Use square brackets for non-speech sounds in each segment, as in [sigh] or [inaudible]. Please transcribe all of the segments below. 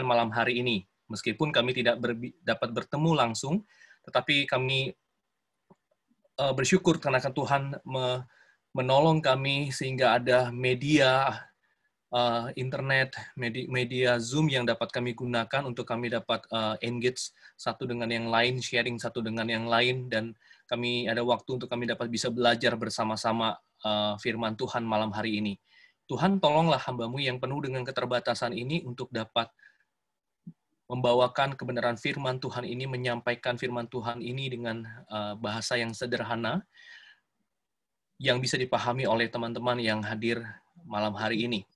malam hari ini. Meskipun kami tidak berbi- dapat bertemu langsung, tetapi kami uh, bersyukur karena Tuhan me menolong kami sehingga ada media uh, internet, media, media Zoom yang dapat kami gunakan untuk kami dapat uh, engage satu dengan yang lain, sharing satu dengan yang lain, dan kami ada waktu untuk kami dapat bisa belajar bersama-sama uh, firman Tuhan malam hari ini. Tuhan tolonglah hambamu yang penuh dengan keterbatasan ini untuk dapat membawakan kebenaran firman Tuhan ini, menyampaikan firman Tuhan ini dengan uh, bahasa yang sederhana, yang bisa dipahami oleh teman-teman yang hadir malam hari ini.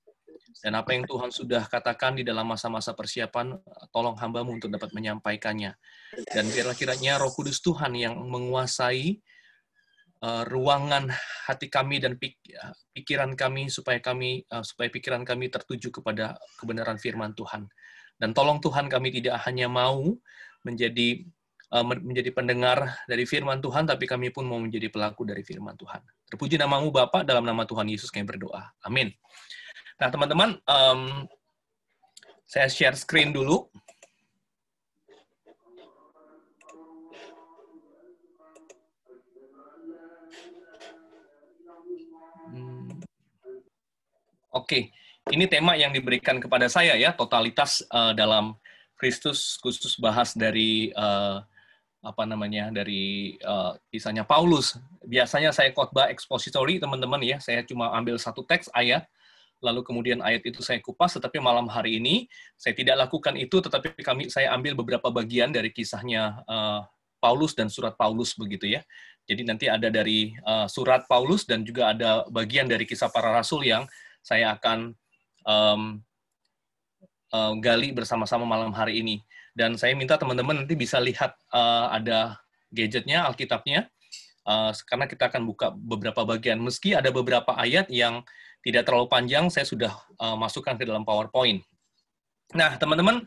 Dan apa yang Tuhan sudah katakan di dalam masa-masa persiapan, tolong hambamu untuk dapat menyampaikannya. Dan biarlah kiranya roh kudus Tuhan yang menguasai uh, ruangan hati kami dan pikiran kami, supaya kami uh, supaya pikiran kami tertuju kepada kebenaran firman Tuhan. Dan tolong Tuhan kami tidak hanya mau menjadi uh, menjadi pendengar dari firman Tuhan, tapi kami pun mau menjadi pelaku dari firman Tuhan. Terpuji namamu Bapak, dalam nama Tuhan Yesus kami berdoa. Amin. Nah teman-teman, um, saya share screen dulu. Hmm. Oke. Okay ini tema yang diberikan kepada saya ya, totalitas uh, dalam Kristus khusus bahas dari uh, apa namanya dari uh, kisahnya Paulus. Biasanya saya khotbah expository teman-teman ya, saya cuma ambil satu teks ayat lalu kemudian ayat itu saya kupas tetapi malam hari ini saya tidak lakukan itu tetapi kami saya ambil beberapa bagian dari kisahnya uh, Paulus dan surat Paulus begitu ya. Jadi nanti ada dari uh, surat Paulus dan juga ada bagian dari kisah para rasul yang saya akan um, uh, gali bersama-sama malam hari ini. Dan saya minta teman-teman nanti bisa lihat uh, ada gadgetnya, Alkitabnya, uh, karena kita akan buka beberapa bagian. Meski ada beberapa ayat yang tidak terlalu panjang, saya sudah uh, masukkan ke dalam PowerPoint. Nah, teman-teman,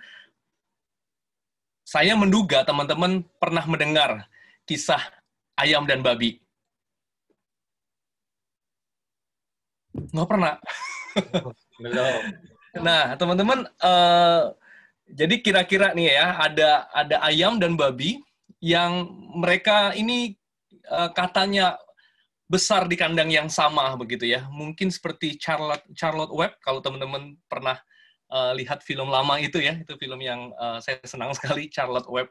saya menduga teman-teman pernah mendengar kisah ayam dan babi. Nggak pernah. [laughs] Nah, teman-teman, uh, jadi kira-kira nih ya, ada ada ayam dan babi yang mereka ini uh, katanya besar di kandang yang sama begitu ya. Mungkin seperti Charlotte Charlotte Webb kalau teman-teman pernah uh, lihat film lama itu ya, itu film yang uh, saya senang sekali Charlotte Webb.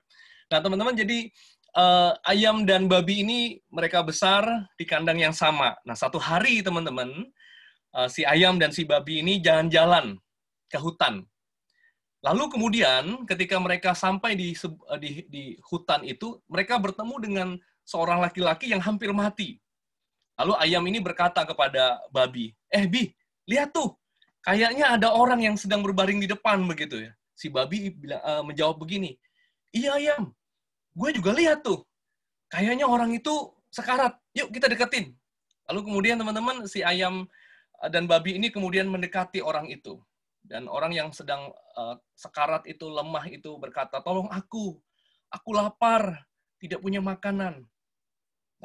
Nah, teman-teman jadi uh, ayam dan babi ini mereka besar di kandang yang sama. Nah, satu hari teman-teman uh, si ayam dan si babi ini jalan-jalan ke hutan. Lalu kemudian ketika mereka sampai di, eh, di, di hutan itu, mereka bertemu dengan seorang laki-laki yang hampir mati. Lalu ayam ini berkata kepada babi, eh Bi, lihat tuh, kayaknya ada orang yang sedang berbaring di depan begitu ya. Si babi bilang, uh, menjawab begini, iya ayam, gue juga lihat tuh, kayaknya orang itu sekarat, yuk kita deketin. Lalu kemudian teman-teman si ayam dan babi ini kemudian mendekati orang itu. Dan orang yang sedang uh, sekarat itu, lemah itu berkata, tolong aku, aku lapar, tidak punya makanan.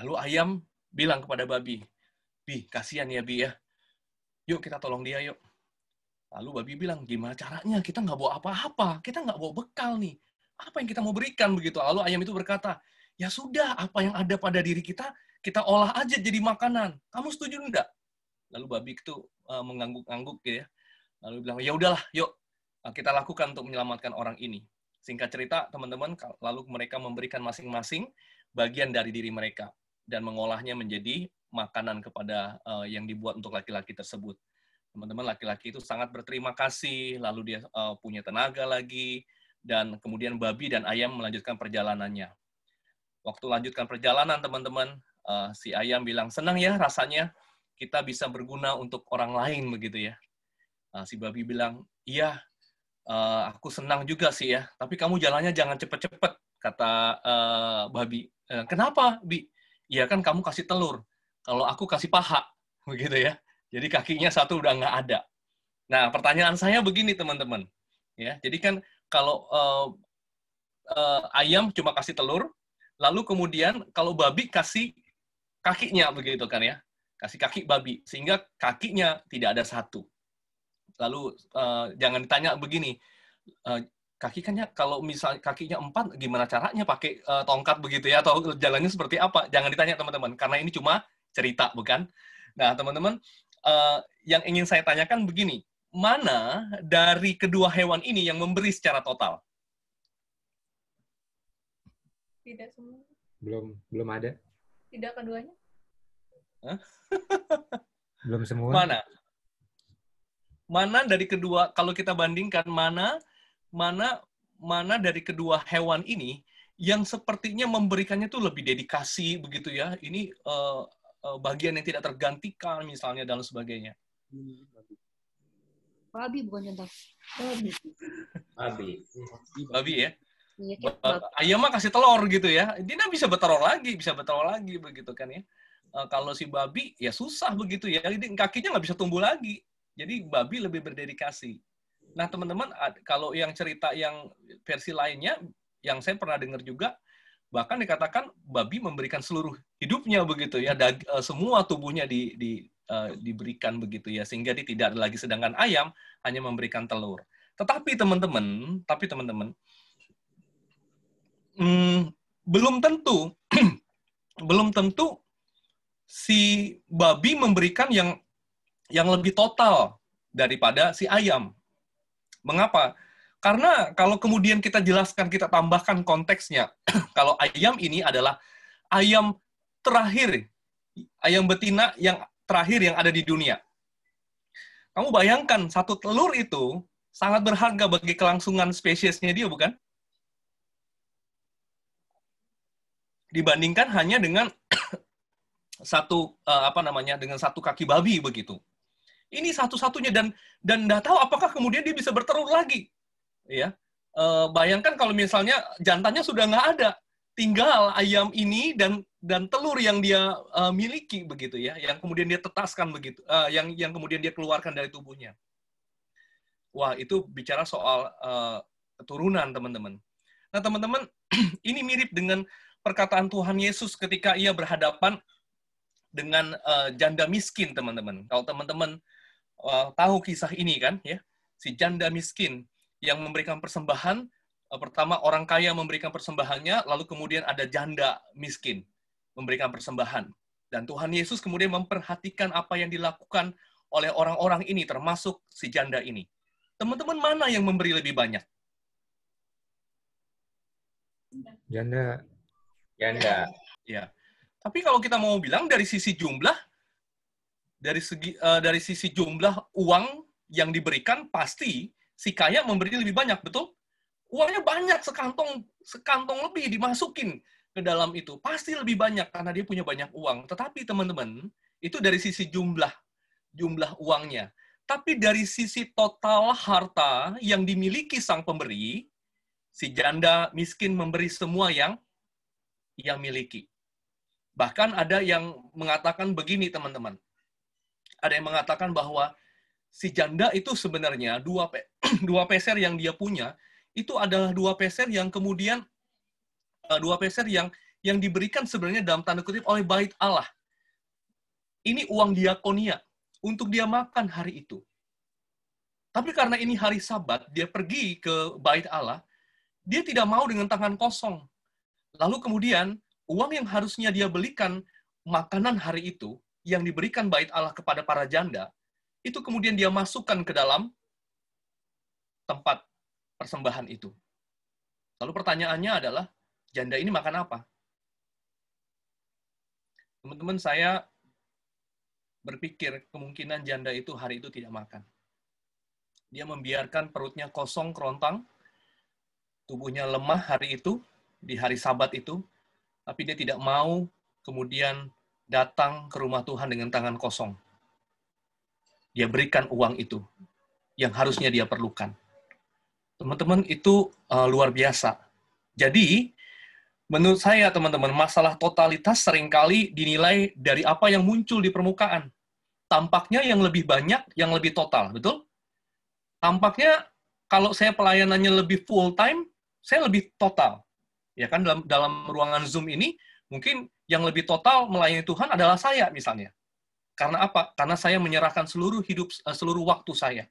Lalu ayam bilang kepada babi, Bi, kasihan ya Bi ya. Yuk kita tolong dia yuk. Lalu babi bilang, gimana caranya? Kita nggak bawa apa-apa, kita nggak bawa bekal nih. Apa yang kita mau berikan begitu? Lalu ayam itu berkata, ya sudah, apa yang ada pada diri kita, kita olah aja jadi makanan. Kamu setuju enggak? Lalu babi itu uh, mengangguk-angguk ya. Lalu bilang, ya udahlah, yuk uh, kita lakukan untuk menyelamatkan orang ini. Singkat cerita, teman-teman, lalu mereka memberikan masing-masing bagian dari diri mereka dan mengolahnya menjadi makanan kepada uh, yang dibuat untuk laki-laki tersebut. Teman-teman, laki-laki itu sangat berterima kasih, lalu dia uh, punya tenaga lagi, dan kemudian babi dan ayam melanjutkan perjalanannya. Waktu lanjutkan perjalanan, teman-teman, uh, si ayam bilang, senang ya rasanya kita bisa berguna untuk orang lain begitu ya. Nah, si babi bilang, iya, uh, aku senang juga sih ya, tapi kamu jalannya jangan cepet-cepet, kata uh, babi. Uh, Kenapa, Bi? Iya kan kamu kasih telur, kalau aku kasih paha, [laughs] begitu ya. Jadi kakinya satu udah nggak ada. Nah, pertanyaan saya begini teman-teman, ya. Jadi kan kalau uh, uh, ayam cuma kasih telur, lalu kemudian kalau babi kasih kakinya begitu kan ya kasih kaki babi sehingga kakinya tidak ada satu. Lalu uh, jangan ditanya begini, uh, kaki kan ya kalau misalnya kakinya empat gimana caranya pakai uh, tongkat begitu ya atau jalannya seperti apa jangan ditanya teman-teman karena ini cuma cerita bukan nah teman-teman uh, yang ingin saya tanyakan begini mana dari kedua hewan ini yang memberi secara total Tidak semua. Belum belum ada. Tidak keduanya. Belum semua. Mana? Mana dari kedua kalau kita bandingkan mana mana mana dari kedua hewan ini yang sepertinya memberikannya tuh lebih dedikasi begitu ya. Ini uh, uh, bagian yang tidak tergantikan misalnya dan sebagainya. Babi bukan contoh. Babi. Babi. Babi ya. Iya, ayam mah kasih telur gitu ya. Dia bisa bertelur lagi, bisa bertelur lagi begitu kan ya. Uh, kalau si babi ya susah begitu ya. Jadi kakinya nggak bisa tumbuh lagi. Jadi babi lebih berdedikasi. Nah teman-teman kalau yang cerita yang versi lainnya yang saya pernah dengar juga bahkan dikatakan babi memberikan seluruh hidupnya begitu ya. Dag, uh, semua tubuhnya di, di uh, diberikan begitu ya sehingga dia tidak lagi sedangkan ayam hanya memberikan telur. Tetapi teman-teman, tapi teman-teman hmm, belum tentu [clears throat] belum tentu si babi memberikan yang yang lebih total daripada si ayam. Mengapa? Karena kalau kemudian kita jelaskan, kita tambahkan konteksnya, [clears throat] kalau ayam ini adalah ayam terakhir, ayam betina yang terakhir yang ada di dunia. Kamu bayangkan, satu telur itu sangat berharga bagi kelangsungan spesiesnya dia, bukan? dibandingkan hanya dengan satu uh, apa namanya dengan satu kaki babi begitu. Ini satu-satunya dan dan nggak tahu apakah kemudian dia bisa bertelur lagi, ya. Uh, bayangkan kalau misalnya jantannya sudah nggak ada, tinggal ayam ini dan dan telur yang dia uh, miliki begitu ya, yang kemudian dia tetaskan begitu, uh, yang yang kemudian dia keluarkan dari tubuhnya. Wah itu bicara soal uh, keturunan teman-teman. Nah teman-teman [clears throat] ini mirip dengan perkataan Tuhan Yesus ketika ia berhadapan dengan uh, janda miskin, teman-teman. Kalau teman-teman uh, tahu kisah ini kan, ya, si janda miskin yang memberikan persembahan, uh, pertama orang kaya memberikan persembahannya, lalu kemudian ada janda miskin memberikan persembahan. Dan Tuhan Yesus kemudian memperhatikan apa yang dilakukan oleh orang-orang ini, termasuk si janda ini. Teman-teman mana yang memberi lebih banyak? Janda Ganda. Ya. Tapi kalau kita mau bilang dari sisi jumlah, dari segi uh, dari sisi jumlah uang yang diberikan pasti si kaya memberi lebih banyak, betul? Uangnya banyak sekantong sekantong lebih dimasukin ke dalam itu. Pasti lebih banyak karena dia punya banyak uang. Tetapi teman-teman, itu dari sisi jumlah jumlah uangnya. Tapi dari sisi total harta yang dimiliki sang pemberi, si janda miskin memberi semua yang yang miliki. Bahkan ada yang mengatakan begini, teman-teman. Ada yang mengatakan bahwa si janda itu sebenarnya dua pe [clears throat] dua peser yang dia punya itu adalah dua peser yang kemudian uh, dua peser yang yang diberikan sebenarnya dalam tanda kutip oleh bait Allah. Ini uang diakonia untuk dia makan hari itu. Tapi karena ini hari Sabat, dia pergi ke bait Allah, dia tidak mau dengan tangan kosong. Lalu kemudian uang yang harusnya dia belikan makanan hari itu yang diberikan bait Allah kepada para janda, itu kemudian dia masukkan ke dalam tempat persembahan itu. Lalu pertanyaannya adalah, janda ini makan apa? Teman-teman, saya berpikir kemungkinan janda itu hari itu tidak makan. Dia membiarkan perutnya kosong, kerontang, tubuhnya lemah hari itu, di hari Sabat itu, tapi dia tidak mau kemudian datang ke rumah Tuhan dengan tangan kosong. Dia berikan uang itu yang harusnya dia perlukan. Teman-teman, itu uh, luar biasa. Jadi, menurut saya, teman-teman, masalah totalitas sering kali dinilai dari apa yang muncul di permukaan. Tampaknya yang lebih banyak, yang lebih total, betul? Tampaknya kalau saya pelayanannya lebih full time, saya lebih total ya kan dalam dalam ruangan Zoom ini mungkin yang lebih total melayani Tuhan adalah saya misalnya. Karena apa? Karena saya menyerahkan seluruh hidup eh, seluruh waktu saya.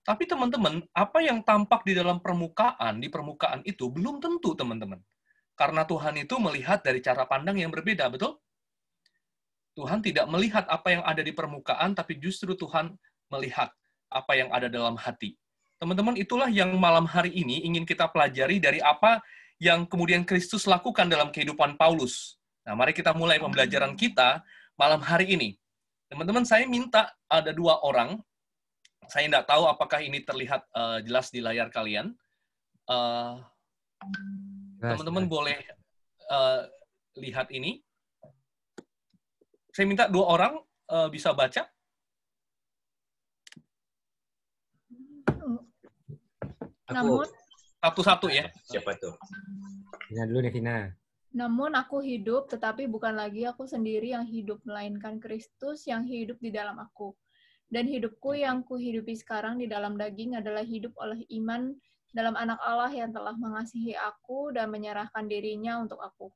Tapi teman-teman, apa yang tampak di dalam permukaan, di permukaan itu belum tentu, teman-teman. Karena Tuhan itu melihat dari cara pandang yang berbeda, betul? Tuhan tidak melihat apa yang ada di permukaan, tapi justru Tuhan melihat apa yang ada dalam hati. Teman-teman, itulah yang malam hari ini ingin kita pelajari dari apa yang kemudian Kristus lakukan dalam kehidupan Paulus. Nah, mari kita mulai pembelajaran kita malam hari ini. Teman-teman, saya minta ada dua orang saya tidak tahu apakah ini terlihat uh, jelas di layar kalian. Uh, teman-teman boleh uh, lihat ini. Saya minta dua orang uh, bisa baca. Namun satu-satu ya. Siapa tuh? Vina dulu nih Vina. Namun aku hidup, tetapi bukan lagi aku sendiri yang hidup, melainkan Kristus yang hidup di dalam aku. Dan hidupku yang kuhidupi sekarang di dalam daging adalah hidup oleh iman dalam anak Allah yang telah mengasihi aku dan menyerahkan dirinya untuk aku.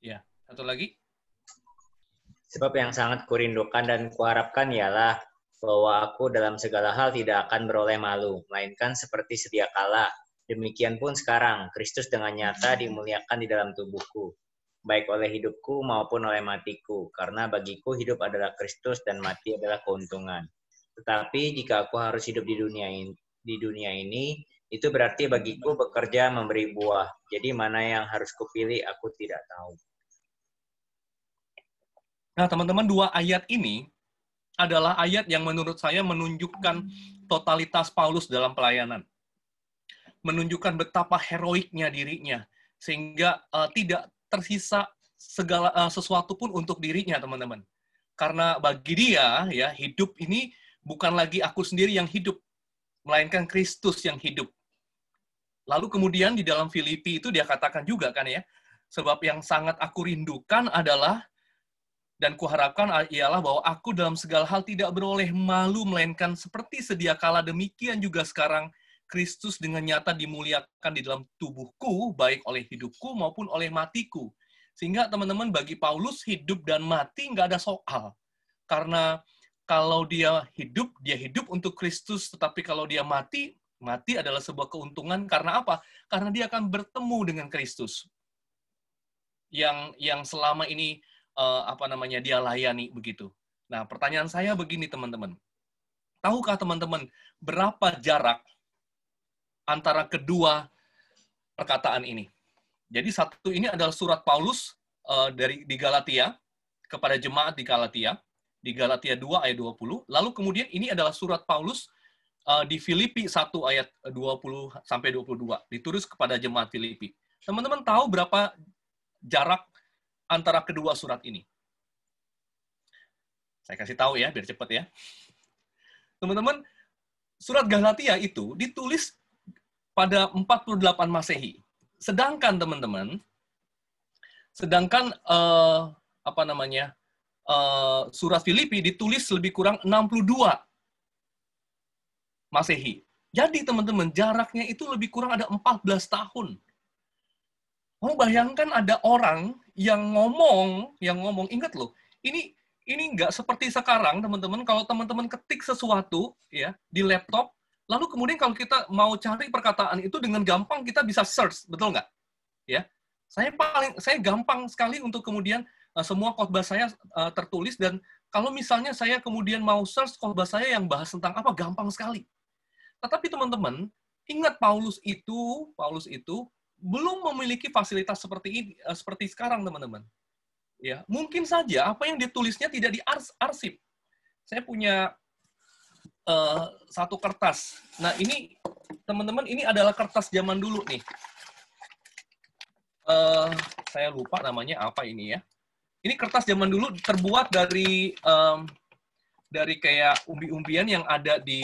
Ya, satu lagi. Sebab yang sangat kurindukan dan kuharapkan ialah bahwa aku dalam segala hal tidak akan beroleh malu, melainkan seperti sedia kala. Demikian pun sekarang, Kristus dengan nyata dimuliakan di dalam tubuhku, baik oleh hidupku maupun oleh matiku, karena bagiku hidup adalah Kristus dan mati adalah keuntungan. Tetapi jika aku harus hidup di dunia ini, di dunia ini, itu berarti bagiku bekerja memberi buah. Jadi mana yang harus kupilih aku tidak tahu. Nah, teman-teman, dua ayat ini adalah ayat yang menurut saya menunjukkan totalitas Paulus dalam pelayanan. Menunjukkan betapa heroiknya dirinya, sehingga uh, tidak tersisa segala uh, sesuatu pun untuk dirinya, teman-teman. Karena bagi dia, ya hidup ini bukan lagi aku sendiri yang hidup, melainkan Kristus yang hidup. Lalu kemudian di dalam Filipi itu dia katakan juga kan ya, sebab yang sangat aku rindukan adalah dan kuharapkan ialah bahwa aku dalam segala hal tidak beroleh malu melainkan seperti sedia kala demikian juga sekarang Kristus dengan nyata dimuliakan di dalam tubuhku, baik oleh hidupku maupun oleh matiku. Sehingga teman-teman bagi Paulus hidup dan mati nggak ada soal. Karena kalau dia hidup, dia hidup untuk Kristus, tetapi kalau dia mati, mati adalah sebuah keuntungan karena apa? Karena dia akan bertemu dengan Kristus. Yang yang selama ini uh, apa namanya dia layani begitu. Nah, pertanyaan saya begini teman-teman. Tahukah teman-teman berapa jarak antara kedua perkataan ini. Jadi satu ini adalah surat Paulus uh, dari di Galatia kepada jemaat di Galatia di Galatia 2 ayat 20. Lalu kemudian ini adalah surat Paulus uh, di Filipi 1 ayat 20 sampai 22 ditulis kepada jemaat Filipi. Teman-teman tahu berapa jarak antara kedua surat ini? Saya kasih tahu ya biar cepat ya. Teman-teman, surat Galatia itu ditulis pada 48 Masehi. Sedangkan teman-teman, sedangkan uh, apa namanya? Uh, surat Filipi ditulis lebih kurang 62 Masehi. Jadi teman-teman, jaraknya itu lebih kurang ada 14 tahun. Mau bayangkan ada orang yang ngomong, yang ngomong, ingat loh, ini ini nggak seperti sekarang, teman-teman. Kalau teman-teman ketik sesuatu ya di laptop, Lalu kemudian kalau kita mau cari perkataan itu dengan gampang kita bisa search, betul nggak? Ya, saya paling saya gampang sekali untuk kemudian uh, semua khotbah saya uh, tertulis dan kalau misalnya saya kemudian mau search khotbah saya yang bahas tentang apa gampang sekali. Tetapi teman-teman ingat Paulus itu Paulus itu belum memiliki fasilitas seperti ini uh, seperti sekarang teman-teman. Ya, mungkin saja apa yang ditulisnya tidak diarsip. Saya punya uh, satu kertas. Nah ini teman-teman ini adalah kertas zaman dulu nih. Uh, saya lupa namanya apa ini ya. Ini kertas zaman dulu terbuat dari um, dari kayak umbi-umbian yang ada di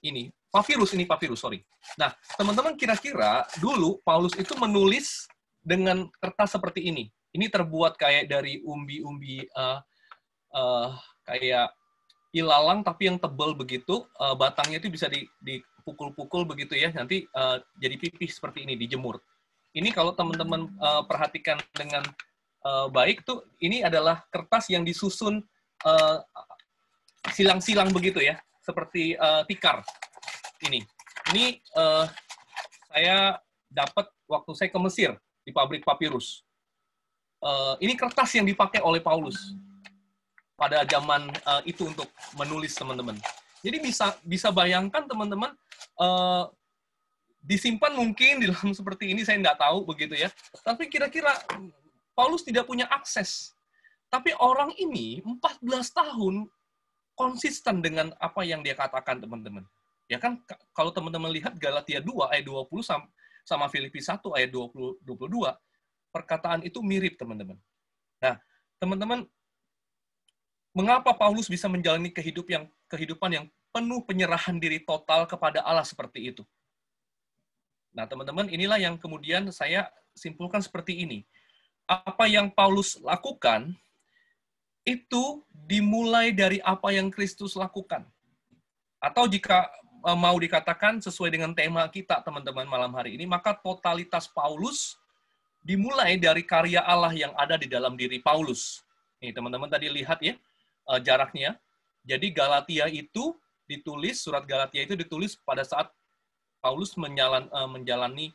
ini papirus ini papirus sorry. Nah teman-teman kira-kira dulu Paulus itu menulis dengan kertas seperti ini. Ini terbuat kayak dari umbi-umbi uh, uh, kayak ilalang tapi yang tebal begitu, uh, batangnya itu bisa dipukul-pukul begitu ya, nanti uh, jadi pipih seperti ini, dijemur. Ini kalau teman-teman uh, perhatikan dengan uh, baik tuh, ini adalah kertas yang disusun silang-silang uh, begitu ya. seperti uh, tikar ini. Ini uh, saya dapat waktu saya ke Mesir di pabrik papirus. Uh, ini kertas yang dipakai oleh Paulus pada zaman uh, itu untuk menulis teman-teman. Jadi bisa bisa bayangkan teman-teman uh, disimpan mungkin di dalam [laughs] seperti ini saya nggak tahu begitu ya. Tapi kira-kira Paulus tidak punya akses. Tapi orang ini 14 tahun konsisten dengan apa yang dia katakan teman-teman. Ya kan kalau teman-teman lihat Galatia 2 ayat 20 sama Filipi 1 ayat 20 22 perkataan itu mirip teman-teman. Nah, teman-teman mengapa Paulus bisa menjalani kehidupan yang kehidupan yang penuh penyerahan diri total kepada Allah seperti itu? Nah, teman-teman, inilah yang kemudian saya simpulkan seperti ini. Apa yang Paulus lakukan itu dimulai dari apa yang Kristus lakukan. Atau jika mau dikatakan sesuai dengan tema kita teman-teman malam hari ini, maka totalitas Paulus dimulai dari karya Allah yang ada di dalam diri Paulus. Nih teman-teman tadi lihat ya e, jaraknya. Jadi Galatia itu ditulis, surat Galatia itu ditulis pada saat Paulus menjalan, e, menjalani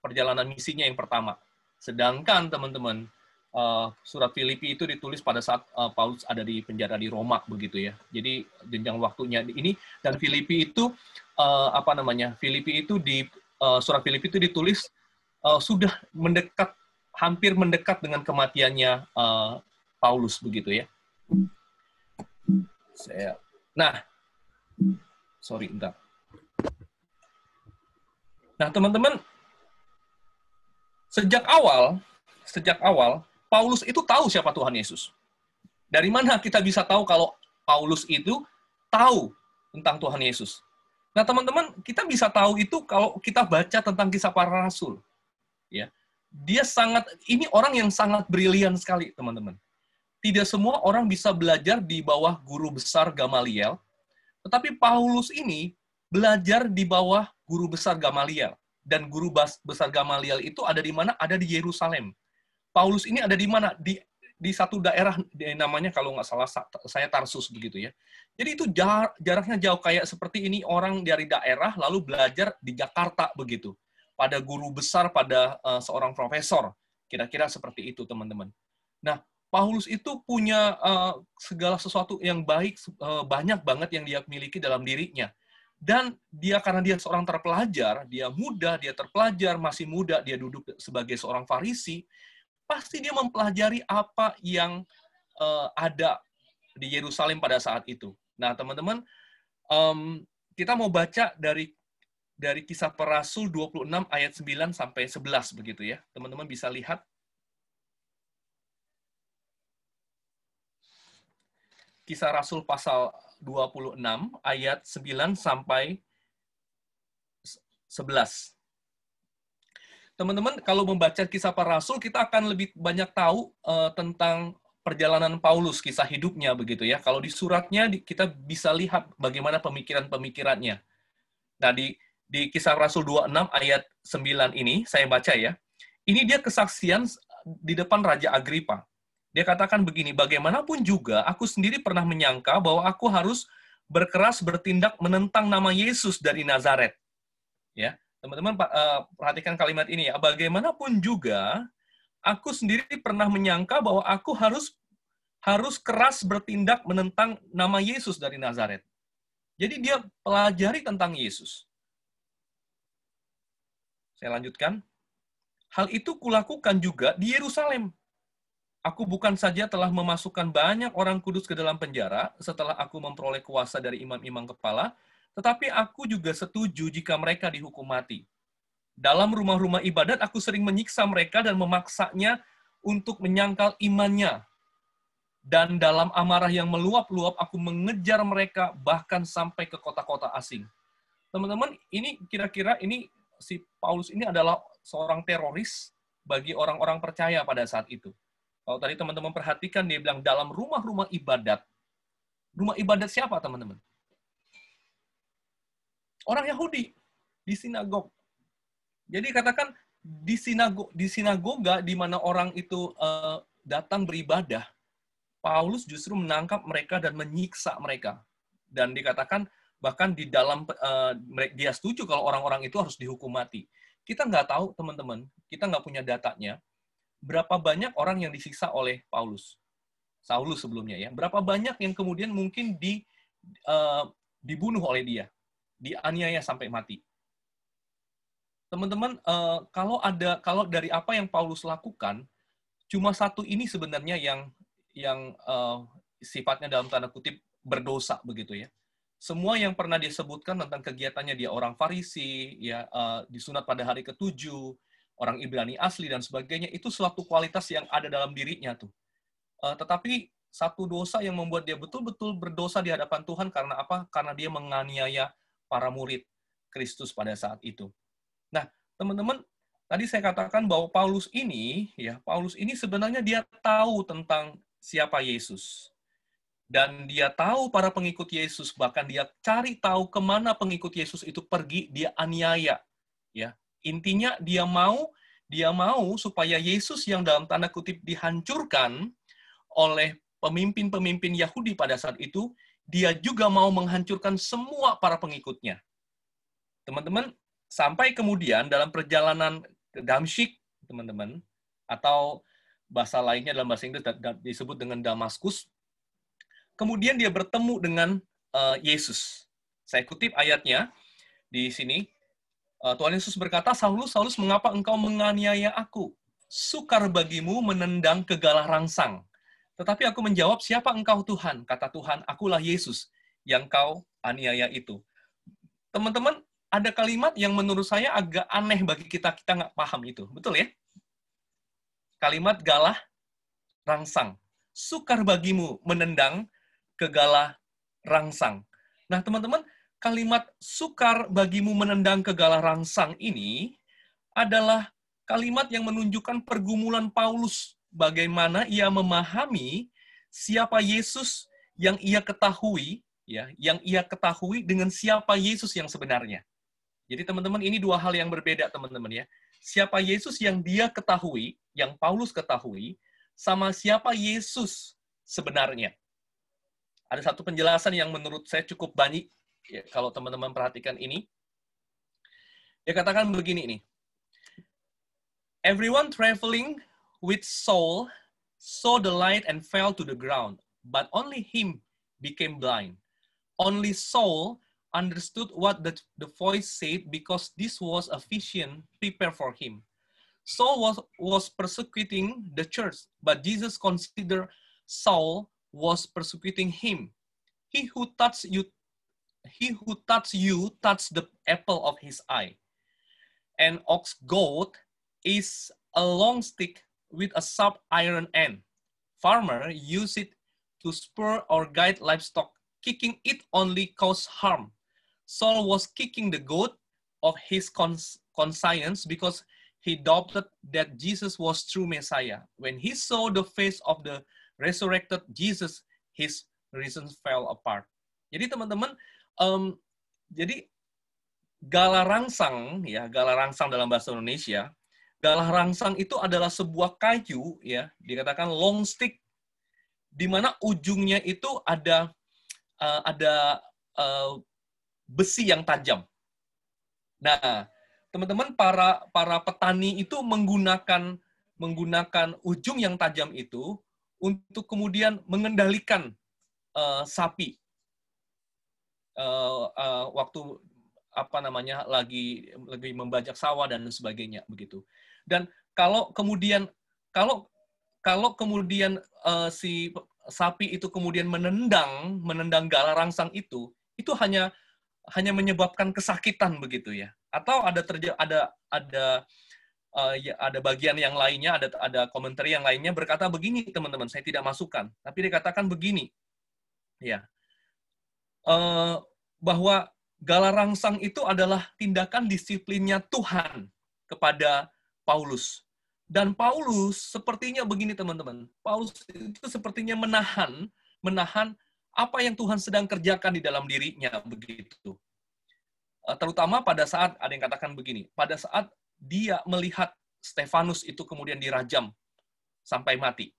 perjalanan misinya yang pertama. Sedangkan teman-teman uh, surat Filipi itu ditulis pada saat uh, Paulus ada di penjara di Roma begitu ya. Jadi jenjang waktunya ini dan Filipi itu uh, apa namanya? Filipi itu di uh, surat Filipi itu ditulis uh, sudah mendekat hampir mendekat dengan kematiannya uh, Paulus begitu ya. Saya Nah, sorry, entar. Nah, teman-teman, sejak awal, sejak awal Paulus itu tahu siapa Tuhan Yesus. Dari mana kita bisa tahu kalau Paulus itu tahu tentang Tuhan Yesus? Nah, teman-teman, kita bisa tahu itu kalau kita baca tentang kisah para rasul. Ya. Dia sangat ini orang yang sangat brilian sekali, teman-teman. Tidak semua orang bisa belajar di bawah guru besar Gamaliel, tetapi Paulus ini belajar di bawah guru besar Gamaliel. Dan guru besar Gamaliel itu ada di mana? Ada di Yerusalem. Paulus ini ada di mana? Di di satu daerah namanya kalau nggak salah saya Tarsus begitu ya. Jadi itu jar, jaraknya jauh kayak seperti ini orang dari daerah lalu belajar di Jakarta begitu. Pada guru besar pada uh, seorang profesor. Kira-kira seperti itu teman-teman. Nah, Paulus itu punya uh, segala sesuatu yang baik uh, banyak banget yang dia miliki dalam dirinya. Dan dia karena dia seorang terpelajar, dia muda, dia terpelajar, masih muda, dia duduk sebagai seorang farisi, pasti dia mempelajari apa yang uh, ada di Yerusalem pada saat itu. Nah, teman-teman, um, kita mau baca dari dari kisah rasul 26 ayat 9 sampai 11 begitu ya. Teman-teman bisa lihat Kisah Rasul pasal 26 ayat 9 sampai 11 teman-teman kalau membaca kisah para rasul kita akan lebih banyak tahu uh, tentang perjalanan Paulus, kisah hidupnya begitu ya. Kalau di suratnya kita bisa lihat bagaimana pemikiran-pemikirannya. Nah, di di kisah Rasul 26 ayat 9 ini saya baca ya. Ini dia kesaksian di depan Raja Agripa. Dia katakan begini, bagaimanapun juga aku sendiri pernah menyangka bahwa aku harus berkeras bertindak menentang nama Yesus dari Nazaret. Ya. Teman-teman eh, perhatikan kalimat ini ya. Bagaimanapun juga, aku sendiri pernah menyangka bahwa aku harus harus keras bertindak menentang nama Yesus dari Nazaret. Jadi dia pelajari tentang Yesus. Saya lanjutkan. Hal itu kulakukan juga di Yerusalem. Aku bukan saja telah memasukkan banyak orang kudus ke dalam penjara setelah aku memperoleh kuasa dari imam-imam kepala, tetapi aku juga setuju jika mereka dihukum mati. Dalam rumah-rumah ibadat, aku sering menyiksa mereka dan memaksanya untuk menyangkal imannya. Dan dalam amarah yang meluap-luap, aku mengejar mereka bahkan sampai ke kota-kota asing. Teman-teman, ini kira-kira ini si Paulus ini adalah seorang teroris bagi orang-orang percaya pada saat itu. Kalau tadi teman-teman perhatikan, dia bilang dalam rumah-rumah ibadat. Rumah ibadat siapa, teman-teman? Orang Yahudi di sinagog. Jadi katakan di sinago di sinagoga di mana orang itu uh, datang beribadah, Paulus justru menangkap mereka dan menyiksa mereka. dan dikatakan bahkan di dalam uh, dia setuju kalau orang-orang itu harus dihukum mati. Kita nggak tahu teman-teman, kita nggak punya datanya berapa banyak orang yang disiksa oleh Paulus, Saulus sebelumnya ya. Berapa banyak yang kemudian mungkin di uh, dibunuh oleh dia, dianiaya sampai mati. Teman-teman, uh, kalau ada kalau dari apa yang Paulus lakukan, cuma satu ini sebenarnya yang yang uh, sifatnya dalam tanda kutip berdosa begitu ya. Semua yang pernah disebutkan tentang kegiatannya dia orang Farisi, ya uh, disunat pada hari ketujuh, orang Ibrani asli dan sebagainya itu suatu kualitas yang ada dalam dirinya tuh. Uh, tetapi satu dosa yang membuat dia betul-betul berdosa di hadapan Tuhan karena apa? Karena dia menganiaya para murid Kristus pada saat itu. Nah, teman-teman, tadi saya katakan bahwa Paulus ini, ya, Paulus ini sebenarnya dia tahu tentang siapa Yesus. Dan dia tahu para pengikut Yesus, bahkan dia cari tahu ke mana pengikut Yesus itu pergi, dia aniaya. Ya, Intinya dia mau dia mau supaya Yesus yang dalam tanda kutip dihancurkan oleh pemimpin-pemimpin Yahudi pada saat itu, dia juga mau menghancurkan semua para pengikutnya. Teman-teman, sampai kemudian dalam perjalanan ke Damsyik, teman-teman, atau bahasa lainnya dalam bahasa Inggris disebut dengan Damaskus, kemudian dia bertemu dengan uh, Yesus. Saya kutip ayatnya di sini. Eh, Tuhan Yesus berkata, Saulus, Saulus, mengapa engkau menganiaya aku? Sukar bagimu menendang kegalah rangsang. Tetapi aku menjawab, siapa engkau Tuhan? Kata Tuhan, akulah Yesus yang kau aniaya itu. Teman-teman, ada kalimat yang menurut saya agak aneh bagi kita, kita nggak paham itu. Betul ya? Kalimat galah rangsang. Sukar bagimu menendang kegalah rangsang. Nah, teman-teman, kalimat sukar bagimu menendang kegalah rangsang ini adalah kalimat yang menunjukkan pergumulan Paulus bagaimana ia memahami siapa Yesus yang ia ketahui ya, yang ia ketahui dengan siapa Yesus yang sebenarnya. Jadi teman-teman ini dua hal yang berbeda teman-teman ya. Siapa Yesus yang dia ketahui, yang Paulus ketahui sama siapa Yesus sebenarnya. Ada satu penjelasan yang menurut saya cukup banyak ya, kalau teman-teman perhatikan ini, dia katakan begini nih. Everyone traveling with Saul saw the light and fell to the ground, but only him became blind. Only Saul understood what the, the voice said because this was a vision prepared for him. Saul was, was persecuting the church, but Jesus considered Saul was persecuting him. He who touched you he who touch you touch the apple of his eye. An ox goad is a long stick with a sharp iron end. Farmer use it to spur or guide livestock. Kicking it only cause harm. Saul was kicking the goat of his cons conscience because he doubted that Jesus was true Messiah. When he saw the face of the resurrected Jesus, his reason fell apart. Jadi teman-teman, Um, jadi galarangsang ya, galarangsang dalam bahasa Indonesia, galarangsang itu adalah sebuah kayu ya, dikatakan long stick di mana ujungnya itu ada uh, ada uh, besi yang tajam. Nah, teman-teman para para petani itu menggunakan menggunakan ujung yang tajam itu untuk kemudian mengendalikan uh, sapi uh, uh, waktu apa namanya lagi lagi membajak sawah dan sebagainya begitu. Dan kalau kemudian kalau kalau kemudian uh, si sapi itu kemudian menendang menendang galarangsang itu itu hanya hanya menyebabkan kesakitan begitu ya. Atau ada terjadi ada ada uh, ya, ada bagian yang lainnya ada ada komentar yang lainnya berkata begini teman-teman saya tidak masukkan tapi dikatakan begini ya uh, bahwa galarangsang itu adalah tindakan disiplinnya Tuhan kepada Paulus. Dan Paulus sepertinya begini teman-teman. Paulus itu sepertinya menahan menahan apa yang Tuhan sedang kerjakan di dalam dirinya begitu. Eh, terutama pada saat ada yang katakan begini, pada saat dia melihat Stefanus itu kemudian dirajam sampai mati.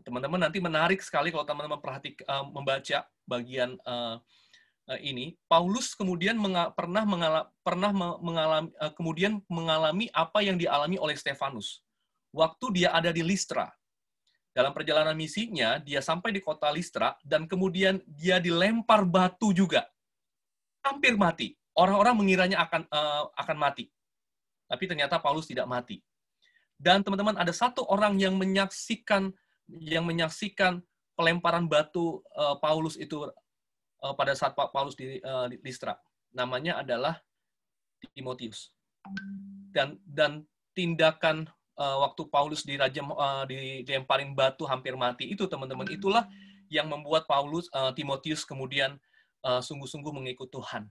Teman-teman nanti menarik sekali kalau teman-teman perhati uh, membaca bagian uh, eh, ini, Paulus kemudian menga pernah mengala pernah mengalami uh, kemudian mengalami apa yang dialami oleh Stefanus waktu dia ada di Listra. Dalam perjalanan misinya, dia sampai di kota Listra dan kemudian dia dilempar batu juga. Hampir mati. Orang-orang mengiranya akan uh, akan mati. Tapi ternyata Paulus tidak mati. Dan teman-teman ada satu orang yang menyaksikan yang menyaksikan pelemparan batu uh, Paulus itu uh, pada saat Paulus di, uh, di Listra. Namanya adalah Timotius. Dan dan tindakan uh, waktu Paulus dirajam uh, dilemparin batu hampir mati itu teman-teman itulah yang membuat Paulus uh, Timotius kemudian sungguh-sungguh uh, mengikut Tuhan.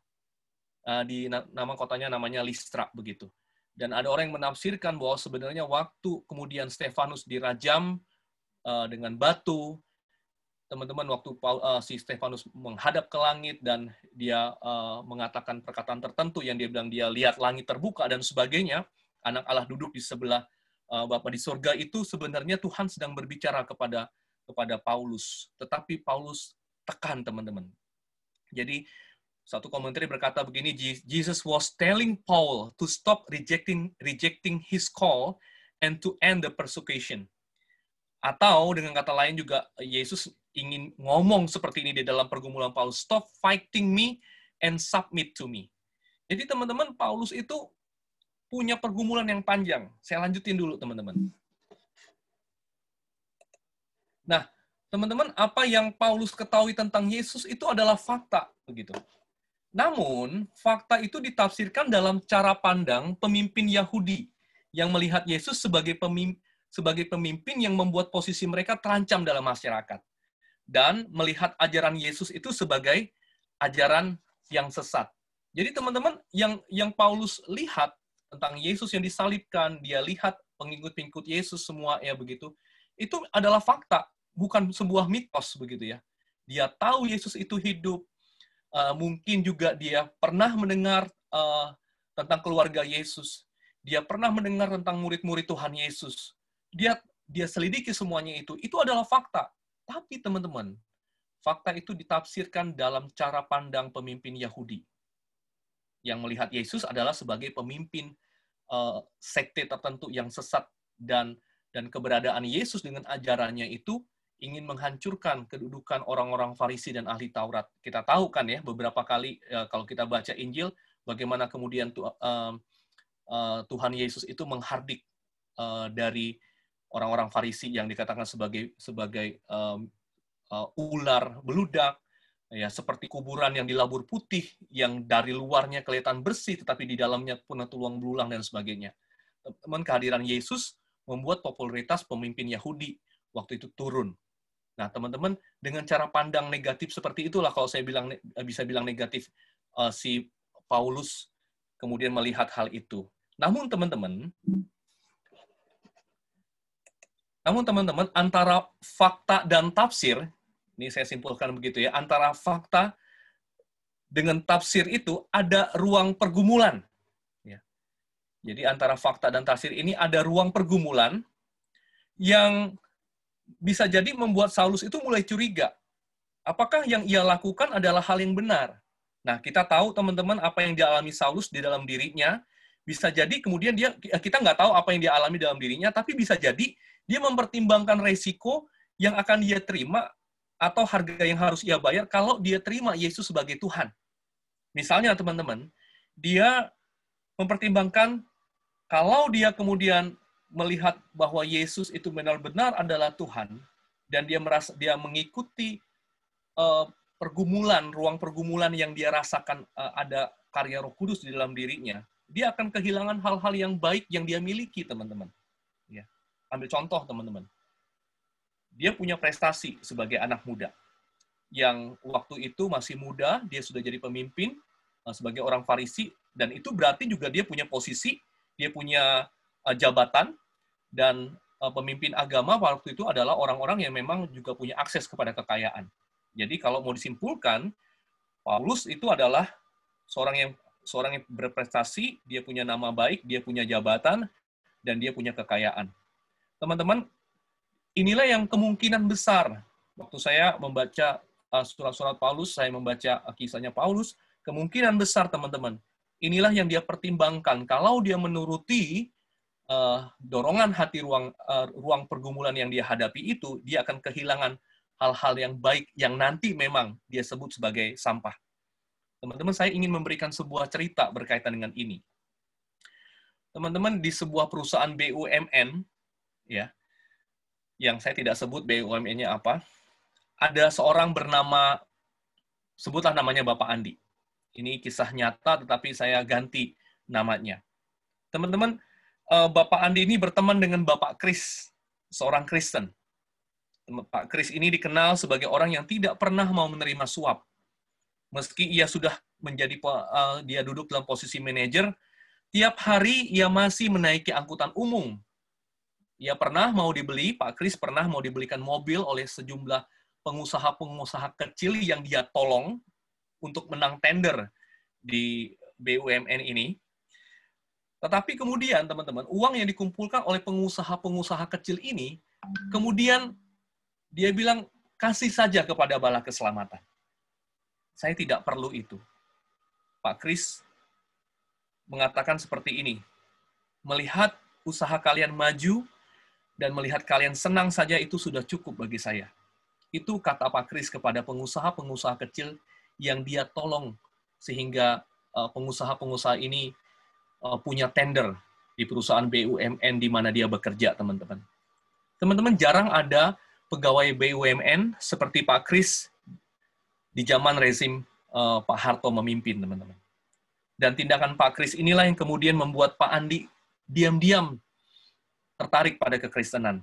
Uh, di nama kotanya namanya Listra begitu. Dan ada orang yang menafsirkan bahwa sebenarnya waktu kemudian Stefanus dirajam uh, dengan batu, teman-teman waktu Paul, uh, si Stefanus menghadap ke langit dan dia uh, mengatakan perkataan tertentu yang dia bilang dia lihat langit terbuka dan sebagainya, anak Allah duduk di sebelah uh, Bapa di surga itu sebenarnya Tuhan sedang berbicara kepada kepada Paulus, tetapi Paulus tekan teman-teman. Jadi satu komentar berkata begini, Jesus was telling Paul to stop rejecting rejecting his call and to end the persecution. Atau dengan kata lain juga Yesus ingin ngomong seperti ini di dalam pergumulan Paulus, stop fighting me and submit to me. Jadi teman-teman, Paulus itu punya pergumulan yang panjang. Saya lanjutin dulu teman-teman. Nah, teman-teman, apa yang Paulus ketahui tentang Yesus itu adalah fakta, begitu. Namun, fakta itu ditafsirkan dalam cara pandang pemimpin Yahudi yang melihat Yesus sebagai pemimpin sebagai pemimpin yang membuat posisi mereka terancam dalam masyarakat. Dan melihat ajaran Yesus itu sebagai ajaran yang sesat. Jadi teman-teman, yang yang Paulus lihat tentang Yesus yang disalibkan, dia lihat pengikut-pengikut Yesus semua ya begitu, itu adalah fakta, bukan sebuah mitos begitu ya. Dia tahu Yesus itu hidup, uh, mungkin juga dia pernah mendengar uh, tentang keluarga Yesus, dia pernah mendengar tentang murid-murid Tuhan Yesus, dia dia selidiki semuanya itu, itu adalah fakta. Tapi teman-teman, fakta itu ditafsirkan dalam cara pandang pemimpin Yahudi yang melihat Yesus adalah sebagai pemimpin uh, sekte tertentu yang sesat dan dan keberadaan Yesus dengan ajarannya itu ingin menghancurkan kedudukan orang-orang Farisi dan ahli Taurat. Kita tahu kan ya beberapa kali uh, kalau kita baca Injil bagaimana kemudian tu, uh, uh, Tuhan Yesus itu menghardik uh, dari orang-orang Farisi yang dikatakan sebagai sebagai um, uh, ular beludak, ya seperti kuburan yang dilabur putih, yang dari luarnya kelihatan bersih, tetapi di dalamnya penuh tulang belulang dan sebagainya. Teman kehadiran Yesus membuat popularitas pemimpin Yahudi waktu itu turun. Nah, teman-teman, dengan cara pandang negatif seperti itulah kalau saya bilang bisa bilang negatif uh, si Paulus kemudian melihat hal itu. Namun teman-teman, namun teman-teman, antara fakta dan tafsir, ini saya simpulkan begitu ya, antara fakta dengan tafsir itu ada ruang pergumulan. Ya. Jadi antara fakta dan tafsir ini ada ruang pergumulan yang bisa jadi membuat Saulus itu mulai curiga. Apakah yang ia lakukan adalah hal yang benar? Nah, kita tahu teman-teman apa yang dialami Saulus di dalam dirinya, bisa jadi kemudian dia kita nggak tahu apa yang dia alami dalam dirinya, tapi bisa jadi dia mempertimbangkan resiko yang akan dia terima atau harga yang harus ia bayar kalau dia terima Yesus sebagai Tuhan. Misalnya teman-teman, dia mempertimbangkan kalau dia kemudian melihat bahwa Yesus itu benar-benar adalah Tuhan dan dia merasa dia mengikuti uh, pergumulan, ruang pergumulan yang dia rasakan uh, ada karya Roh Kudus di dalam dirinya, dia akan kehilangan hal-hal yang baik yang dia miliki, teman-teman ambil contoh teman-teman. Dia punya prestasi sebagai anak muda. Yang waktu itu masih muda, dia sudah jadi pemimpin eh, sebagai orang Farisi dan itu berarti juga dia punya posisi, dia punya uh, jabatan dan uh, pemimpin agama waktu itu adalah orang-orang yang memang juga punya akses kepada kekayaan. Jadi kalau mau disimpulkan, Paulus itu adalah seorang yang seorang yang berprestasi, dia punya nama baik, dia punya jabatan, dan dia punya kekayaan teman-teman, inilah yang kemungkinan besar waktu saya membaca uh, surat-surat Paulus, saya membaca uh, kisahnya Paulus, kemungkinan besar teman-teman, inilah yang dia pertimbangkan. Kalau dia menuruti uh, dorongan hati ruang uh, ruang pergumulan yang dia hadapi itu, dia akan kehilangan hal-hal yang baik yang nanti memang dia sebut sebagai sampah. Teman-teman, saya ingin memberikan sebuah cerita berkaitan dengan ini. Teman-teman, di sebuah perusahaan BUMN, ya, yang saya tidak sebut BUMN-nya apa, ada seorang bernama, sebutlah namanya Bapak Andi. Ini kisah nyata, tetapi saya ganti namanya. Teman-teman, eh, Bapak Andi ini berteman dengan Bapak Kris, seorang Kristen. Pak Kris ini dikenal sebagai orang yang tidak pernah mau menerima suap meski ia sudah menjadi uh, dia duduk dalam posisi manajer, tiap hari ia masih menaiki angkutan umum. Ia pernah mau dibeli, Pak Kris pernah mau dibelikan mobil oleh sejumlah pengusaha-pengusaha kecil yang dia tolong untuk menang tender di BUMN ini. Tetapi kemudian, teman-teman, uang yang dikumpulkan oleh pengusaha-pengusaha kecil ini, kemudian dia bilang, kasih saja kepada bala keselamatan. Saya tidak perlu itu. Pak Kris mengatakan seperti ini. Melihat usaha kalian maju dan melihat kalian senang saja itu sudah cukup bagi saya. Itu kata Pak Kris kepada pengusaha-pengusaha kecil yang dia tolong sehingga eh, pengusaha-pengusaha ini eh, punya tender di perusahaan BUMN di mana dia bekerja, teman-teman. Teman-teman, jarang ada pegawai BUMN seperti Pak Kris di zaman rezim uh, Pak Harto memimpin, teman-teman. Dan tindakan Pak Kris inilah yang kemudian membuat Pak Andi diam-diam tertarik pada kekristenan.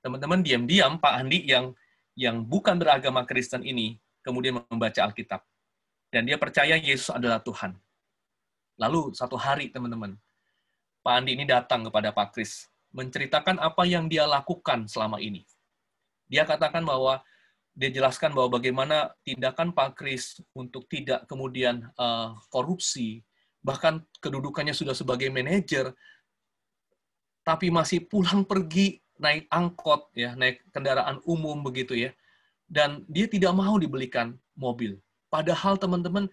Teman-teman, diam-diam Pak Andi yang yang bukan beragama Kristen ini kemudian membaca Alkitab. Dan dia percaya Yesus adalah Tuhan. Lalu satu hari, teman-teman, Pak Andi ini datang kepada Pak Kris, menceritakan apa yang dia lakukan selama ini. Dia katakan bahwa dia jelaskan bahwa bagaimana tindakan Pak Kris untuk tidak kemudian uh, korupsi, bahkan kedudukannya sudah sebagai manajer, tapi masih pulang pergi naik angkot ya, naik kendaraan umum begitu ya, dan dia tidak mau dibelikan mobil. Padahal teman-teman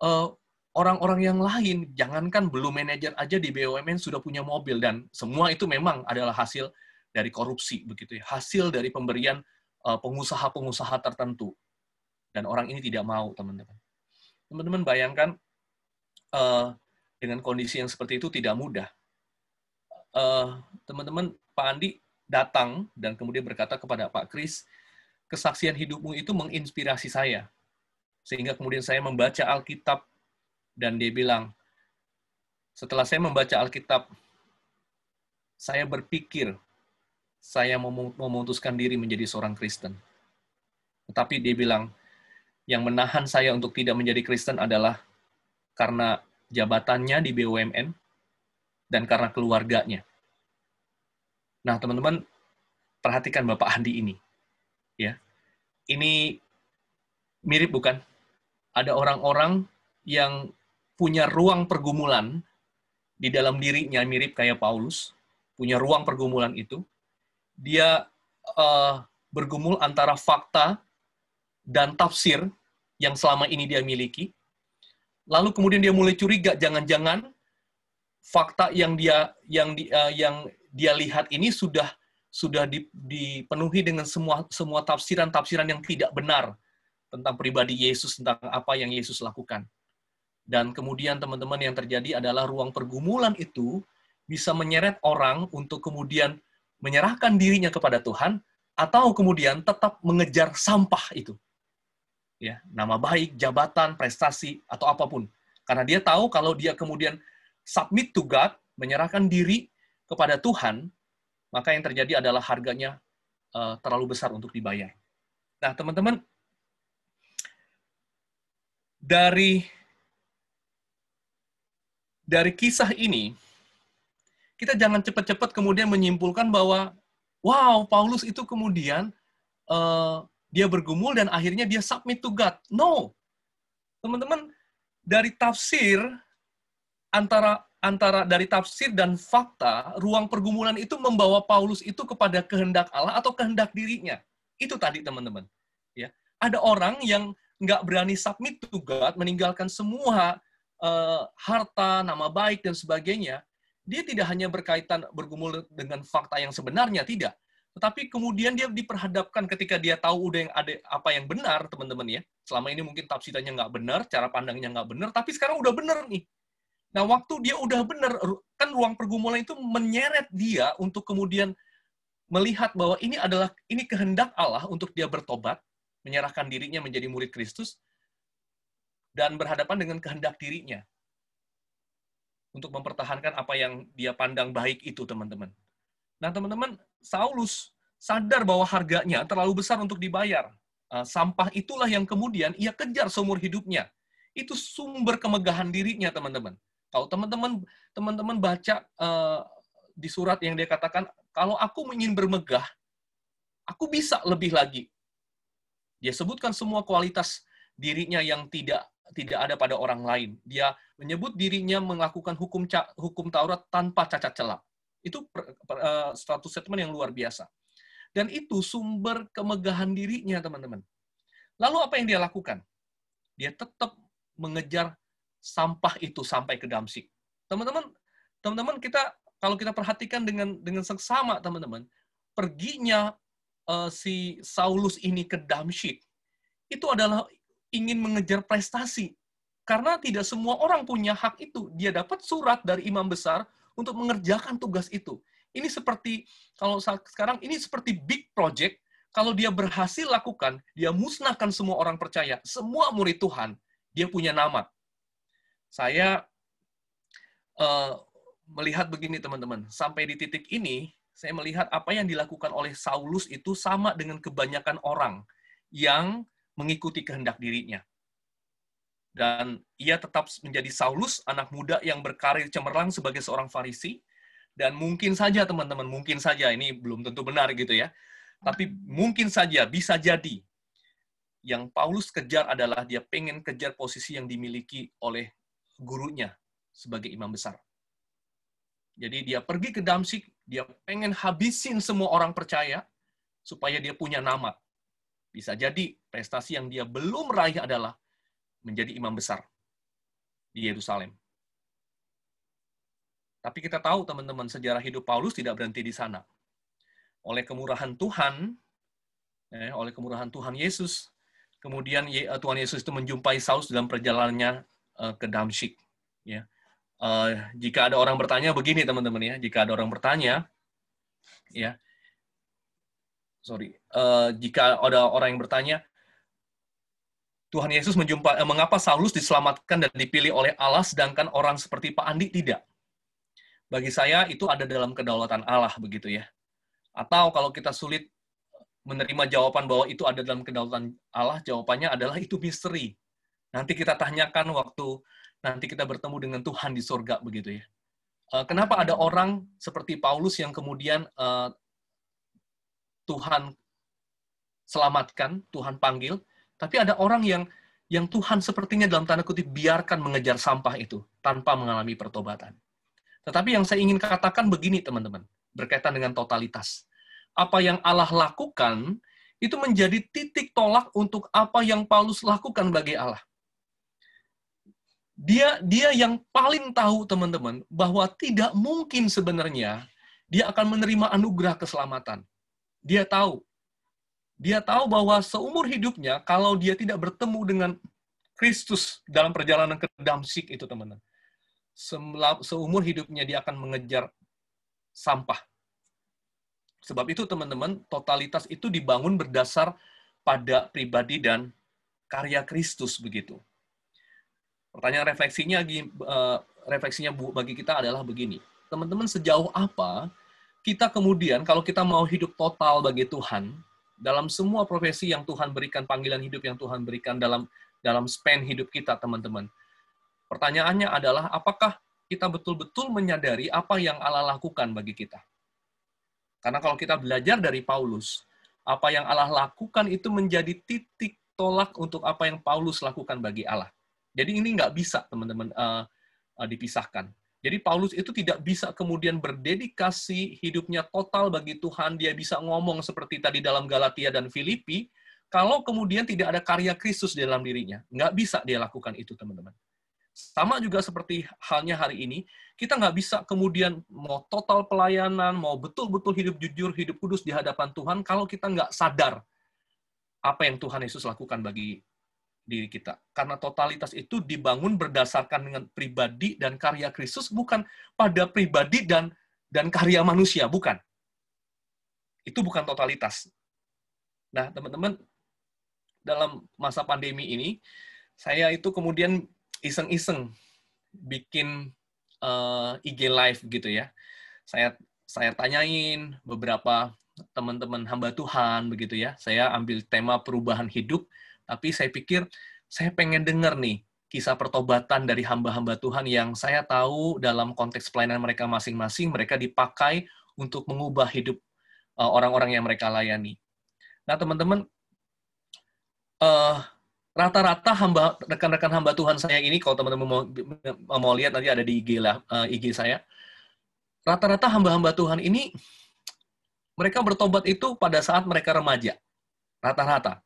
uh, orang-orang yang lain, jangankan belum manajer aja di BUMN sudah punya mobil dan semua itu memang adalah hasil dari korupsi begitu ya, hasil dari pemberian Eh, pengusaha-pengusaha tertentu. Dan orang ini tidak mau, teman-teman. Teman-teman bayangkan uh, dengan kondisi yang seperti itu tidak mudah. Uh, teman-teman, Pak Andi datang dan kemudian berkata kepada Pak Kris, kesaksian hidupmu itu menginspirasi saya. Sehingga kemudian saya membaca Alkitab dan dia bilang, setelah saya membaca Alkitab, saya berpikir saya memutuskan diri menjadi seorang Kristen. Tetapi dia bilang, yang menahan saya untuk tidak menjadi Kristen adalah karena jabatannya di BUMN dan karena keluarganya. Nah, teman-teman, perhatikan Bapak Andi ini. Ya. Ini mirip bukan? Ada orang-orang yang punya ruang pergumulan di dalam dirinya mirip kayak Paulus, punya ruang pergumulan itu, dia uh, bergumul antara fakta dan tafsir yang selama ini dia miliki. Lalu kemudian dia mulai curiga, jangan-jangan fakta yang dia yang di, uh, yang dia lihat ini sudah sudah dipenuhi dengan semua semua tafsiran-tafsiran yang tidak benar tentang pribadi Yesus tentang apa yang Yesus lakukan. Dan kemudian teman-teman yang terjadi adalah ruang pergumulan itu bisa menyeret orang untuk kemudian menyerahkan dirinya kepada Tuhan atau kemudian tetap mengejar sampah itu. Ya, nama baik, jabatan, prestasi atau apa pun. Karena dia tahu kalau dia kemudian submit to God, menyerahkan diri kepada Tuhan, maka yang terjadi adalah harganya uh, terlalu besar untuk dibayar. Nah, teman-teman, dari dari kisah ini kita jangan cepat-cepat kemudian menyimpulkan bahwa wow Paulus itu kemudian uh, dia bergumul dan akhirnya dia submit to God. No, teman-teman dari tafsir antara antara dari tafsir dan fakta ruang pergumulan itu membawa Paulus itu kepada kehendak Allah atau kehendak dirinya. Itu tadi teman-teman. Ya, ada orang yang nggak berani submit to God, meninggalkan semua uh, harta, nama baik, dan sebagainya, dia tidak hanya berkaitan bergumul dengan fakta yang sebenarnya, tidak. Tetapi kemudian dia diperhadapkan ketika dia tahu udah yang ada apa yang benar, teman-teman ya. Selama ini mungkin tafsirannya nggak benar, cara pandangnya nggak benar, tapi sekarang udah benar nih. Nah, waktu dia udah benar, kan ruang pergumulan itu menyeret dia untuk kemudian melihat bahwa ini adalah ini kehendak Allah untuk dia bertobat, menyerahkan dirinya menjadi murid Kristus, dan berhadapan dengan kehendak dirinya untuk mempertahankan apa yang dia pandang baik itu, teman-teman. Nah, teman-teman, Saulus sadar bahwa harganya terlalu besar untuk dibayar. Uh, sampah itulah yang kemudian ia kejar seumur hidupnya. Itu sumber kemegahan dirinya, teman-teman. Kalau teman-teman teman-teman baca uh, di surat yang dia katakan, kalau aku ingin bermegah, aku bisa lebih lagi. Dia sebutkan semua kualitas dirinya yang tidak tidak ada pada orang lain. Dia menyebut dirinya melakukan hukum hukum Taurat tanpa cacat celah. Itu uh, status statement yang luar biasa. Dan itu sumber kemegahan dirinya, teman-teman. Lalu apa yang dia lakukan? Dia tetap mengejar sampah itu sampai ke Damsik. Teman-teman, teman-teman kita kalau kita perhatikan dengan dengan seksama, teman-teman, perginya uh, si Saulus ini ke Damsyik itu adalah ingin mengejar prestasi. Karena tidak semua orang punya hak itu. Dia dapat surat dari imam besar untuk mengerjakan tugas itu. Ini seperti, kalau sekarang, ini seperti big project. Kalau dia berhasil lakukan, dia musnahkan semua orang percaya. Semua murid Tuhan, dia punya nama. Saya uh, melihat begini, teman-teman. Sampai di titik ini, saya melihat apa yang dilakukan oleh Saulus itu sama dengan kebanyakan orang yang mengikuti kehendak dirinya. Dan ia tetap menjadi Saulus, anak muda yang berkarir cemerlang sebagai seorang Farisi. Dan mungkin saja teman-teman, mungkin saja ini belum tentu benar gitu ya. Tapi mungkin saja bisa jadi yang Paulus kejar adalah dia pengen kejar posisi yang dimiliki oleh gurunya sebagai imam besar. Jadi dia pergi ke Damsik, dia pengen habisin semua orang percaya supaya dia punya nama. Bisa jadi prestasi yang dia belum raih adalah menjadi imam besar di Yerusalem. Tapi kita tahu teman-teman sejarah hidup Paulus tidak berhenti di sana. Oleh kemurahan Tuhan, eh, oleh kemurahan Tuhan Yesus, kemudian eh, Tuhan Yesus itu menjumpai Saulus dalam perjalanannya eh, ke Damsyik. Ya. Uh, jika ada orang bertanya begini teman-teman ya, jika ada orang bertanya, ya sorry, uh, jika ada orang yang bertanya, Tuhan Yesus menjumpa, eh, mengapa Saulus diselamatkan dan dipilih oleh Allah, sedangkan orang seperti Pak Andi tidak? Bagi saya itu ada dalam kedaulatan Allah begitu ya. Atau kalau kita sulit menerima jawaban bahwa itu ada dalam kedaulatan Allah, jawabannya adalah itu misteri. Nanti kita tanyakan waktu nanti kita bertemu dengan Tuhan di surga begitu ya. Eh, kenapa ada orang seperti Paulus yang kemudian uh, Tuhan selamatkan, Tuhan panggil, tapi ada orang yang yang Tuhan sepertinya dalam tanda kutip biarkan mengejar sampah itu tanpa mengalami pertobatan. Tetapi yang saya ingin katakan begini teman-teman, berkaitan dengan totalitas. Apa yang Allah lakukan itu menjadi titik tolak untuk apa yang Paulus lakukan bagi Allah. Dia dia yang paling tahu teman-teman bahwa tidak mungkin sebenarnya dia akan menerima anugerah keselamatan. Dia tahu. Dia tahu bahwa seumur hidupnya, kalau dia tidak bertemu dengan Kristus dalam perjalanan ke Damsik itu, teman-teman. Seumur hidupnya dia akan mengejar sampah. Sebab itu, teman-teman, totalitas itu dibangun berdasar pada pribadi dan karya Kristus begitu. Pertanyaan refleksinya eh, refleksinya bagi kita adalah begini. Teman-teman, sejauh apa kita kemudian kalau kita mau hidup total bagi Tuhan dalam semua profesi yang Tuhan berikan, panggilan hidup yang Tuhan berikan dalam dalam span hidup kita, teman-teman. Pertanyaannya adalah apakah kita betul-betul menyadari apa yang Allah lakukan bagi kita? Karena kalau kita belajar dari Paulus, apa yang Allah lakukan itu menjadi titik tolak untuk apa yang Paulus lakukan bagi Allah. Jadi ini nggak bisa, teman-teman, uh, uh, dipisahkan. Jadi Paulus itu tidak bisa kemudian berdedikasi hidupnya total bagi Tuhan. Dia bisa ngomong seperti tadi dalam Galatia dan Filipi, kalau kemudian tidak ada karya Kristus di dalam dirinya, nggak bisa dia lakukan itu, teman-teman. Sama juga seperti halnya hari ini, kita nggak bisa kemudian mau total pelayanan, mau betul-betul hidup jujur, hidup kudus di hadapan Tuhan, kalau kita nggak sadar apa yang Tuhan Yesus lakukan bagi diri kita. Karena totalitas itu dibangun berdasarkan dengan pribadi dan karya Kristus, bukan pada pribadi dan dan karya manusia, bukan. Itu bukan totalitas. Nah, teman-teman, dalam masa pandemi ini, saya itu kemudian iseng-iseng bikin uh, eh, IG live gitu ya. Saya saya tanyain beberapa teman-teman hamba Tuhan begitu ya. Saya ambil tema perubahan hidup, tapi saya pikir saya pengen dengar nih kisah pertobatan dari hamba-hamba Tuhan yang saya tahu dalam konteks pelayanan mereka masing-masing, mereka dipakai untuk mengubah hidup eh, orang-orang yang mereka layani. Nah, teman-teman, uh, rata-rata hamba rekan-rekan hamba Tuhan saya ini kalau teman-teman mau mau lihat nanti ada di IG lah uh, IG saya. Rata-rata hamba-hamba Tuhan ini mereka bertobat itu pada saat mereka remaja. Rata-rata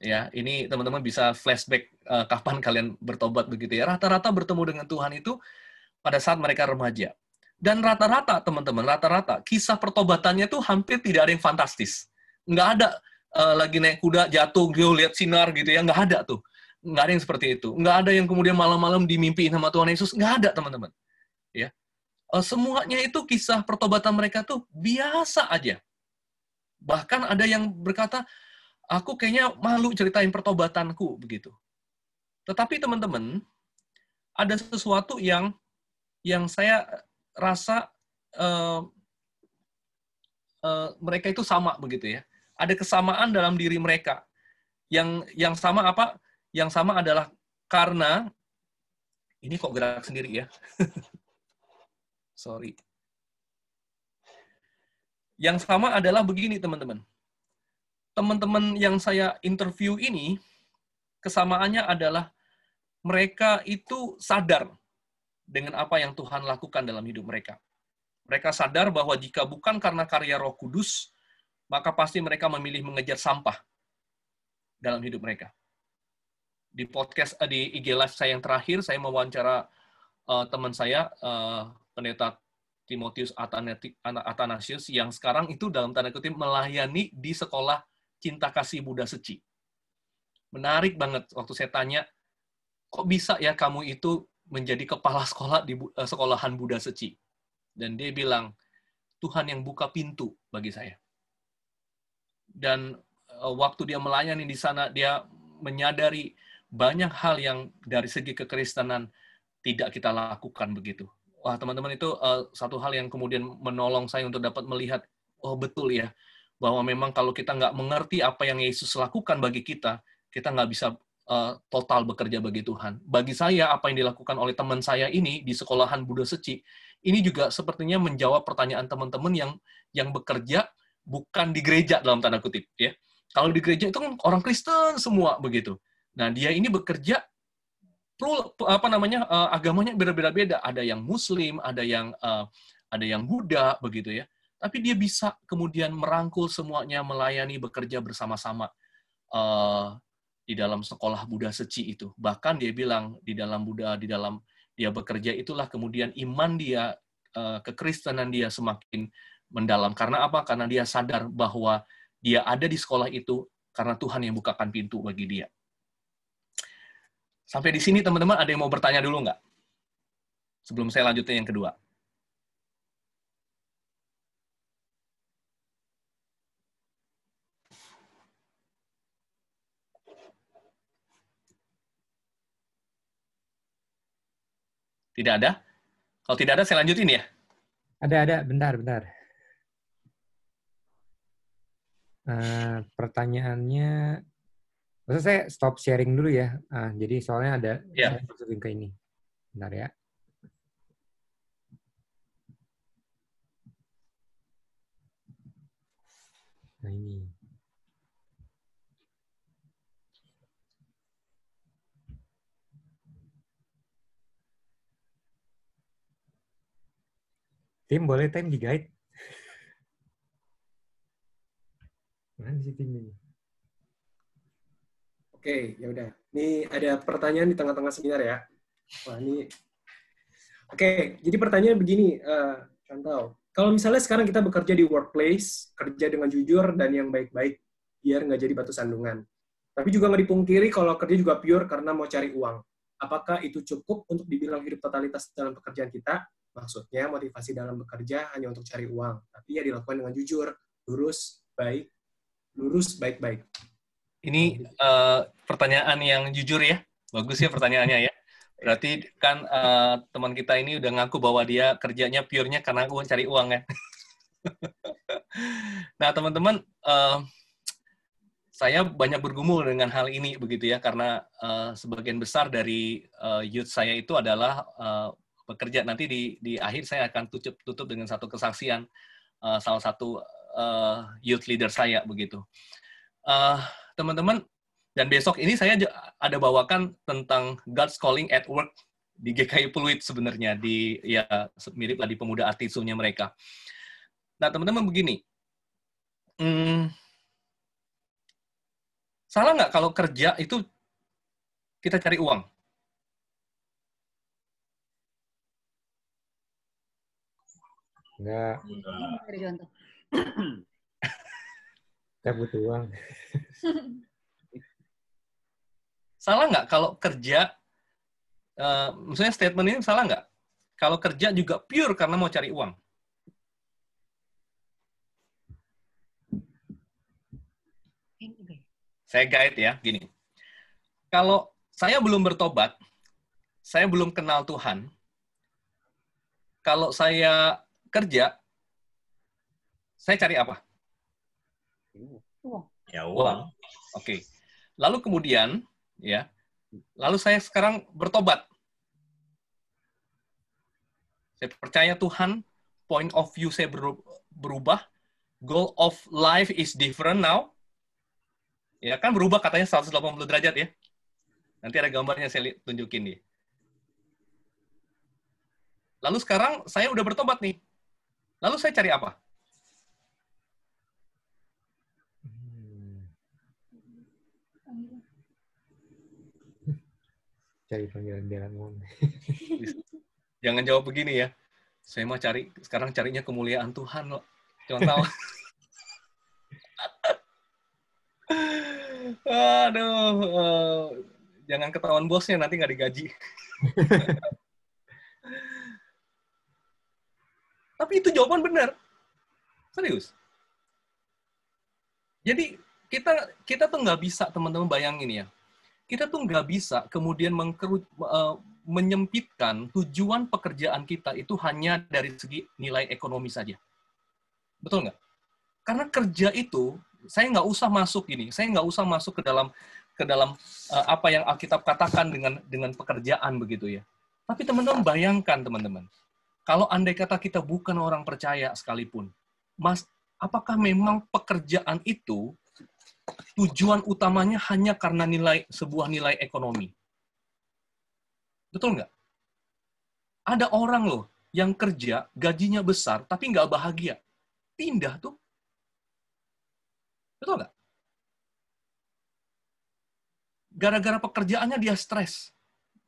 ya ini teman-teman bisa flashback uh, kapan kalian bertobat begitu ya. Rata-rata bertemu dengan Tuhan itu pada saat mereka remaja. Dan rata-rata teman-teman rata-rata kisah pertobatannya tuh hampir tidak ada yang fantastis. Nggak ada uh, lagi naik kuda jatuh gitu lihat sinar gitu ya. Nggak ada tuh. Nggak ada yang seperti itu. Nggak ada yang kemudian malam-malam dimimpiin sama Tuhan Yesus. Nggak ada teman-teman. Ya. Uh, semuanya itu kisah pertobatan mereka tuh biasa aja. Bahkan ada yang berkata aku kayaknya malu ceritain pertobatanku begitu tetapi teman-teman ada sesuatu yang yang saya rasa uh, uh, mereka itu sama begitu ya ada kesamaan dalam diri mereka. Yang yang sama apa? Yang sama adalah karena ini kok gerak sendiri ya. [laughs] Sorry. Yang sama adalah begini, teman-teman. Teman-teman yang saya interview ini, kesamaannya adalah mereka itu sadar dengan apa yang Tuhan lakukan dalam hidup mereka. Mereka sadar bahwa jika bukan karena karya Roh Kudus, maka pasti mereka memilih mengejar sampah dalam hidup mereka. Di podcast eh, di IG Live saya yang terakhir, saya mewawancara uh, teman saya, uh, pendeta Timotius Athanasius, yang sekarang itu dalam tanda kutip melayani di sekolah cinta kasih Buddha Seci. Menarik banget waktu saya tanya, kok bisa ya kamu itu menjadi kepala sekolah di uh, sekolahan Buddha Seci? Dan dia bilang, Tuhan yang buka pintu bagi saya dan uh, waktu dia melayani di sana dia menyadari banyak hal yang dari segi kekristenan tidak kita lakukan begitu. Wah, teman-teman itu uh, satu hal yang kemudian menolong saya untuk dapat melihat oh betul ya bahwa memang kalau kita nggak mengerti apa yang Yesus lakukan bagi kita, kita nggak bisa uh, total bekerja bagi Tuhan. Bagi saya, apa yang dilakukan oleh teman saya ini di sekolahan Buddha Seci, ini juga sepertinya menjawab pertanyaan teman-teman yang yang bekerja bukan di gereja dalam tanda kutip ya. Kalau di gereja itu kan orang Kristen semua begitu. Nah, dia ini bekerja apa namanya uh, agamanya berbeda-beda. Ada yang Muslim, ada yang uh, ada yang Buddha begitu ya. Tapi dia bisa kemudian merangkul semuanya, melayani, bekerja bersama-sama uh, di dalam sekolah Buddha Seci itu. Bahkan dia bilang di dalam Buddha, di dalam dia bekerja itulah kemudian iman dia, uh, kekristenan dia semakin mendalam. Karena apa? Karena dia sadar bahwa dia ada di sekolah itu karena Tuhan yang bukakan pintu bagi dia. Sampai di sini teman-teman ada yang mau bertanya dulu nggak? Sebelum saya lanjutin yang kedua. Tidak ada? Kalau tidak ada, saya lanjutin ya. Ada, ada. Bentar, bentar. Uh, pertanyaannya, maksud saya stop sharing dulu ya. Uh, jadi soalnya ada yeah. saya masukin ke ini. Bentar ya. Nah ini. Tim boleh tim di guide? Mana sih tim ini? Oke, ya udah. Ini ada pertanyaan di tengah-tengah seminar ya. Wah, ini Oke, jadi pertanyaan begini, uh. Kalau misalnya sekarang kita bekerja di workplace, kerja dengan jujur dan yang baik-baik, biar nggak jadi batu sandungan. Tapi juga nggak dipungkiri kalau kerja juga pure karena mau cari uang. Apakah itu cukup untuk dibilang hidup totalitas dalam pekerjaan kita? Maksudnya motivasi dalam bekerja hanya untuk cari uang, tapi ya dilakukan dengan jujur, lurus, baik, lurus, baik-baik. Ini uh, pertanyaan yang jujur ya, bagus ya pertanyaannya ya. Berarti kan uh, teman kita ini udah ngaku bahwa dia kerjanya pure-nya karena uang cari uang ya. [laughs] nah teman-teman, uh, saya banyak bergumul dengan hal ini begitu ya karena uh, sebagian besar dari uh, youth saya itu adalah uh, bekerja. Nanti di di akhir saya akan tutup tutup dengan satu kesaksian uh, salah satu uh, youth leader saya begitu. Teman-teman, uh, dan besok ini saya ada bawakan tentang God's Calling at Work di GKI Pluit sebenarnya di ya mirip lah di pemuda artisunya mereka. Nah teman-teman begini, hmm, salah nggak kalau kerja itu kita cari uang? Enggak. [clears throat] Kita butuh uang. salah nggak kalau kerja, uh, maksudnya statement ini salah nggak? Kalau kerja juga pure karena mau cari uang. Saya guide ya, gini. Kalau saya belum bertobat, saya belum kenal Tuhan, kalau saya kerja, saya cari apa? Uang. Ya uang. Oke. Okay. Lalu kemudian ya. Lalu saya sekarang bertobat. Saya percaya Tuhan, point of view saya berubah, goal of life is different now. Ya kan berubah katanya 180 derajat ya. Nanti ada gambarnya saya tunjukin nih. Lalu sekarang saya udah bertobat nih. Lalu saya cari apa? cari panggilan uang. [laughs] Jangan jawab begini ya. Saya mau cari sekarang carinya kemuliaan Tuhan loh. Contoh. [laughs] Aduh, uh, jangan ketahuan bosnya nanti nggak digaji. [laughs] Tapi itu jawaban benar. Serius. Jadi kita kita tuh nggak bisa teman-teman bayangin ya kita tuh nggak bisa kemudian mengkerut, uh, menyempitkan tujuan pekerjaan kita itu hanya dari segi nilai ekonomi saja. Betul nggak? Karena kerja itu, saya nggak usah masuk ini, saya nggak usah masuk ke dalam ke dalam uh, apa yang Alkitab katakan dengan dengan pekerjaan begitu ya. Tapi teman-teman bayangkan teman-teman, kalau andai kata kita bukan orang percaya sekalipun, mas, apakah memang pekerjaan itu tujuan utamanya hanya karena nilai sebuah nilai ekonomi. Betul nggak? Ada orang loh yang kerja gajinya besar tapi nggak bahagia. Pindah tuh. Betul nggak? Gara-gara pekerjaannya dia stres.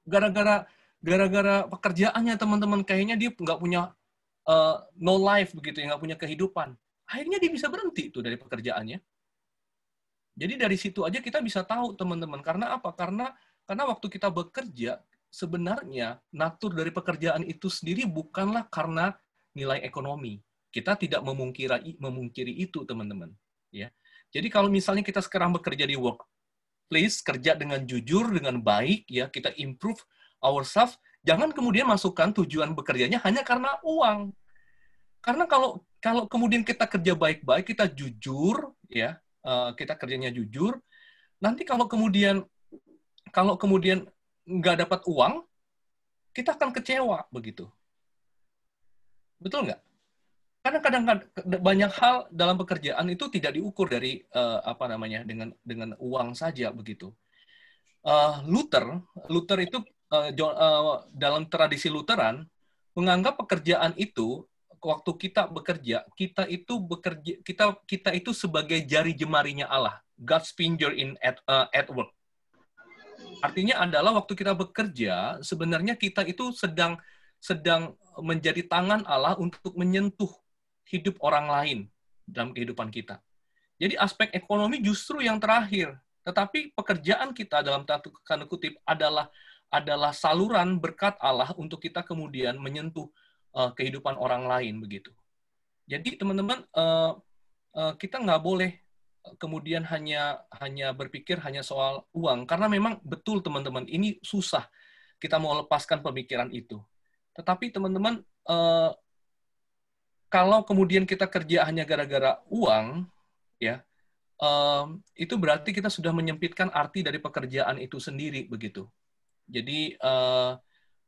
Gara-gara gara-gara pekerjaannya teman-teman kayaknya dia nggak punya uh, no life begitu ya, nggak punya kehidupan. Akhirnya dia bisa berhenti tuh dari pekerjaannya jadi dari situ aja kita bisa tahu teman-teman. Karena apa? Karena karena waktu kita bekerja sebenarnya natur dari pekerjaan itu sendiri bukanlah karena nilai ekonomi. Kita tidak memungkiri memungkiri itu teman-teman. Ya. Jadi kalau misalnya kita sekarang bekerja di workplace, kerja dengan jujur, dengan baik, ya kita improve ourselves, jangan kemudian masukkan tujuan bekerjanya hanya karena uang. Karena kalau kalau kemudian kita kerja baik-baik, kita jujur, ya Eh, kita kerjanya jujur, nanti kalau kemudian kalau kemudian nggak dapat uang, kita akan kecewa begitu. Betul nggak? Karena kadang-kadang banyak hal dalam pekerjaan itu tidak diukur dari uh, apa namanya dengan dengan uang saja begitu. Uh, Luther, Luther itu uh, dalam tradisi Lutheran menganggap pekerjaan itu waktu kita bekerja, kita itu bekerja kita kita itu sebagai jari jemarinya Allah, God's finger in at uh, at work. Artinya adalah waktu kita bekerja, sebenarnya kita itu sedang sedang menjadi tangan Allah untuk menyentuh hidup orang lain dalam kehidupan kita. Jadi aspek ekonomi justru yang terakhir, tetapi pekerjaan kita dalam tanda kutip adalah adalah saluran berkat Allah untuk kita kemudian menyentuh uh, kehidupan orang lain begitu. Jadi teman-teman uh, uh, kita nggak boleh kemudian hanya hanya berpikir hanya soal uang karena memang betul teman-teman ini susah kita mau lepaskan pemikiran itu. Tetapi teman-teman eh, kalau kemudian kita kerja hanya gara-gara uang ya eh, itu berarti kita sudah menyempitkan arti dari pekerjaan itu sendiri begitu. Jadi eh,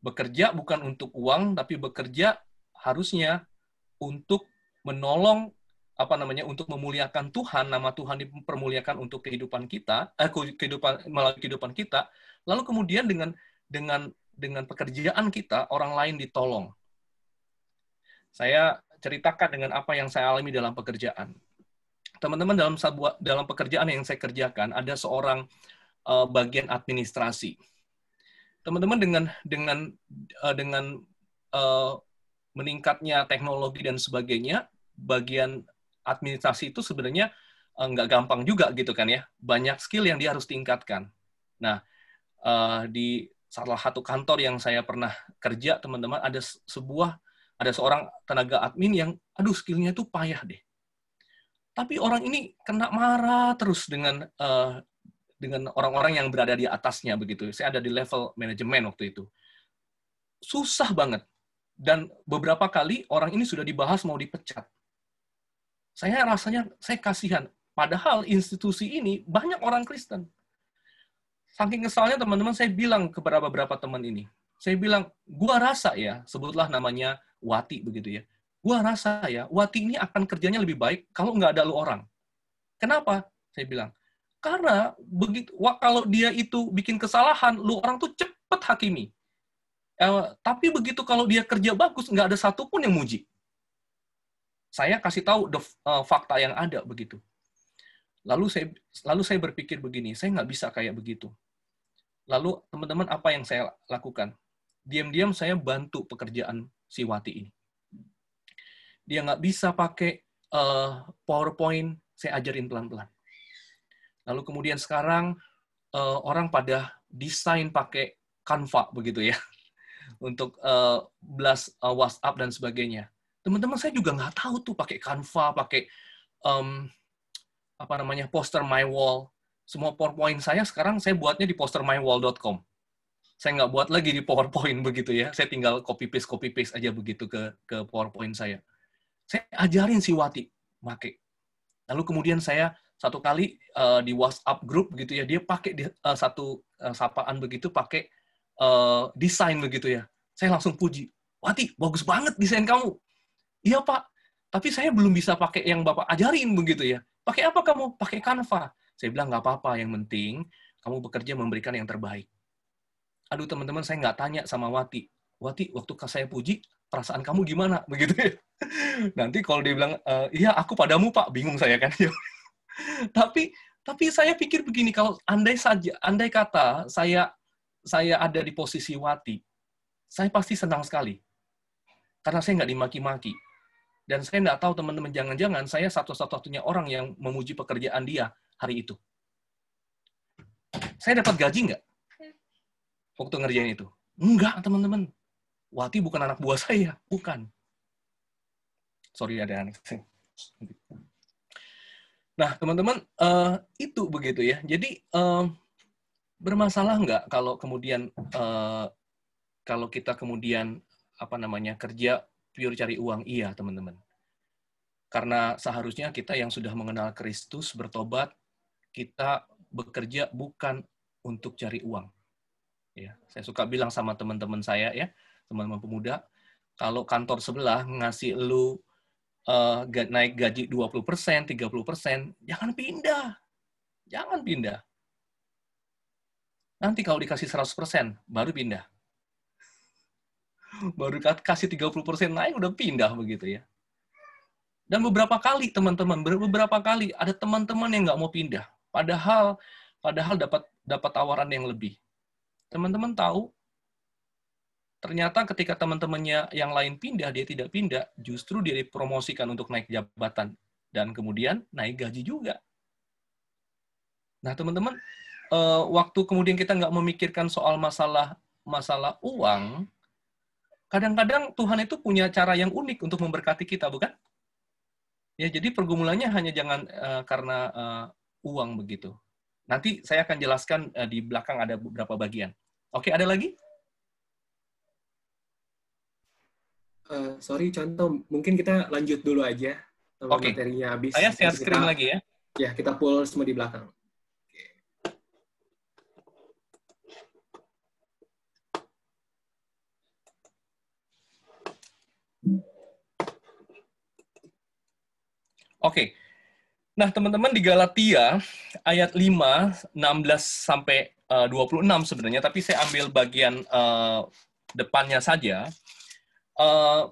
bekerja bukan untuk uang tapi bekerja harusnya untuk menolong apa namanya untuk memuliakan Tuhan, nama Tuhan dipermuliakan untuk kehidupan kita, eh, kehidupan melalui kehidupan kita, lalu kemudian dengan dengan dengan pekerjaan kita orang lain ditolong. Saya ceritakan dengan apa yang saya alami dalam pekerjaan. Teman-teman dalam sebuah dalam pekerjaan yang saya kerjakan ada seorang uh, bagian administrasi. Teman-teman dengan dengan uh, dengan uh, meningkatnya teknologi dan sebagainya, bagian administrasi itu sebenarnya uh, nggak gampang juga gitu kan ya. Banyak skill yang dia harus tingkatkan. Nah, uh, di salah satu kantor yang saya pernah kerja, teman-teman, ada sebuah ada seorang tenaga admin yang, aduh, skillnya itu payah deh. Tapi orang ini kena marah terus dengan uh, dengan orang-orang yang berada di atasnya begitu. Saya ada di level manajemen waktu itu. Susah banget. Dan beberapa kali orang ini sudah dibahas mau dipecat saya rasanya saya kasihan. Padahal institusi ini banyak orang Kristen. Saking kesalnya teman-teman saya bilang kepada beberapa teman ini. Saya bilang, gua rasa ya, sebutlah namanya Wati begitu ya. Gua rasa ya, Wati ini akan kerjanya lebih baik kalau nggak ada lu orang. Kenapa? Saya bilang, karena begitu kalau dia itu bikin kesalahan, lu orang tuh cepet hakimi. Eh, tapi begitu kalau dia kerja bagus, nggak ada satupun yang muji. Saya kasih tahu the, uh, fakta yang ada begitu. Lalu saya lalu saya berpikir begini, saya nggak bisa kayak begitu. Lalu teman-teman apa yang saya lakukan? Diam-diam saya bantu pekerjaan si Wati ini. Dia nggak bisa pakai uh, PowerPoint, saya ajarin pelan-pelan. Lalu kemudian sekarang uh, orang pada desain pakai Canva begitu ya [laughs] untuk uh, blast uh, WhatsApp dan sebagainya teman-teman saya juga nggak tahu tuh pakai Canva, pakai um, apa namanya poster my wall. Semua PowerPoint saya sekarang saya buatnya di postermywall.com. Saya nggak buat lagi di PowerPoint [laughs] begitu ya. Saya tinggal copy paste copy paste aja begitu ke ke PowerPoint saya. Saya ajarin si Wati pakai. Lalu kemudian saya satu kali uh, di WhatsApp group gitu ya, dia pakai uh, satu uh, sapaan begitu pakai uh, desain begitu ya. Saya langsung puji, Wati, bagus banget desain kamu. Iya Pak, tapi saya belum bisa pakai yang Bapak ajarin begitu ya. Pakai apa kamu? Pakai Canva. Saya bilang nggak apa-apa, yang penting kamu bekerja memberikan yang terbaik. Aduh teman-teman, saya nggak tanya sama Wati. Wati, waktu saya puji, perasaan kamu gimana? [laughs] Begitu ya. Nanti kalau dia bilang, iya aku padamu Pak, bingung saya kan. [laughs] tapi tapi saya pikir begini, kalau andai saja, andai kata saya saya ada di posisi Wati, saya pasti senang sekali. Karena saya nggak dimaki-maki dan saya nggak tahu teman-teman, jangan-jangan saya satu-satunya orang yang memuji pekerjaan dia hari itu. Saya dapat gaji nggak? Waktu ngerjain itu? Enggak, teman-teman. Wati bukan anak buah saya, bukan. Sorry ada anak Nah, teman-teman, uh, itu begitu ya. Jadi, uh, bermasalah nggak kalau kemudian uh, kalau kita kemudian apa namanya kerja pure cari uang? Iya, teman-teman. Karena seharusnya kita yang sudah mengenal Kristus bertobat, kita bekerja bukan untuk cari uang. Ya, saya suka bilang sama teman-teman saya ya, teman-teman pemuda, kalau kantor sebelah ngasih lu uh, naik gaji 20%, 30%, jangan pindah. Jangan pindah. Nanti kalau dikasih 100%, baru pindah [laughs] baru kasih 30% naik udah pindah begitu ya. Dan beberapa kali teman-teman, beberapa kali ada teman-teman yang nggak mau pindah. Padahal padahal dapat dapat tawaran yang lebih. teman-teman tahu ternyata ketika teman-temannya yang lain pindah, dia tidak pindah, justru dia dipromosikan untuk naik jabatan dan kemudian naik gaji juga. Nah, teman-teman, eh, waktu kemudian kita nggak memikirkan soal masalah masalah uang, kadang-kadang Tuhan itu punya cara yang unik untuk memberkati kita, bukan? Ya, jadi pergumulannya hanya jangan uh, karena uh, uang begitu. Nanti saya akan jelaskan uh, di belakang ada beberapa bagian. Oke, ada lagi? Uh, sorry, contoh mungkin kita lanjut dulu aja. Oke. Okay. Materinya habis. Saya share screen lagi ya. Ya, kita pull semua di belakang. Oke. Nah, teman-teman di Galatia ayat 5 16 sampai uh, 26 sebenarnya, tapi saya ambil bagian uh, depannya saja. Uh,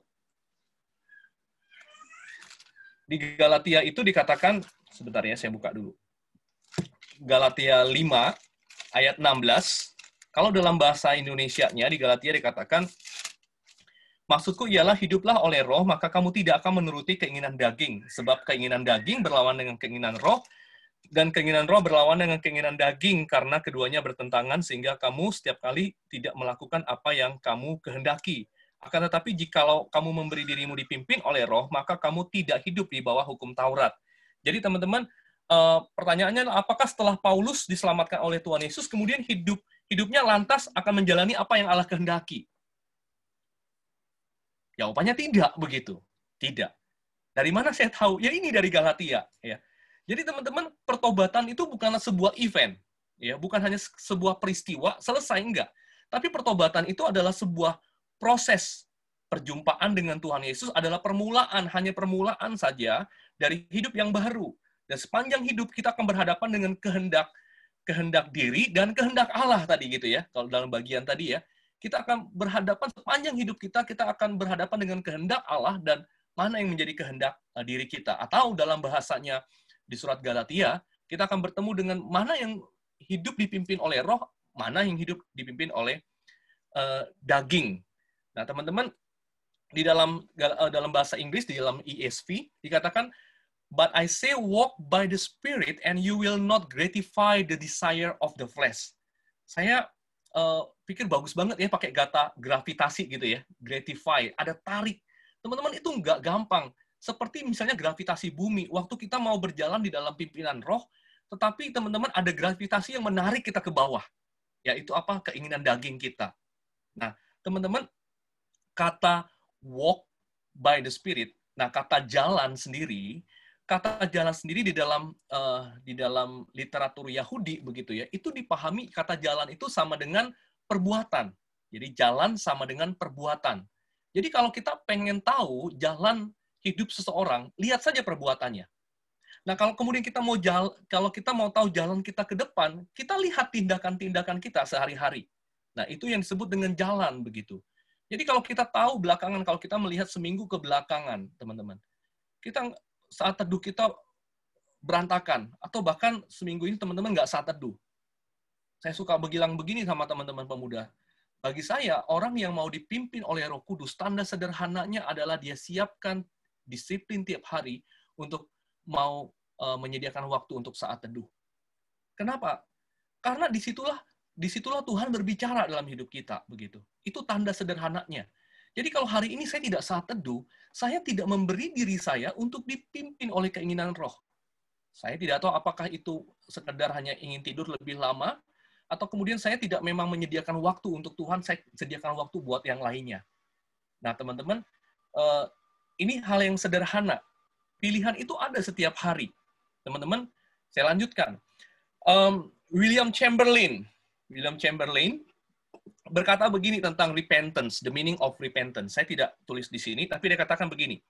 di Galatia itu dikatakan sebentar ya, saya buka dulu. Galatia 5 ayat 16. Kalau dalam bahasa Indonesia-nya di Galatia dikatakan Maksudku ialah hiduplah oleh roh, maka kamu tidak akan menuruti keinginan daging. Sebab keinginan daging berlawan dengan keinginan roh, dan keinginan roh berlawan dengan keinginan daging, karena keduanya bertentangan, sehingga kamu setiap kali tidak melakukan apa yang kamu kehendaki. Akan tetapi jikalau kamu memberi dirimu dipimpin oleh roh, maka kamu tidak hidup di bawah hukum Taurat. Jadi teman-teman, uh, pertanyaannya apakah setelah Paulus diselamatkan oleh Tuhan Yesus, kemudian hidup hidupnya lantas akan menjalani apa yang Allah kehendaki? Jawabannya tidak begitu. Tidak. Dari mana saya tahu? Ya ini dari Galatia. Ya. Jadi teman-teman, pertobatan itu bukanlah sebuah event. ya Bukan hanya sebuah peristiwa, selesai, enggak. Tapi pertobatan itu adalah sebuah proses. Perjumpaan dengan Tuhan Yesus adalah permulaan, hanya permulaan saja dari hidup yang baru. Dan sepanjang hidup kita akan berhadapan dengan kehendak kehendak diri dan kehendak Allah tadi gitu ya. Kalau dalam bagian tadi ya, kita akan berhadapan sepanjang hidup kita, kita akan berhadapan dengan kehendak Allah dan mana yang menjadi kehendak uh, diri kita. Atau dalam bahasanya di surat Galatia, kita akan bertemu dengan mana yang hidup dipimpin oleh roh, mana yang hidup dipimpin oleh uh, daging. Nah, teman-teman, di dalam uh, dalam bahasa Inggris, di dalam ESV, dikatakan, But I say walk by the Spirit and you will not gratify the desire of the flesh. Saya uh, pikir bagus banget ya pakai kata gravitasi gitu ya, gratify, ada tarik. Teman-teman itu nggak gampang. Seperti misalnya gravitasi bumi, waktu kita mau berjalan di dalam pimpinan roh, tetapi teman-teman ada gravitasi yang menarik kita ke bawah. Yaitu apa? Keinginan daging kita. Nah, teman-teman, kata walk by the spirit, nah kata jalan sendiri, kata jalan sendiri di dalam uh, di dalam literatur Yahudi begitu ya itu dipahami kata jalan itu sama dengan perbuatan. Jadi jalan sama dengan perbuatan. Jadi kalau kita pengen tahu jalan hidup seseorang lihat saja perbuatannya. Nah kalau kemudian kita mau jal kalau kita mau tahu jalan kita ke depan kita lihat tindakan-tindakan kita sehari-hari. Nah itu yang disebut dengan jalan begitu jadi kalau kita tahu belakangan kalau kita melihat seminggu ke belakangan teman-teman kita saat teduh kita berantakan. Atau bahkan seminggu ini teman-teman nggak saat teduh. Saya suka begilang begini sama teman-teman pemuda. Bagi saya, orang yang mau dipimpin oleh roh kudus, tanda sederhananya adalah dia siapkan disiplin tiap hari untuk mau uh, menyediakan waktu untuk saat teduh. Kenapa? Karena di situlah di situlah Tuhan berbicara dalam hidup kita begitu. Itu tanda sederhananya. Jadi kalau hari ini saya tidak saat teduh, saya tidak memberi diri saya untuk dipimpin oleh keinginan roh. Saya tidak tahu apakah itu sekedar hanya ingin tidur lebih lama, atau kemudian saya tidak memang menyediakan waktu untuk Tuhan, saya sediakan waktu buat yang lainnya. Nah, teman-teman, eh, ini hal yang sederhana. Pilihan itu ada setiap hari. Teman-teman, saya lanjutkan. William Chamberlain, William Chamberlain berkata begini tentang repentance, the meaning of repentance. Saya tidak tulis di sini, tapi dia katakan begini.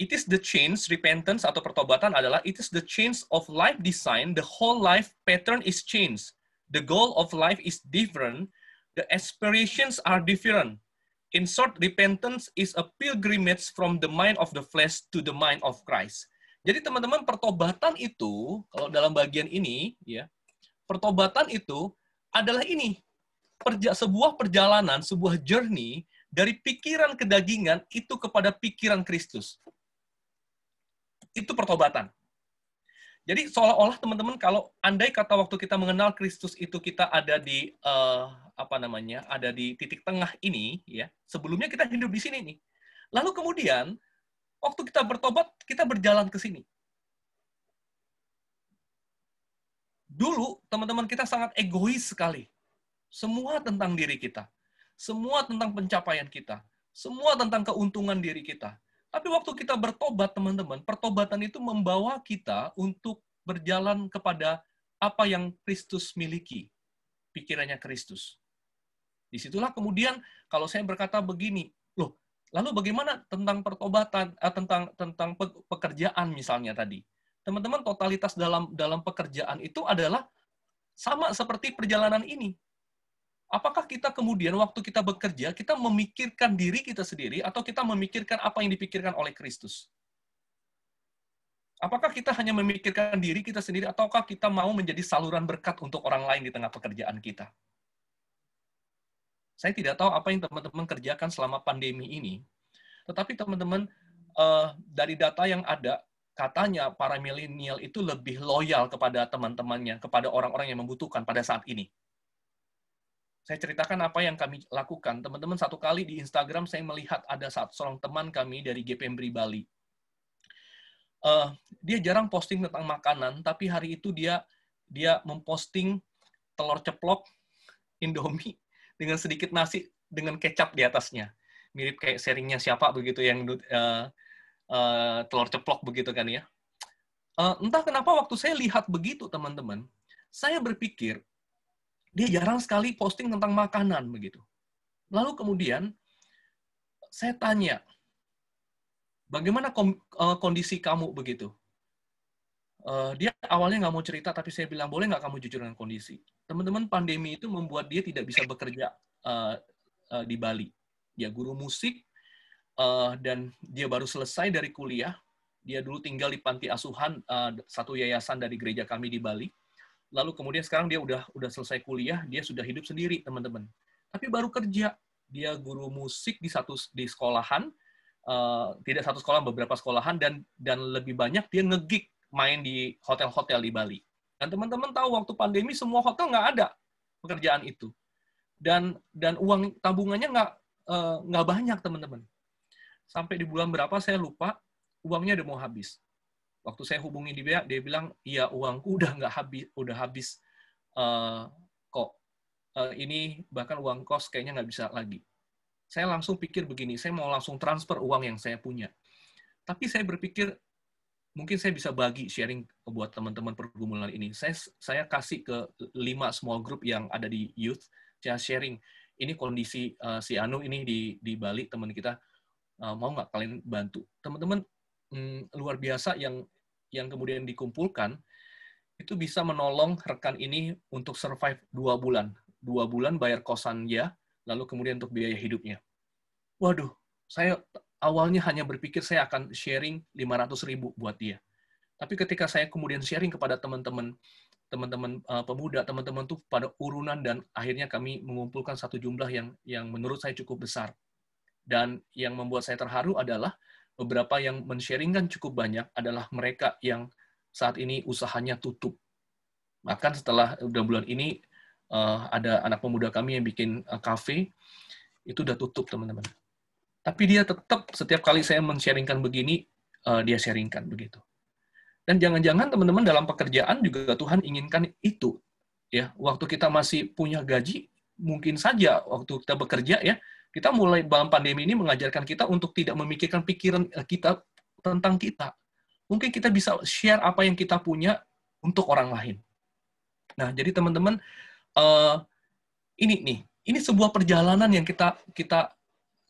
It is the change, repentance atau pertobatan adalah it is the change of life design, the whole life pattern is changed. The goal of life is different, the aspirations are different. In short, repentance is a pilgrimage from the mind of the flesh to the mind of Christ. Jadi teman-teman, pertobatan itu, kalau dalam bagian ini, ya, pertobatan itu adalah ini, perja sebuah perjalanan, sebuah journey dari pikiran kedagingan itu kepada pikiran Kristus. Itu pertobatan. Jadi seolah-olah teman-teman kalau andai kata waktu kita mengenal Kristus itu kita ada di uh, apa namanya ada di titik tengah ini ya sebelumnya kita hidup di sini nih lalu kemudian waktu kita bertobat kita berjalan ke sini dulu teman-teman kita sangat egois sekali. Semua tentang diri kita. Semua tentang pencapaian kita. Semua tentang keuntungan diri kita. Tapi waktu kita bertobat, teman-teman, pertobatan itu membawa kita untuk berjalan kepada apa yang Kristus miliki, pikirannya Kristus. Di situlah kemudian kalau saya berkata begini, loh, lalu bagaimana tentang pertobatan, eh, tentang tentang pekerjaan misalnya tadi, teman-teman totalitas dalam dalam pekerjaan itu adalah sama seperti perjalanan ini. Apakah kita kemudian waktu kita bekerja, kita memikirkan diri kita sendiri atau kita memikirkan apa yang dipikirkan oleh Kristus? Apakah kita hanya memikirkan diri kita sendiri ataukah kita mau menjadi saluran berkat untuk orang lain di tengah pekerjaan kita? Saya tidak tahu apa yang teman-teman kerjakan selama pandemi ini, tetapi teman-teman uh, dari data yang ada, katanya para milenial itu lebih loyal kepada teman-temannya, kepada orang-orang yang membutuhkan pada saat ini saya ceritakan apa yang kami lakukan. Teman-teman, satu kali di Instagram saya melihat ada satu seorang teman kami dari GPMBRI Bali. Uh, dia jarang posting tentang makanan, tapi hari itu dia dia memposting telur ceplok Indomie dengan sedikit nasi dengan kecap di atasnya. Mirip kayak sharingnya siapa begitu yang uh, uh, telur ceplok begitu kan ya. Uh, entah kenapa waktu saya lihat begitu teman-teman, saya berpikir dia jarang sekali posting tentang makanan begitu. Lalu kemudian saya tanya, bagaimana eh, kondisi kamu begitu? Uh, dia awalnya nggak mau cerita, tapi saya bilang boleh nggak kamu jujur dengan kondisi. Teman-teman pandemi itu membuat dia tidak bisa bekerja uh, uh, di Bali. Dia guru musik uh, dan dia baru selesai dari kuliah. Dia dulu tinggal di panti asuhan uh, satu yayasan dari gereja kami di Bali lalu kemudian sekarang dia udah udah selesai kuliah, dia sudah hidup sendiri, teman-teman. Tapi baru kerja, dia guru musik di satu di sekolahan, uh, tidak satu sekolah, beberapa sekolahan dan dan lebih banyak dia ngegig main di hotel-hotel di Bali. Dan teman-teman tahu waktu pandemi semua hotel nggak ada pekerjaan itu. Dan dan uang tabungannya nggak uh, nggak banyak teman-teman. Sampai di bulan berapa saya lupa, uangnya udah mau habis. Waktu saya hubungi dia dia bilang iya uangku [laughs] udah nggak habis udah habis. Uh, kok uh, ini bahkan uang kos kayaknya nggak bisa lagi. Saya langsung pikir begini saya mau langsung transfer uang yang saya punya. Tapi saya berpikir mungkin saya bisa bagi sharing buat teman-teman pergumulan ini. Saya saya kasih ke lima small group yang ada di youth saya sharing. Ini kondisi uh, si Anu ini di di Bali teman kita uh, mau nggak kalian bantu teman-teman hmm, luar biasa yang yang kemudian dikumpulkan itu bisa menolong rekan ini untuk survive dua bulan. Dua bulan bayar kosan ya, lalu kemudian untuk biaya hidupnya. Waduh, saya awalnya hanya berpikir saya akan sharing 500 ribu buat dia. Tapi ketika saya kemudian sharing kepada teman-teman teman-teman uh, pemuda, teman-teman tuh pada urunan dan akhirnya kami mengumpulkan satu jumlah yang yang menurut saya cukup besar. Dan yang membuat saya terharu adalah beberapa yang men-sharingkan cukup banyak adalah mereka yang saat ini usahanya tutup. Bahkan setelah udah bulan ini uh, ada anak pemuda kami yang bikin uh, itu udah tutup teman-teman. Tapi dia tetap setiap kali saya men-sharingkan begini uh, dia sharingkan begitu. Dan jangan-jangan teman-teman dalam pekerjaan juga Tuhan inginkan itu ya. Waktu kita masih punya gaji mungkin saja waktu kita bekerja ya kita mulai dalam pandemi ini mengajarkan kita untuk tidak memikirkan pikiran eh, kita tentang kita. Mungkin kita bisa share apa yang kita punya untuk orang lain. Nah, jadi teman-teman, uh, ini nih, ini sebuah perjalanan yang kita kita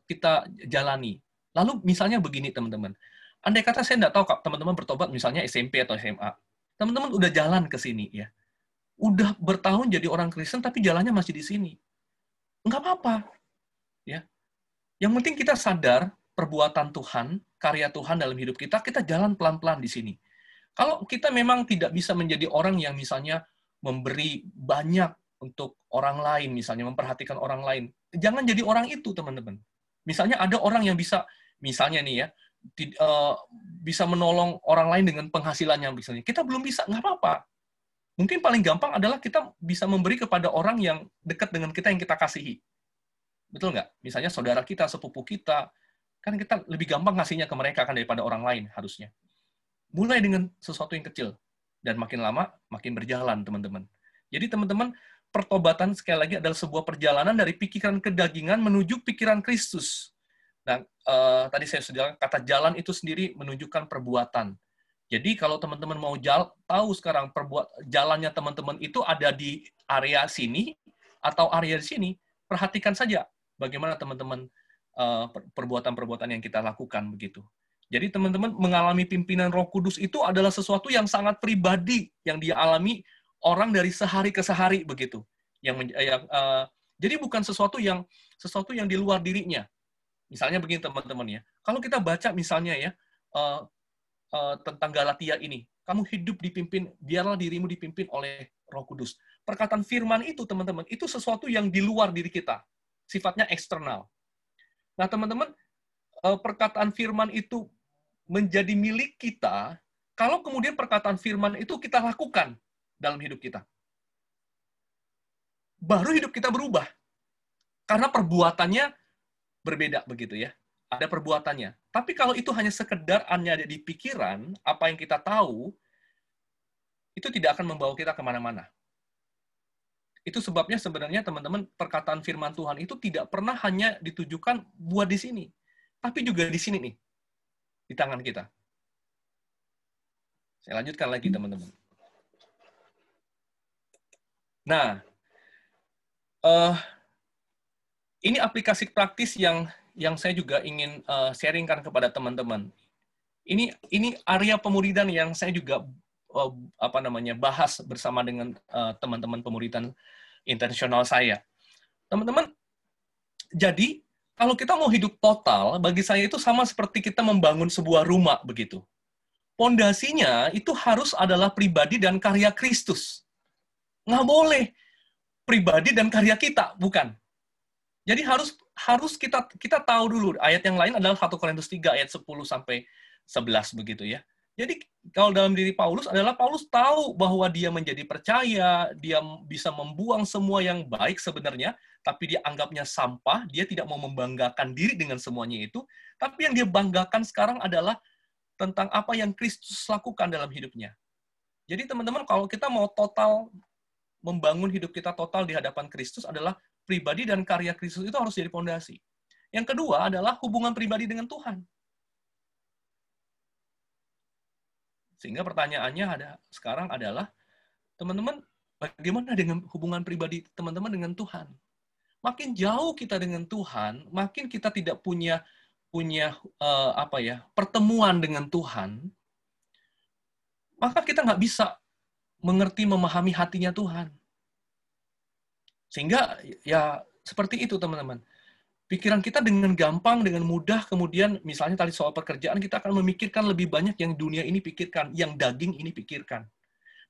kita jalani. Lalu misalnya begini teman-teman, andai kata saya tidak tahu teman-teman bertobat misalnya SMP atau SMA, teman-teman udah jalan ke sini ya, udah bertahun jadi orang Kristen tapi jalannya masih di sini, nggak apa-apa. Yang penting kita sadar perbuatan Tuhan, karya Tuhan dalam hidup kita, kita jalan pelan-pelan di sini. Kalau kita memang tidak bisa menjadi orang yang misalnya memberi banyak untuk orang lain misalnya memperhatikan orang lain. Jangan jadi orang itu, teman-teman. Misalnya ada orang yang bisa misalnya nih ya uh, bisa menolong orang lain dengan penghasilannya misalnya. Kita belum bisa, nggak apa-apa. Mungkin paling gampang adalah kita bisa memberi kepada orang yang dekat dengan kita yang kita kasihi. Betul nggak? Misalnya saudara kita, sepupu kita, kan kita lebih gampang ngasihnya ke mereka kan daripada orang lain harusnya. Mulai dengan sesuatu yang kecil dan makin lama makin berjalan teman-teman. Jadi teman-teman pertobatan sekali lagi adalah sebuah perjalanan dari pikiran kedagingan menuju pikiran Kristus. Nah, uh, tadi saya sudah kata jalan itu sendiri menunjukkan perbuatan. Jadi kalau teman-teman mau jal, tahu sekarang perbuat jalannya teman-teman itu ada di area sini atau area sini, perhatikan saja bagaimana teman-teman uh, perbuatan-perbuatan yang kita lakukan begitu. Jadi teman-teman mengalami pimpinan Roh Kudus itu adalah sesuatu yang sangat pribadi yang dia alami orang dari sehari ke sehari begitu. Yang, yang uh, jadi bukan sesuatu yang sesuatu yang di luar dirinya. Misalnya begini teman-teman ya. Kalau kita baca misalnya ya uh, uh, tentang Galatia ini, kamu hidup dipimpin, biarlah dirimu dipimpin oleh Roh Kudus. Perkataan firman itu teman-teman, itu sesuatu yang di luar diri kita. Sifatnya eksternal. Nah, teman-teman, uh, perkataan firman itu menjadi milik kita kalau kemudian perkataan firman itu kita lakukan dalam hidup kita. Baru hidup kita berubah. Karena perbuatannya berbeda begitu ya. Ada perbuatannya. Tapi kalau itu hanya sekedar hanya ada di pikiran, apa yang kita tahu, itu tidak akan membawa kita ke mana-mana. Itu sebabnya sebenarnya teman-teman perkataan firman Tuhan itu tidak pernah hanya ditujukan buat di sini, tapi juga di sini nih, di tangan kita. Saya lanjutkan lagi teman-teman. Nah, uh, ini aplikasi praktis yang yang saya juga ingin uh, sharingkan kepada teman-teman. Ini ini area pemuridan yang saya juga uh, apa namanya bahas bersama dengan uh, teman-teman pemuridan intensional saya. Teman-teman, jadi kalau kita mau hidup total, bagi saya itu sama seperti kita membangun sebuah rumah begitu. Pondasinya itu harus adalah pribadi dan karya Kristus. Nggak boleh pribadi dan karya kita, bukan. Jadi harus harus kita kita tahu dulu ayat yang lain adalah 1 Korintus 3 ayat 10 sampai 11 begitu ya. Jadi kalau dalam diri Paulus adalah Paulus tahu bahwa dia menjadi percaya, dia bisa membuang semua yang baik sebenarnya, tapi dia anggapnya sampah, dia tidak mau membanggakan diri dengan semuanya itu, tapi yang dia banggakan sekarang adalah tentang apa yang Kristus lakukan dalam hidupnya. Jadi teman-teman kalau kita mau total membangun hidup kita total di hadapan Kristus adalah pribadi dan karya Kristus itu harus jadi pondasi. Yang kedua adalah hubungan pribadi dengan Tuhan. Sehingga pertanyaannya ada sekarang adalah, teman-teman, bagaimana dengan hubungan pribadi teman-teman dengan Tuhan? Makin jauh kita dengan Tuhan, makin kita tidak punya punya uh, apa ya pertemuan dengan Tuhan, maka kita nggak bisa mengerti memahami hatinya Tuhan. Sehingga ya seperti itu teman-teman pikiran kita dengan gampang, dengan mudah, kemudian misalnya tadi soal pekerjaan, kita akan memikirkan lebih banyak yang dunia ini pikirkan, yang daging ini pikirkan.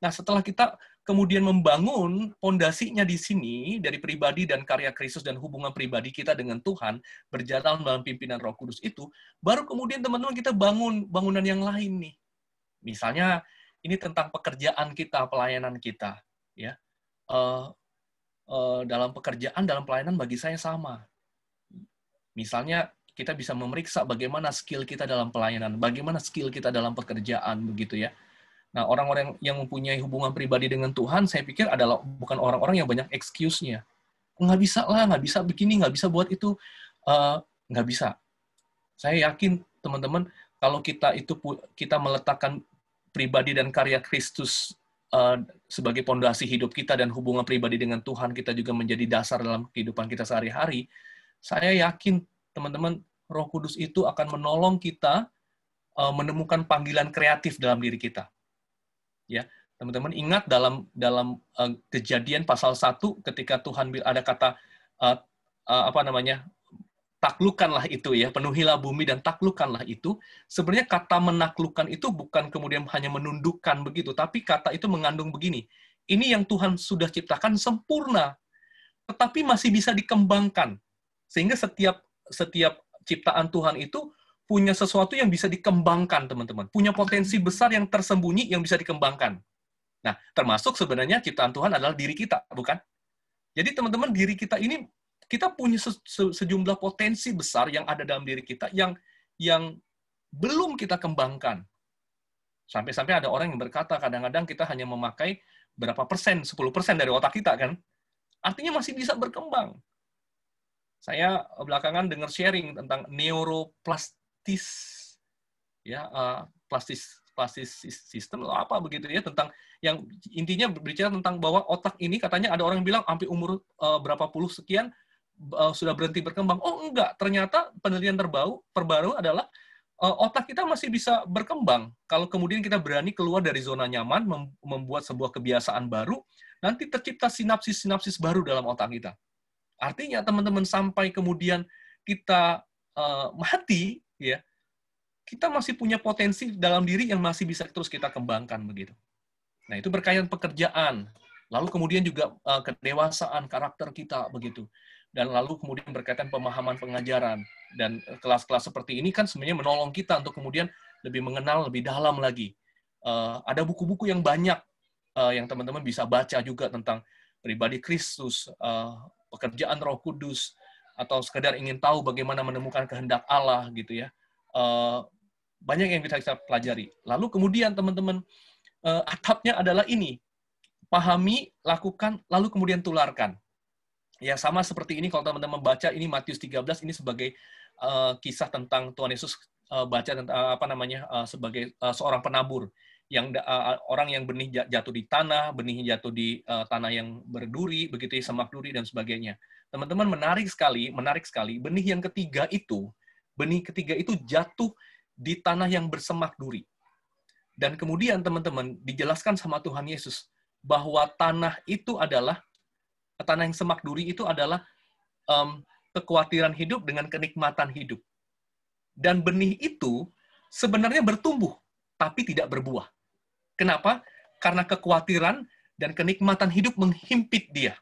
Nah, setelah kita kemudian membangun pondasinya di sini, dari pribadi dan karya Kristus dan hubungan pribadi kita dengan Tuhan, berjalan dalam pimpinan roh kudus itu, baru kemudian teman-teman kita bangun bangunan yang lain nih. Misalnya, ini tentang pekerjaan kita, pelayanan kita. ya uh, uh, Dalam pekerjaan, dalam pelayanan bagi saya sama Misalnya kita bisa memeriksa bagaimana skill kita dalam pelayanan, bagaimana skill kita dalam pekerjaan begitu ya. Nah, orang-orang yang mempunyai hubungan pribadi dengan Tuhan, saya pikir adalah bukan orang-orang yang banyak excuse-nya. Nggak bisa lah, nggak bisa begini, nggak bisa buat itu. Uh, nggak bisa. Saya yakin, teman-teman, kalau kita itu kita meletakkan pribadi dan karya Kristus uh, sebagai pondasi hidup kita dan hubungan pribadi dengan Tuhan kita juga menjadi dasar dalam kehidupan kita sehari-hari, saya yakin teman-teman Roh Kudus itu akan menolong kita uh, menemukan panggilan kreatif dalam diri kita. Ya, teman-teman ingat dalam dalam uh, kejadian pasal 1 ketika Tuhan ada kata uh, uh, apa namanya? taklukkanlah itu ya, penuhilah bumi dan taklukkanlah itu. Sebenarnya kata menaklukkan itu bukan kemudian hanya menundukkan begitu, tapi kata itu mengandung begini. ini yang Tuhan sudah ciptakan sempurna, tetapi masih bisa dikembangkan. Sehingga setiap setiap ciptaan Tuhan itu punya sesuatu yang bisa dikembangkan, teman-teman. Punya potensi besar yang tersembunyi yang bisa dikembangkan. Nah, termasuk sebenarnya ciptaan Tuhan adalah diri kita, bukan? Jadi teman-teman, diri kita ini kita punya se se sejumlah potensi besar yang ada dalam diri kita yang yang belum kita kembangkan. Sampai-sampai ada orang yang berkata kadang-kadang kita hanya memakai berapa persen, 10 persen dari otak kita kan. Artinya masih bisa berkembang. Saya belakangan dengar sharing tentang neuroplastis, ya uh, plastis plastis sistem atau apa begitu ya tentang yang intinya berbicara tentang bahwa otak ini katanya ada orang yang bilang sampai umur uh, berapa puluh sekian uh, sudah berhenti berkembang. Oh enggak, ternyata penelitian terbaru terbaru adalah otak kita masih bisa berkembang kalau kemudian kita berani keluar dari zona nyaman, mem membuat sebuah kebiasaan baru, nanti tercipta sinapsis-sinapsis baru dalam otak kita. Artinya teman-teman sampai kemudian kita uh, mati, ya, kita masih punya potensi dalam diri yang masih bisa terus kita kembangkan begitu. Nah itu berkaitan pekerjaan, lalu kemudian juga uh, kedewasaan karakter kita begitu, dan lalu kemudian berkaitan pemahaman pengajaran dan kelas-kelas seperti ini kan sebenarnya menolong kita untuk kemudian lebih mengenal lebih dalam lagi. Uh, ada buku-buku yang banyak uh, yang teman-teman bisa baca juga tentang pribadi Kristus, uh, pekerjaan Roh Kudus atau sekedar ingin tahu bagaimana menemukan kehendak Allah gitu ya. Uh, banyak yang bisa kita pelajari. Lalu kemudian teman-teman uh, atapnya adalah ini. Pahami, lakukan, lalu kemudian tularkan. Ya sama seperti ini kalau teman-teman baca ini Matius 13 ini sebagai uh, kisah tentang Tuhan Yesus uh, baca tentang uh, apa namanya uh, sebagai uh, seorang penabur yang uh, orang yang benih jatuh di tanah, benih jatuh di uh, tanah yang berduri, begitu ya semak duri dan sebagainya. Teman-teman menarik sekali, menarik sekali. Benih yang ketiga itu, benih ketiga itu jatuh di tanah yang bersemak duri. Dan kemudian teman-teman dijelaskan sama Tuhan Yesus bahwa tanah itu adalah tanah yang semak duri itu adalah um, kekhawatiran hidup dengan kenikmatan hidup. Dan benih itu sebenarnya bertumbuh, tapi tidak berbuah. Kenapa? Karena kekhawatiran dan kenikmatan hidup menghimpit dia.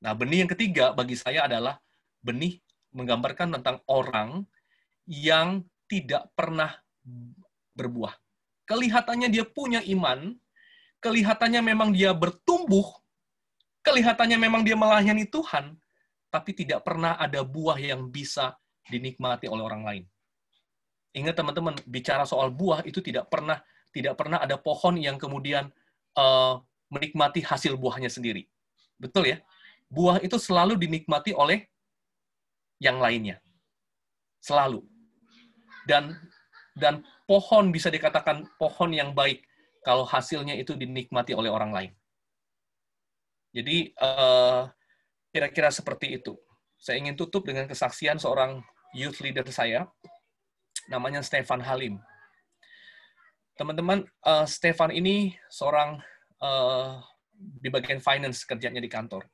Nah, benih yang ketiga bagi saya adalah benih menggambarkan tentang orang yang tidak pernah berbuah. Kelihatannya dia punya iman, kelihatannya memang dia bertumbuh, kelihatannya memang dia melayani Tuhan, tapi tidak pernah ada buah yang bisa dinikmati oleh orang lain. Ingat teman-teman, bicara soal buah itu tidak pernah tidak pernah ada pohon yang kemudian uh, menikmati hasil buahnya sendiri. Betul ya? Buah itu selalu dinikmati oleh yang lainnya. Selalu. Dan dan pohon bisa dikatakan pohon yang baik kalau hasilnya itu dinikmati oleh orang lain. Jadi uh, kira-kira seperti itu. Saya ingin tutup dengan kesaksian seorang youth leader saya, namanya Stefan Halim teman-teman, uh, Stefan ini seorang uh, di bagian finance kerjanya di kantor.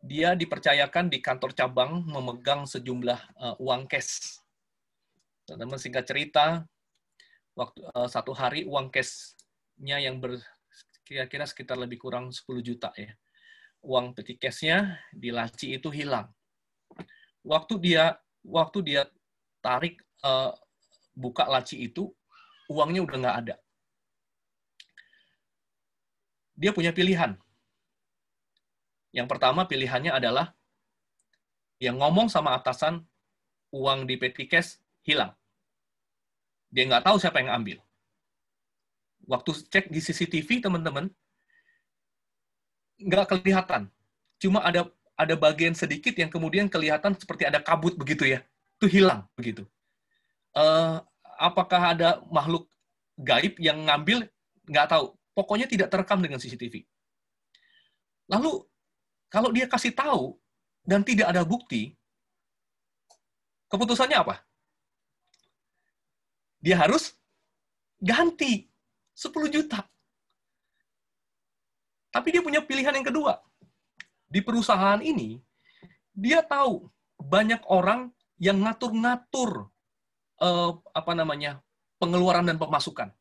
Dia dipercayakan di kantor cabang memegang sejumlah uh, uang cash. Teman-teman singkat cerita, waktu uh, satu hari uang cashnya yang ber, kira-kira sekitar lebih kurang 10 juta ya. Uang peti cashnya di laci itu hilang. Waktu dia waktu dia tarik uh, buka laci itu uangnya udah nggak ada. Dia punya pilihan. Yang pertama pilihannya adalah yang ngomong sama atasan uang di petty cash hilang. Dia nggak tahu siapa yang ambil. Waktu cek di CCTV teman-teman nggak kelihatan. Cuma ada ada bagian sedikit yang kemudian kelihatan seperti ada kabut begitu ya. Itu hilang begitu. Uh, apakah ada makhluk gaib yang ngambil nggak tahu. Pokoknya tidak terekam dengan CCTV. Lalu kalau dia kasih tahu dan tidak ada bukti, keputusannya apa? Dia harus ganti 10 juta. Tapi dia punya pilihan yang kedua. Di perusahaan ini, dia tahu banyak orang yang ngatur-ngatur uh, apa namanya pengeluaran dan pemasukan.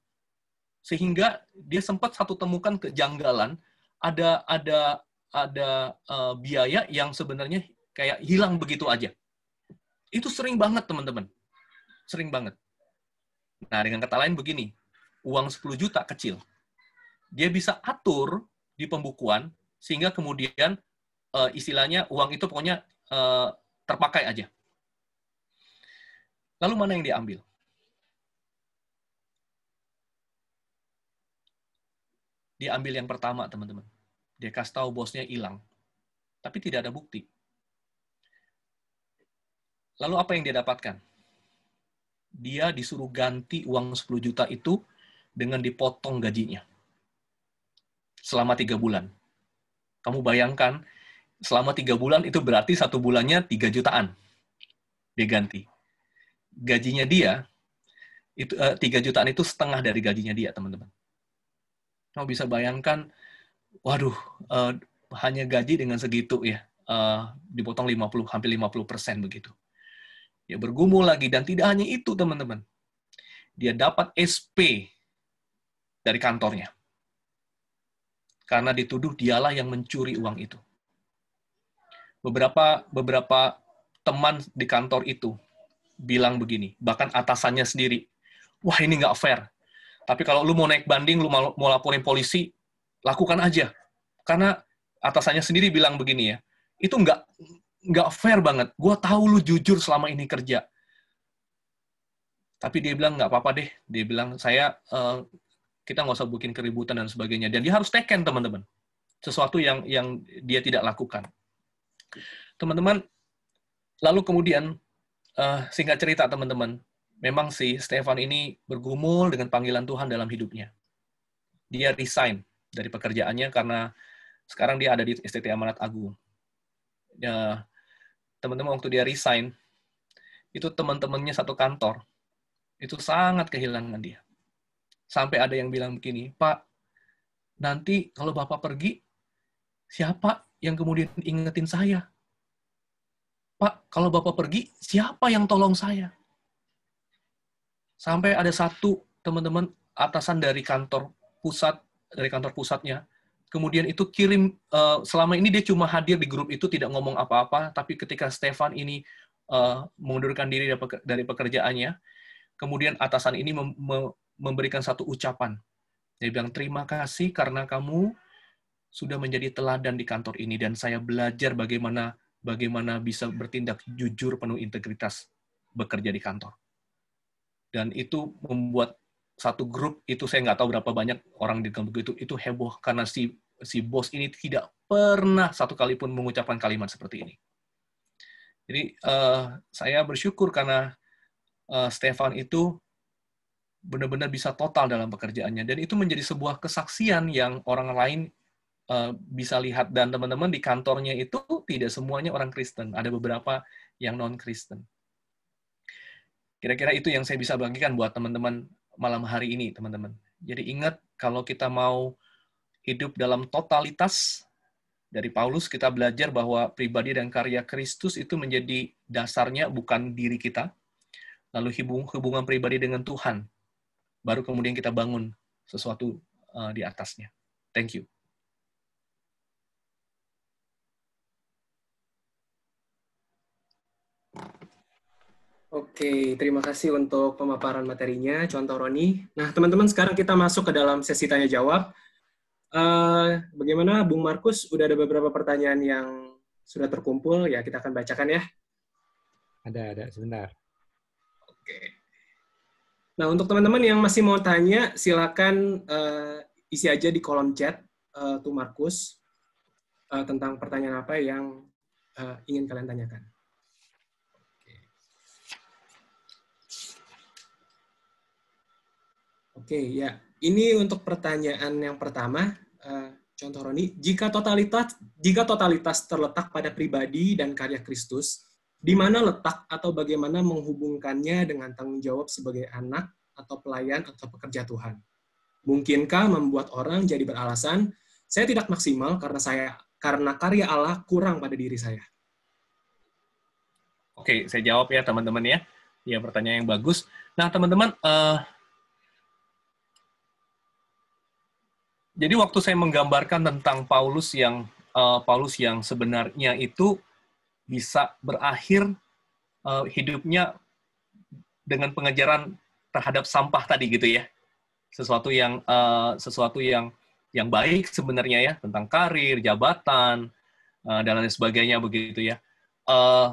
sehingga dia sempat satu temukan kejanggalan ada ada ada uh, biaya yang sebenarnya kayak hilang begitu aja. Itu sering banget teman-teman. Sering banget. Nah, dengan kata lain begini, uang 10 juta kecil. Dia bisa atur di pembukuan sehingga kemudian uh, istilahnya uang itu pokoknya uh, terpakai aja. Lalu mana yang diambil? Diambil yang pertama, teman-teman. Dia kasih tahu bosnya hilang. Tapi tidak ada bukti. Lalu apa yang dia dapatkan? Dia disuruh ganti uang 10 juta itu dengan dipotong gajinya. Selama tiga bulan. Kamu bayangkan, selama tiga bulan itu berarti satu bulannya tiga jutaan. Dia ganti. Gajinya dia, itu eh, tiga jutaan itu setengah dari gajinya dia, teman-teman. Kamu bisa bayangkan, waduh, uh, hanya gaji dengan segitu ya, uh, dipotong 50, hampir 50 persen begitu. Ya bergumul lagi, dan tidak hanya itu, teman-teman. Dia dapat SP dari kantornya. Karena dituduh dialah yang mencuri uang itu beberapa beberapa teman di kantor itu bilang begini, bahkan atasannya sendiri, wah ini nggak fair. Tapi kalau lu mau naik banding, lu mau, laporin polisi, lakukan aja. Karena atasannya sendiri bilang begini ya, itu nggak nggak fair banget. Gue tahu lu jujur selama ini kerja. Tapi dia bilang nggak apa-apa deh. Dia bilang saya uh, kita nggak usah bikin keributan dan sebagainya. Dan dia harus teken teman-teman. Sesuatu yang yang dia tidak lakukan. Teman-teman, lalu kemudian uh, singkat cerita teman-teman, memang si Stefan ini bergumul dengan panggilan Tuhan dalam hidupnya. Dia resign dari pekerjaannya karena sekarang dia ada di STT Amanat Agung. Ya, teman-teman waktu dia resign, itu teman-temannya satu kantor, itu sangat kehilangan dia. Sampai ada yang bilang begini, Pak, nanti kalau Bapak pergi, siapa yang kemudian ingetin saya. Pak, kalau Bapak pergi, siapa yang tolong saya? Sampai ada satu teman-teman atasan dari kantor pusat, dari kantor pusatnya, kemudian itu kirim, uh, selama ini dia cuma hadir di grup itu, tidak ngomong apa-apa, tapi ketika Stefan ini uh, mengundurkan diri dari pekerjaannya, kemudian atasan ini mem memberikan satu ucapan. Dia bilang, terima kasih karena kamu sudah menjadi teladan di kantor ini dan saya belajar bagaimana bagaimana bisa bertindak jujur penuh integritas bekerja di kantor. Dan itu membuat satu grup itu saya nggak tahu berapa banyak orang di kantor itu itu heboh karena si si bos ini tidak pernah satu kali pun mengucapkan kalimat seperti ini. Jadi uh, saya bersyukur karena uh, Stefan itu benar-benar bisa total dalam pekerjaannya dan itu menjadi sebuah kesaksian yang orang lain Eh, bisa lihat dan teman-teman di kantornya itu tidak semuanya orang Kristen, ada beberapa yang non Kristen. Kira-kira itu yang saya bisa bagikan buat teman-teman malam hari ini, teman-teman. Jadi ingat kalau kita mau hidup dalam totalitas dari Paulus kita belajar bahwa pribadi dan karya Kristus itu menjadi dasarnya bukan diri kita. Lalu hubungan pribadi dengan Tuhan. Baru kemudian kita bangun sesuatu uh, di atasnya. Thank you. Oke, terima kasih untuk pemaparan materinya, contoh Roni. Nah, teman-teman, sekarang kita masuk ke dalam sesi tanya-jawab. Uh, bagaimana, Bung Markus? Udah ada beberapa pertanyaan yang sudah terkumpul, ya kita akan bacakan ya. Ada, ada, sebentar. Oke. Nah, untuk teman-teman yang masih mau tanya, silakan uh, isi aja di kolom chat, uh, tuh Markus, uh, tentang pertanyaan apa yang uh, ingin kalian tanyakan. Oke, ya. Ini untuk pertanyaan yang pertama, uh, contoh Roni, jika totalitas jika totalitas terletak pada pribadi dan karya Kristus, di mana letak atau bagaimana menghubungkannya dengan tanggung jawab sebagai anak atau pelayan atau pekerja Tuhan? Mungkinkah membuat orang jadi beralasan, saya tidak maksimal karena saya karena karya Allah kurang pada diri saya? Oke, saya jawab ya teman-teman ya. Ya pertanyaan yang bagus. Nah teman-teman, uh, jadi waktu saya menggambarkan tentang Paulus yang uh, Paulus yang sebenarnya itu bisa berakhir uh, hidupnya dengan pengejaran terhadap sampah tadi gitu ya. Sesuatu yang uh, sesuatu yang yang baik sebenarnya ya tentang karir jabatan uh, dan lain sebagainya begitu ya. Uh,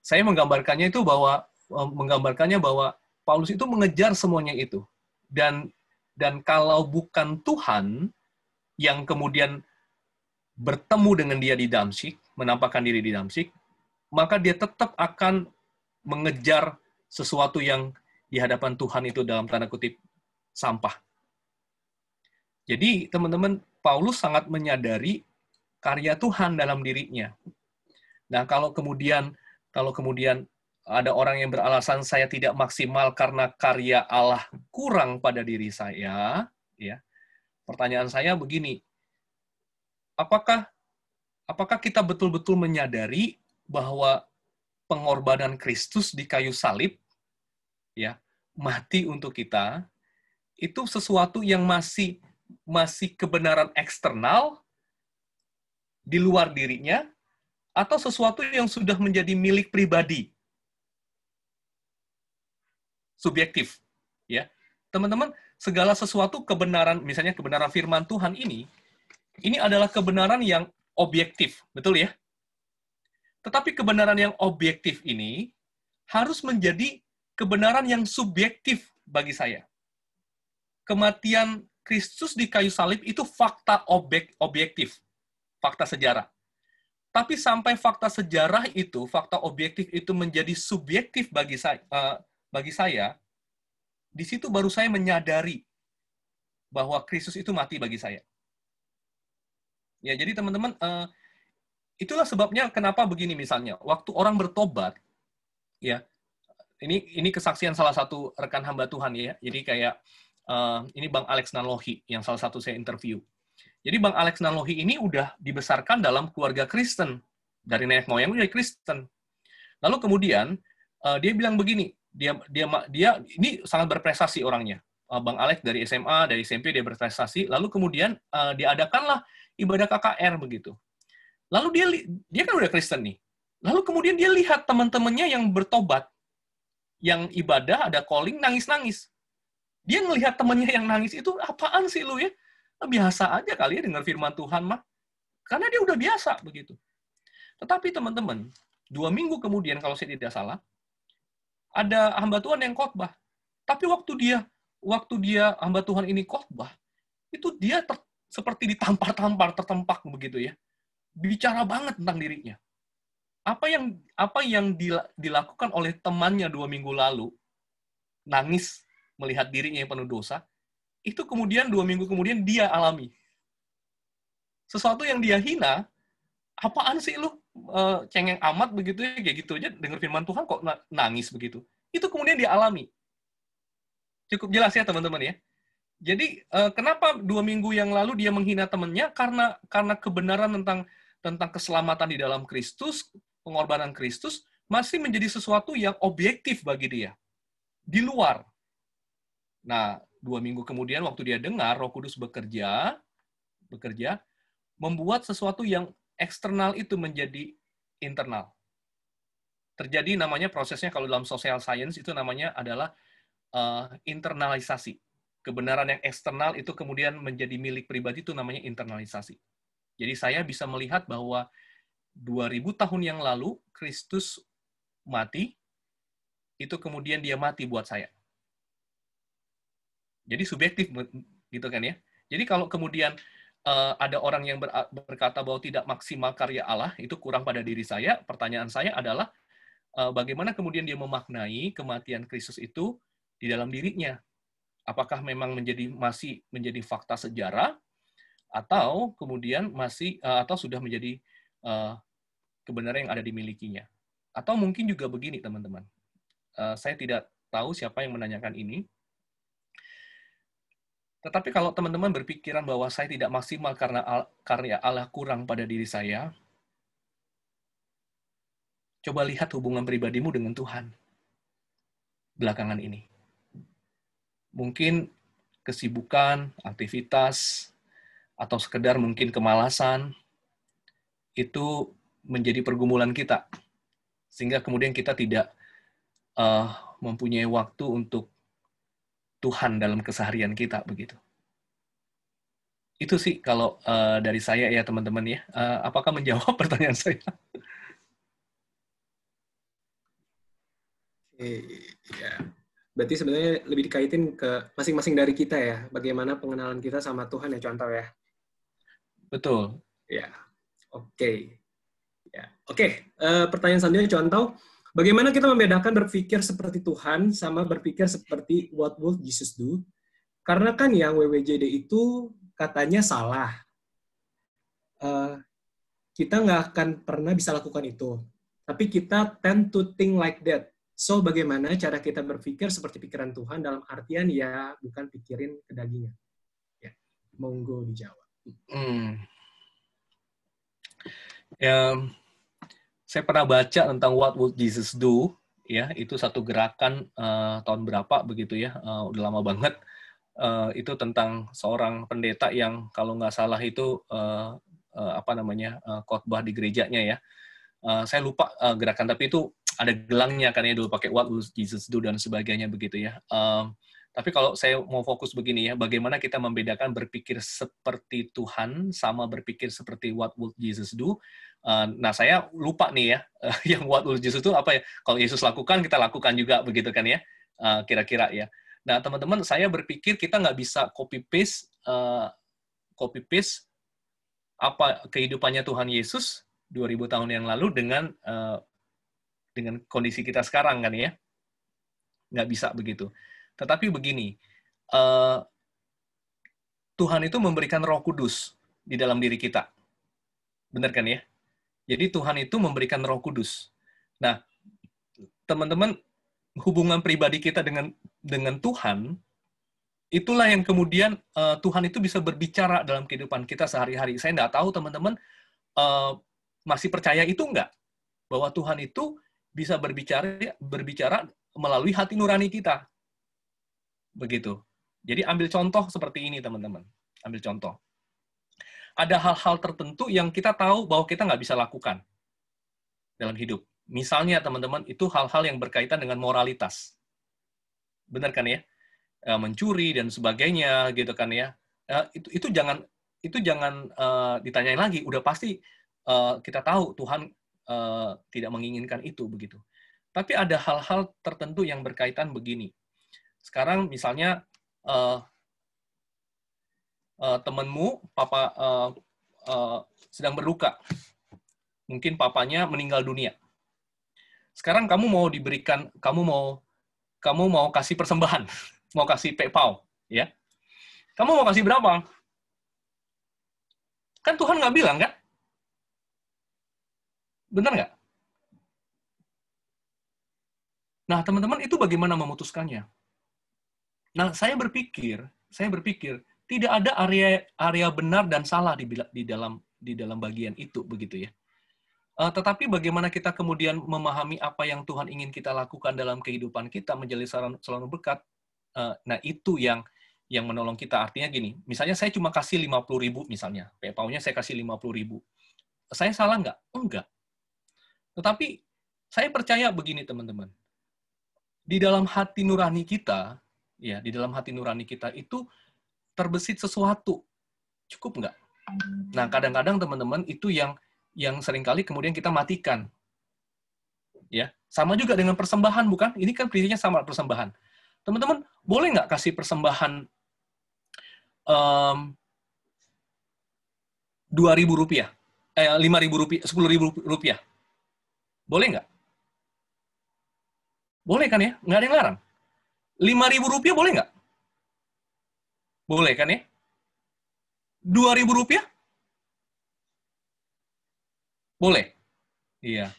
saya menggambarkannya itu bahwa uh, menggambarkannya bahwa Paulus itu mengejar semuanya itu. Dan dan kalau bukan Tuhan yang kemudian bertemu dengan dia di Damsyik menampakkan diri di Damsyik maka dia tetap akan mengejar sesuatu yang di hadapan Tuhan itu dalam tanda kutip sampah. Jadi teman-teman, Paulus sangat menyadari karya Tuhan dalam dirinya. Nah, kalau kemudian kalau kemudian ada orang yang beralasan saya tidak maksimal karena karya Allah kurang pada diri saya, ya. Pertanyaan saya begini, apakah apakah kita betul-betul menyadari bahwa pengorbanan Kristus di kayu salib ya mati untuk kita itu sesuatu yang masih masih kebenaran eksternal di luar dirinya atau sesuatu yang sudah menjadi milik pribadi? Subjektif ya. Teman-teman segala sesuatu kebenaran misalnya kebenaran firman Tuhan ini ini adalah kebenaran yang objektif betul ya tetapi kebenaran yang objektif ini harus menjadi kebenaran yang subjektif bagi saya. Kematian Kristus di kayu salib itu fakta objek objektif, fakta sejarah. Tapi sampai fakta sejarah itu, fakta objektif itu menjadi subjektif bagi saya, uh, bagi saya, di situ baru saya menyadari bahwa Kristus itu mati bagi saya. Ya, jadi teman-teman, uh, itulah sebabnya kenapa begini misalnya, waktu orang bertobat, ya, ini ini kesaksian salah satu rekan hamba Tuhan ya. Jadi kayak uh, ini Bang Alex Nalohi yang salah satu saya interview. Jadi Bang Alex Nalohi ini udah dibesarkan dalam keluarga Kristen dari nenek moyang dari Kristen. Lalu kemudian uh, dia bilang begini, dia dia dia ini sangat berprestasi orangnya. Uh, Bang Alex dari SMA, dari SMP dia berprestasi. Lalu kemudian uh, diadakanlah ibadah KKR begitu. Lalu dia dia kan udah Kristen nih. Lalu kemudian dia lihat teman-temannya yang bertobat yang ibadah ada calling nangis-nangis. Dia ngelihat temennya yang nangis itu apaan sih lu ya? Biasa aja kali ya dengar firman Tuhan mah. Karena dia udah biasa begitu. Tetapi teman-teman, dua minggu kemudian kalau saya tidak salah, ada hamba Tuhan yang khotbah. Tapi waktu dia waktu dia hamba Tuhan ini khotbah, itu dia ter, seperti ditampar-tampar, tertempak begitu ya. Bicara banget tentang dirinya apa yang apa yang dilakukan oleh temannya dua minggu lalu nangis melihat dirinya yang penuh dosa itu kemudian dua minggu kemudian dia alami sesuatu yang dia hina apaan sih lu e, cengeng amat begitu ya kayak gitu aja dengar firman Tuhan kok nangis begitu itu kemudian dia alami cukup jelas ya teman-teman ya jadi e, kenapa dua minggu yang lalu dia menghina temannya karena karena kebenaran tentang tentang keselamatan di dalam Kristus pengorbanan Kristus masih menjadi sesuatu yang objektif bagi dia. Di luar. Nah, dua minggu kemudian waktu dia dengar Roh Kudus bekerja, bekerja, membuat sesuatu yang eksternal itu menjadi internal. Terjadi namanya prosesnya kalau dalam social science itu namanya adalah uh, internalisasi. Kebenaran yang eksternal itu kemudian menjadi milik pribadi itu namanya internalisasi. Jadi saya bisa melihat bahwa 2000 tahun yang lalu Kristus mati, itu kemudian dia mati buat saya. Jadi subjektif gitu kan ya. Jadi kalau kemudian uh, ada orang yang ber, berkata bahwa tidak maksimal karya Allah itu kurang pada diri saya, pertanyaan saya adalah uh, bagaimana kemudian dia memaknai kematian Kristus itu di dalam dirinya? Apakah memang menjadi masih menjadi fakta sejarah atau kemudian masih uh, atau sudah menjadi kebenaran yang ada dimilikinya. Atau mungkin juga begini, teman-teman. Saya tidak tahu siapa yang menanyakan ini. Tetapi kalau teman-teman berpikiran bahwa saya tidak maksimal karena al karya Allah kurang pada diri saya, coba lihat hubungan pribadimu dengan Tuhan belakangan ini. Mungkin kesibukan, aktivitas, atau sekedar mungkin kemalasan, itu menjadi pergumulan kita. Sehingga kemudian kita tidak uh, mempunyai waktu untuk Tuhan dalam keseharian kita, begitu. Itu sih kalau uh, dari saya ya teman-teman ya. Uh, apakah menjawab [laughs] pertanyaan saya? ya. Berarti sebenarnya lebih dikaitin ke masing-masing dari kita ya, bagaimana pengenalan kita sama Tuhan ya contoh ya. Betul. Ya, oke. Okay. Ya, oke. Okay. Uh, eh, pertanyaan selanjutnya contoh, bagaimana kita membedakan berpikir seperti Tuhan sama berpikir seperti what would Jesus do? Karena kan yang WWJD itu katanya salah. Uh, kita nggak akan pernah bisa lakukan itu. Tapi kita tend to think like that So, bagaimana cara kita berpikir seperti pikiran Tuhan dalam artian ya bukan pikirin kedagingan. Ya, monggo dijawab. Hmm. Ya, saya pernah baca tentang What Would Jesus Do, ya itu satu gerakan uh, tahun berapa begitu ya, uh, udah lama banget. Uh, itu tentang seorang pendeta yang kalau nggak salah itu uh, uh, apa namanya uh, khotbah di gerejanya ya. Uh, saya lupa uh, gerakan tapi itu ada gelangnya kan ya dulu pakai what will Jesus do dan sebagainya begitu ya. Um, tapi kalau saya mau fokus begini ya, bagaimana kita membedakan berpikir seperti Tuhan sama berpikir seperti what will Jesus do? Uh, nah saya lupa nih ya, uh, [laughs] yang what will Jesus do apa ya? Kalau Yesus lakukan kita lakukan juga begitu kan ya, uh, kira-kira ya. Nah teman-teman saya berpikir kita nggak bisa copy paste copy paste apa kehidupannya Tuhan Yesus 2000 tahun yang lalu dengan dengan kondisi kita sekarang kan ya. Nggak bisa begitu. Tetapi begini, uh, Tuhan itu memberikan roh kudus di dalam diri kita. Benar kan ya? Jadi Tuhan itu memberikan roh kudus. Nah, teman-teman, hubungan pribadi kita dengan dengan Tuhan, itulah yang kemudian uh, Tuhan itu bisa berbicara dalam kehidupan kita sehari-hari. Saya nggak tahu teman-teman uh, masih percaya itu nggak? Bahwa Tuhan itu bisa berbicara berbicara melalui hati nurani kita. Begitu. Jadi ambil contoh seperti ini teman-teman. Ambil contoh. Ada hal-hal tertentu yang kita tahu bahwa kita nggak bisa lakukan dalam hidup. Misalnya teman-teman, itu hal-hal yang berkaitan dengan moralitas. Benar kan ya? Eh, mencuri dan sebagainya gitu kan ya. Eh, itu itu jangan itu jangan uh, ditanyain lagi. Udah pasti kita tahu Tuhan uh, tidak menginginkan itu begitu. Tapi ada hal-hal tertentu yang berkaitan begini. Sekarang misalnya uh, uh, temanmu, papa uh, uh, sedang berduka, mungkin papanya meninggal dunia. Sekarang kamu mau diberikan, kamu mau kamu mau kasih persembahan, [laughs] mau kasih PayPal, ya? Kamu mau kasih berapa? Kan Tuhan nggak bilang kan? Benar nggak? Nah, teman-teman, itu bagaimana memutuskannya? Nah, saya berpikir, saya berpikir tidak ada area area benar dan salah di, di dalam di dalam bagian itu begitu ya. Uh, tetapi bagaimana kita kemudian memahami apa yang Tuhan ingin kita lakukan dalam kehidupan kita menjadi selalu berkat. Uh, nah, itu yang yang menolong kita. Artinya gini, misalnya saya cuma kasih 50 ribu misalnya, PayPal-nya saya kasih 50 ribu. Saya salah nggak? Enggak. Tetapi saya percaya begini teman-teman. Di dalam hati nurani kita, ya, di dalam hati nurani kita itu terbesit sesuatu. Cukup nggak? Nah, kadang-kadang teman-teman itu yang yang sering kali kemudian kita matikan. Ya, sama juga dengan persembahan bukan? Ini kan prinsipnya sama persembahan. Teman-teman, boleh nggak kasih persembahan um, 2.000 rupiah? Eh, 5.000 rupiah, 10.000 rupiah? Boleh nggak? Boleh kan ya? Nggak ada yang larang. Lima ribu rupiah boleh nggak? Boleh kan ya? Dua ribu rupiah? Boleh. Iya.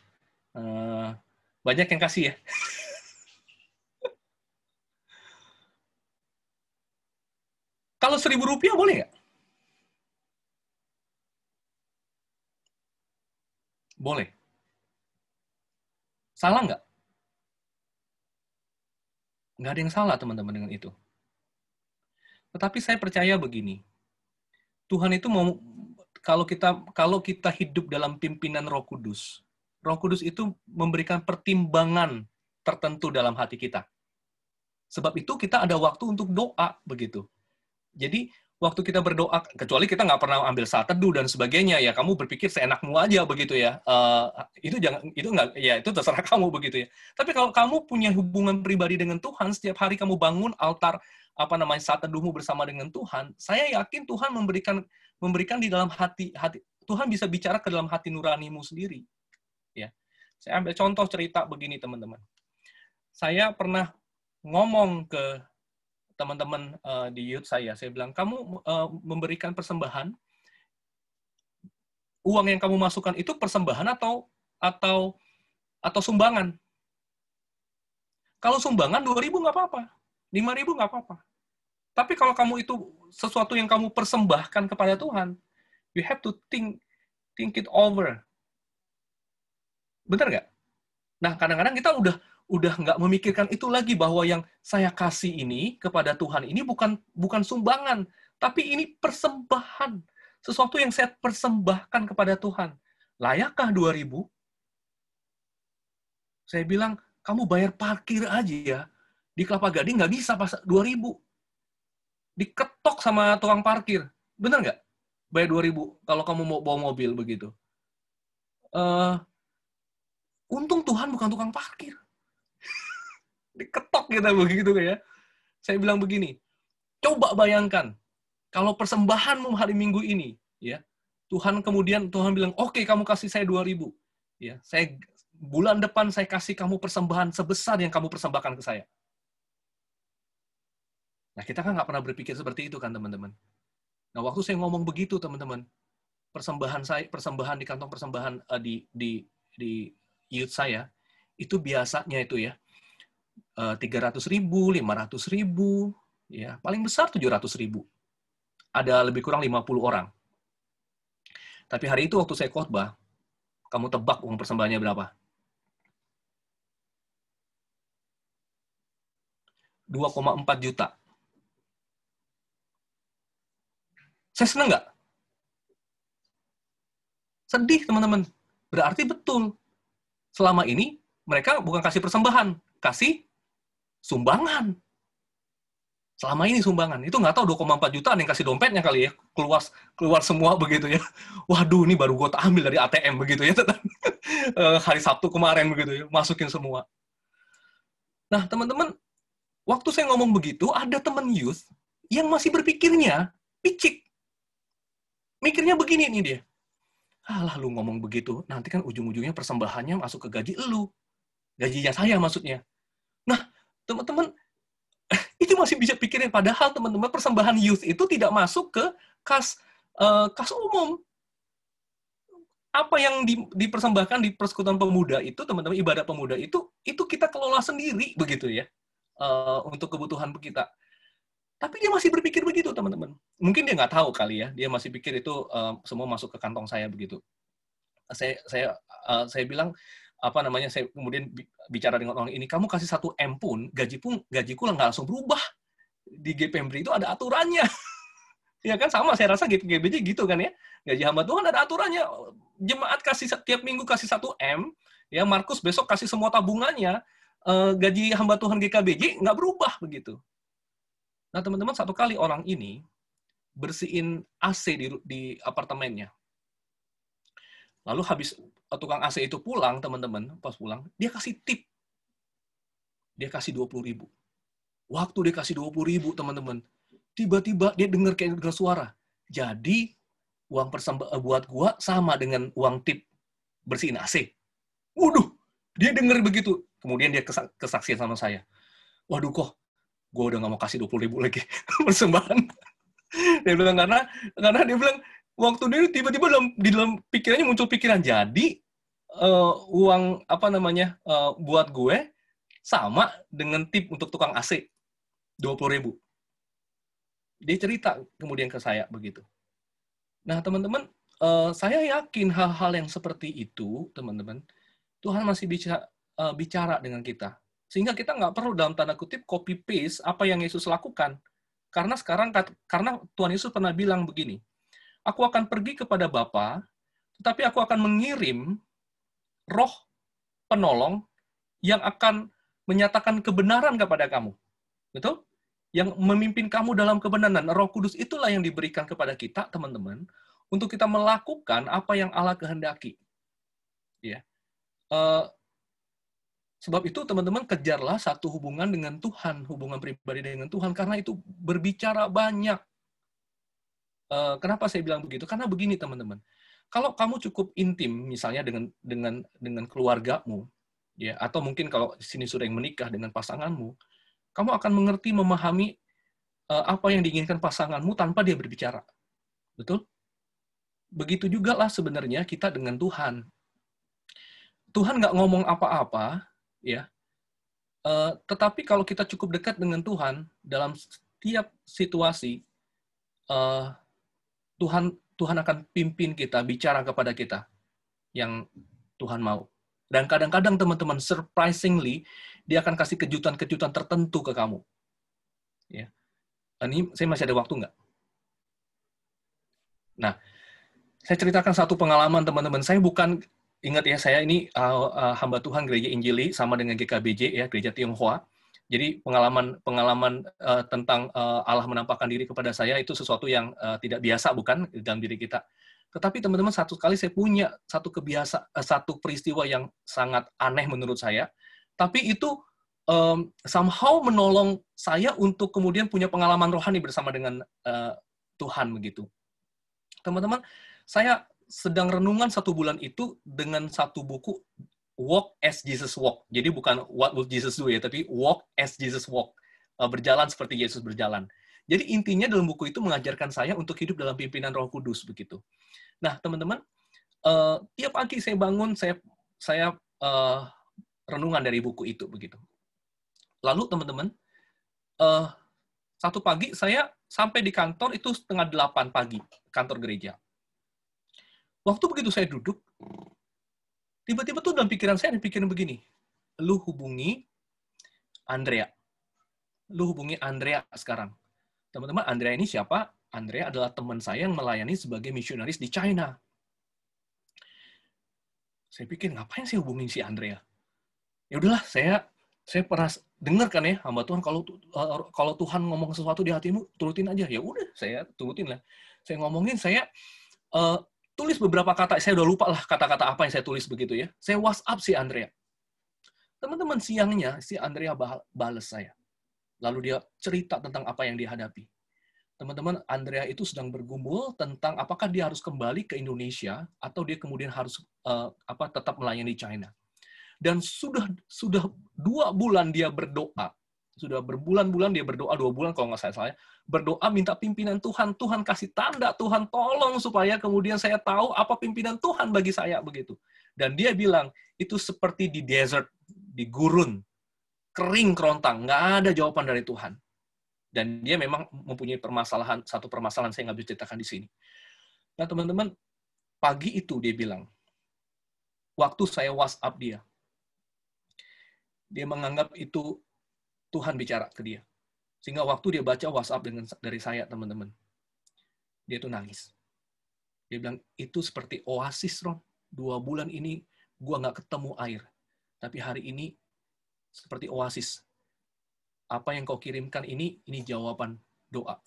Uh, banyak yang kasih ya. [laughs] Kalau seribu rupiah boleh nggak? Boleh. Salah nggak? Nggak ada yang salah teman-teman dengan itu. Tetapi saya percaya begini, Tuhan itu mau kalau kita kalau kita hidup dalam pimpinan Roh Kudus, Roh Kudus itu memberikan pertimbangan tertentu dalam hati kita. Sebab itu kita ada waktu untuk doa begitu. Jadi waktu kita berdoa, kecuali kita nggak pernah ambil saat teduh dan sebagainya, ya kamu berpikir seenakmu aja begitu ya. Uh, itu jangan, itu nggak, ya itu terserah [laughs] kamu begitu ya. Tapi kalau kamu punya hubungan pribadi dengan Tuhan, setiap hari kamu bangun altar apa namanya saat teduhmu bersama dengan Tuhan, saya yakin Tuhan memberikan memberikan di dalam hati hati Tuhan bisa bicara ke dalam hati nuranimu sendiri. Ya, saya ambil contoh cerita begini teman-teman. Saya pernah ngomong ke teman-teman uh, di youth saya, saya bilang, kamu uh, memberikan persembahan, uang yang kamu masukkan itu persembahan atau atau atau sumbangan? Kalau sumbangan 2000 nggak apa-apa, 5000 nggak apa-apa. Tapi kalau kamu itu sesuatu yang kamu persembahkan kepada Tuhan, you have to think think it over. Benar nggak? Nah, kadang-kadang kita udah udah nggak memikirkan itu lagi bahwa yang saya kasih ini kepada Tuhan ini bukan bukan sumbangan, tapi ini persembahan. Sesuatu yang saya persembahkan kepada Tuhan. Layakkah 2000? Saya bilang, kamu bayar parkir aja ya. Di Kelapa Gading nggak bisa pas 2000. Diketok sama tukang parkir. Bener nggak? Bayar 2000 kalau kamu mau bawa mobil begitu. Uh, untung Tuhan bukan tukang parkir diketok kita begitu ya. Saya bilang begini, coba bayangkan kalau persembahanmu hari Minggu ini, ya Tuhan kemudian Tuhan bilang, oke okay, kamu kasih saya 2000 ya saya bulan depan saya kasih kamu persembahan sebesar yang kamu persembahkan ke saya. Nah kita kan nggak pernah berpikir seperti itu kan teman-teman. Nah waktu saya ngomong begitu teman-teman, persembahan saya persembahan di kantong persembahan uh, di di di youth saya itu biasanya itu ya tiga ratus ribu, lima ratus ribu, ya paling besar tujuh ratus ribu. Ada lebih kurang 50 orang. Tapi hari itu waktu saya khotbah, kamu tebak uang persembahannya berapa? 2,4 juta. Saya senang nggak? Sedih, teman-teman. Berarti betul. Selama ini, mereka bukan kasih persembahan, kasih sumbangan. Selama ini sumbangan. Itu nggak tahu 2,4 juta ada yang kasih dompetnya kali ya. Keluar keluar semua [laughs] begitu ya. Waduh, ini baru gue ambil dari ATM begitu ya. [laughs] Eh, hari Sabtu kemarin begitu ya. Masukin semua. Nah, teman-teman, waktu saya ngomong begitu, ada teman youth yang masih berpikirnya picik. Mikirnya begini nih dia. Alah, lu ngomong begitu, nanti kan ujung-ujungnya persembahannya masuk ke gaji lu. Gajinya saya maksudnya. Teman-teman [laughs] itu masih bisa pikirin. Padahal teman-teman persembahan youth itu tidak masuk ke kas uh, kas umum. Apa yang di, dipersembahkan di persekutuan pemuda itu teman-teman ibadah pemuda itu itu kita kelola sendiri begitu ya uh, untuk kebutuhan kita. Tapi dia masih berpikir begitu teman-teman. Mungkin dia nggak tahu kali ya dia masih pikir itu uh, semua masuk ke kantong saya begitu. Saya saya uh, saya bilang apa namanya saya kemudian bicara dengan orang ini kamu kasih satu m pun gaji pun gajiku nggak langsung berubah. Di GPMBRI itu ada aturannya. [laughs] Ya kan sama saya rasa GPBJ gitu kan ya. Gaji hamba Tuhan ada aturannya. Jemaat kasih setiap minggu kasih satu m ya Markus besok kasih semua tabungannya eh, gaji hamba Tuhan GKBJ nggak berubah begitu. Nah teman-teman satu kali orang ini bersihin AC di, di apartemennya. Lalu habis tukang AC itu pulang, teman-teman, pas pulang, dia kasih tip. Dia kasih 20 ribu. Waktu dia kasih 20 ribu, teman-teman, tiba-tiba dia dengar kayak dengar suara. Jadi, uang persembah buat gua sama dengan uang tip bersihin AC. Waduh, dia dengar begitu. Kemudian dia kesaksian sama saya. Waduh kok, gua udah nggak mau kasih 20 ribu lagi [laughs] persembahan. dia bilang karena karena dia bilang waktu dia tiba-tiba di dalam pikirannya muncul pikiran jadi uh, uang apa namanya uh, buat gue sama dengan tip untuk tukang AC dua puluh ribu. Dia cerita kemudian ke saya begitu. Nah teman-teman, uh, saya yakin hal-hal yang seperti itu, teman-teman, Tuhan masih bicara, uh, bicara dengan kita. Sehingga kita nggak perlu dalam tanda kutip copy paste apa yang Yesus lakukan. Karena sekarang karena Tuhan Yesus pernah bilang begini, Aku akan pergi kepada Bapa, tetapi aku akan mengirim roh penolong yang akan menyatakan kebenaran kepada kamu. Betul? Yang memimpin kamu dalam kebenaran. Roh Kudus itulah yang diberikan kepada kita, teman-teman, untuk kita melakukan apa yang Allah kehendaki. Ya. Uh, sebab itu teman-teman kejarlah satu hubungan dengan Tuhan, hubungan pribadi dengan Tuhan, karena itu berbicara banyak. Uh, kenapa saya bilang begitu? Karena begini teman-teman, kalau kamu cukup intim misalnya dengan dengan dengan keluargamu, ya atau mungkin kalau sini sudah yang menikah dengan pasanganmu, kamu akan mengerti memahami uh, apa yang diinginkan pasanganmu tanpa dia berbicara, betul? Begitu juga lah sebenarnya kita dengan Tuhan. Tuhan nggak ngomong apa-apa, ya. Uh, tetapi kalau kita cukup dekat dengan Tuhan dalam setiap situasi, uh, Tuhan Tuhan akan pimpin kita bicara kepada kita yang Tuhan mau. Dan kadang-kadang teman-teman surprisingly dia akan kasih kejutan-kejutan tertentu ke kamu. Ya. Ini saya masih ada waktu nggak? Nah, saya ceritakan satu pengalaman teman-teman. Saya bukan ingat ya saya ini uh, uh, hamba Tuhan gereja Injili sama dengan GKBJ ya gereja Tionghoa. Jadi pengalaman pengalaman uh, tentang uh, Allah menampakkan diri kepada saya itu sesuatu yang uh, tidak biasa bukan dalam diri kita. Tetapi teman-teman satu kali saya punya satu kebiasa uh, satu peristiwa yang sangat aneh menurut saya. Tapi itu um, somehow menolong saya untuk kemudian punya pengalaman rohani bersama dengan uh, Tuhan begitu. Teman-teman, saya sedang renungan satu bulan itu dengan satu buku Walk as Jesus Walk. Jadi bukan What will Jesus do ya, tapi Walk as Jesus Walk. Uh, berjalan seperti Yesus berjalan. Jadi intinya dalam buku itu mengajarkan saya untuk hidup dalam pimpinan Roh Kudus begitu. Nah, teman-teman, uh, tiap pagi saya bangun, saya saya uh, renungan dari buku itu begitu. Lalu teman-teman, uh, satu pagi saya sampai di kantor itu setengah delapan pagi, kantor gereja. Waktu begitu saya duduk, tiba-tiba tuh dalam pikiran saya ada pikiran begini, lu hubungi Andrea. Lu hubungi Andrea sekarang. Teman-teman, Andrea ini siapa? Andrea adalah teman saya yang melayani sebagai misionaris di China. Saya pikir, ngapain sih hubungin si Andrea? Ya udahlah, saya saya pernah dengar kan ya hamba Tuhan kalau uh, kalau Tuhan ngomong sesuatu di hatimu turutin aja ya udah saya turutin lah saya ngomongin saya uh, tulis beberapa kata, saya udah lupa lah kata-kata apa yang saya tulis begitu ya. Saya WhatsApp si Andrea. Teman-teman siangnya si Andrea balas saya. Lalu dia cerita tentang apa yang dihadapi. Teman-teman, Andrea itu sedang bergumul tentang apakah dia harus kembali ke Indonesia atau dia kemudian harus uh, apa tetap melayani China. Dan sudah sudah dua bulan dia berdoa sudah berbulan-bulan dia berdoa dua bulan kalau nggak saya salah berdoa minta pimpinan Tuhan Tuhan kasih tanda Tuhan tolong supaya kemudian saya tahu apa pimpinan Tuhan bagi saya begitu. Dan dia bilang itu seperti di desert di gurun. Kering kerontang nggak ada jawaban dari Tuhan. Dan dia memang mempunyai permasalahan satu permasalahan saya nggak bisa ceritakan di sini. Nah teman-teman pagi itu dia bilang waktu saya WhatsApp dia. Dia menganggap itu Tuhan bicara ke dia. Sehingga waktu dia baca WhatsApp dengan dari saya, teman-teman, dia tuh nangis. Dia bilang, itu seperti oasis, Ron. Dua bulan ini gua nggak ketemu air. Tapi hari ini seperti oasis. Apa yang kau kirimkan ini, ini jawaban doa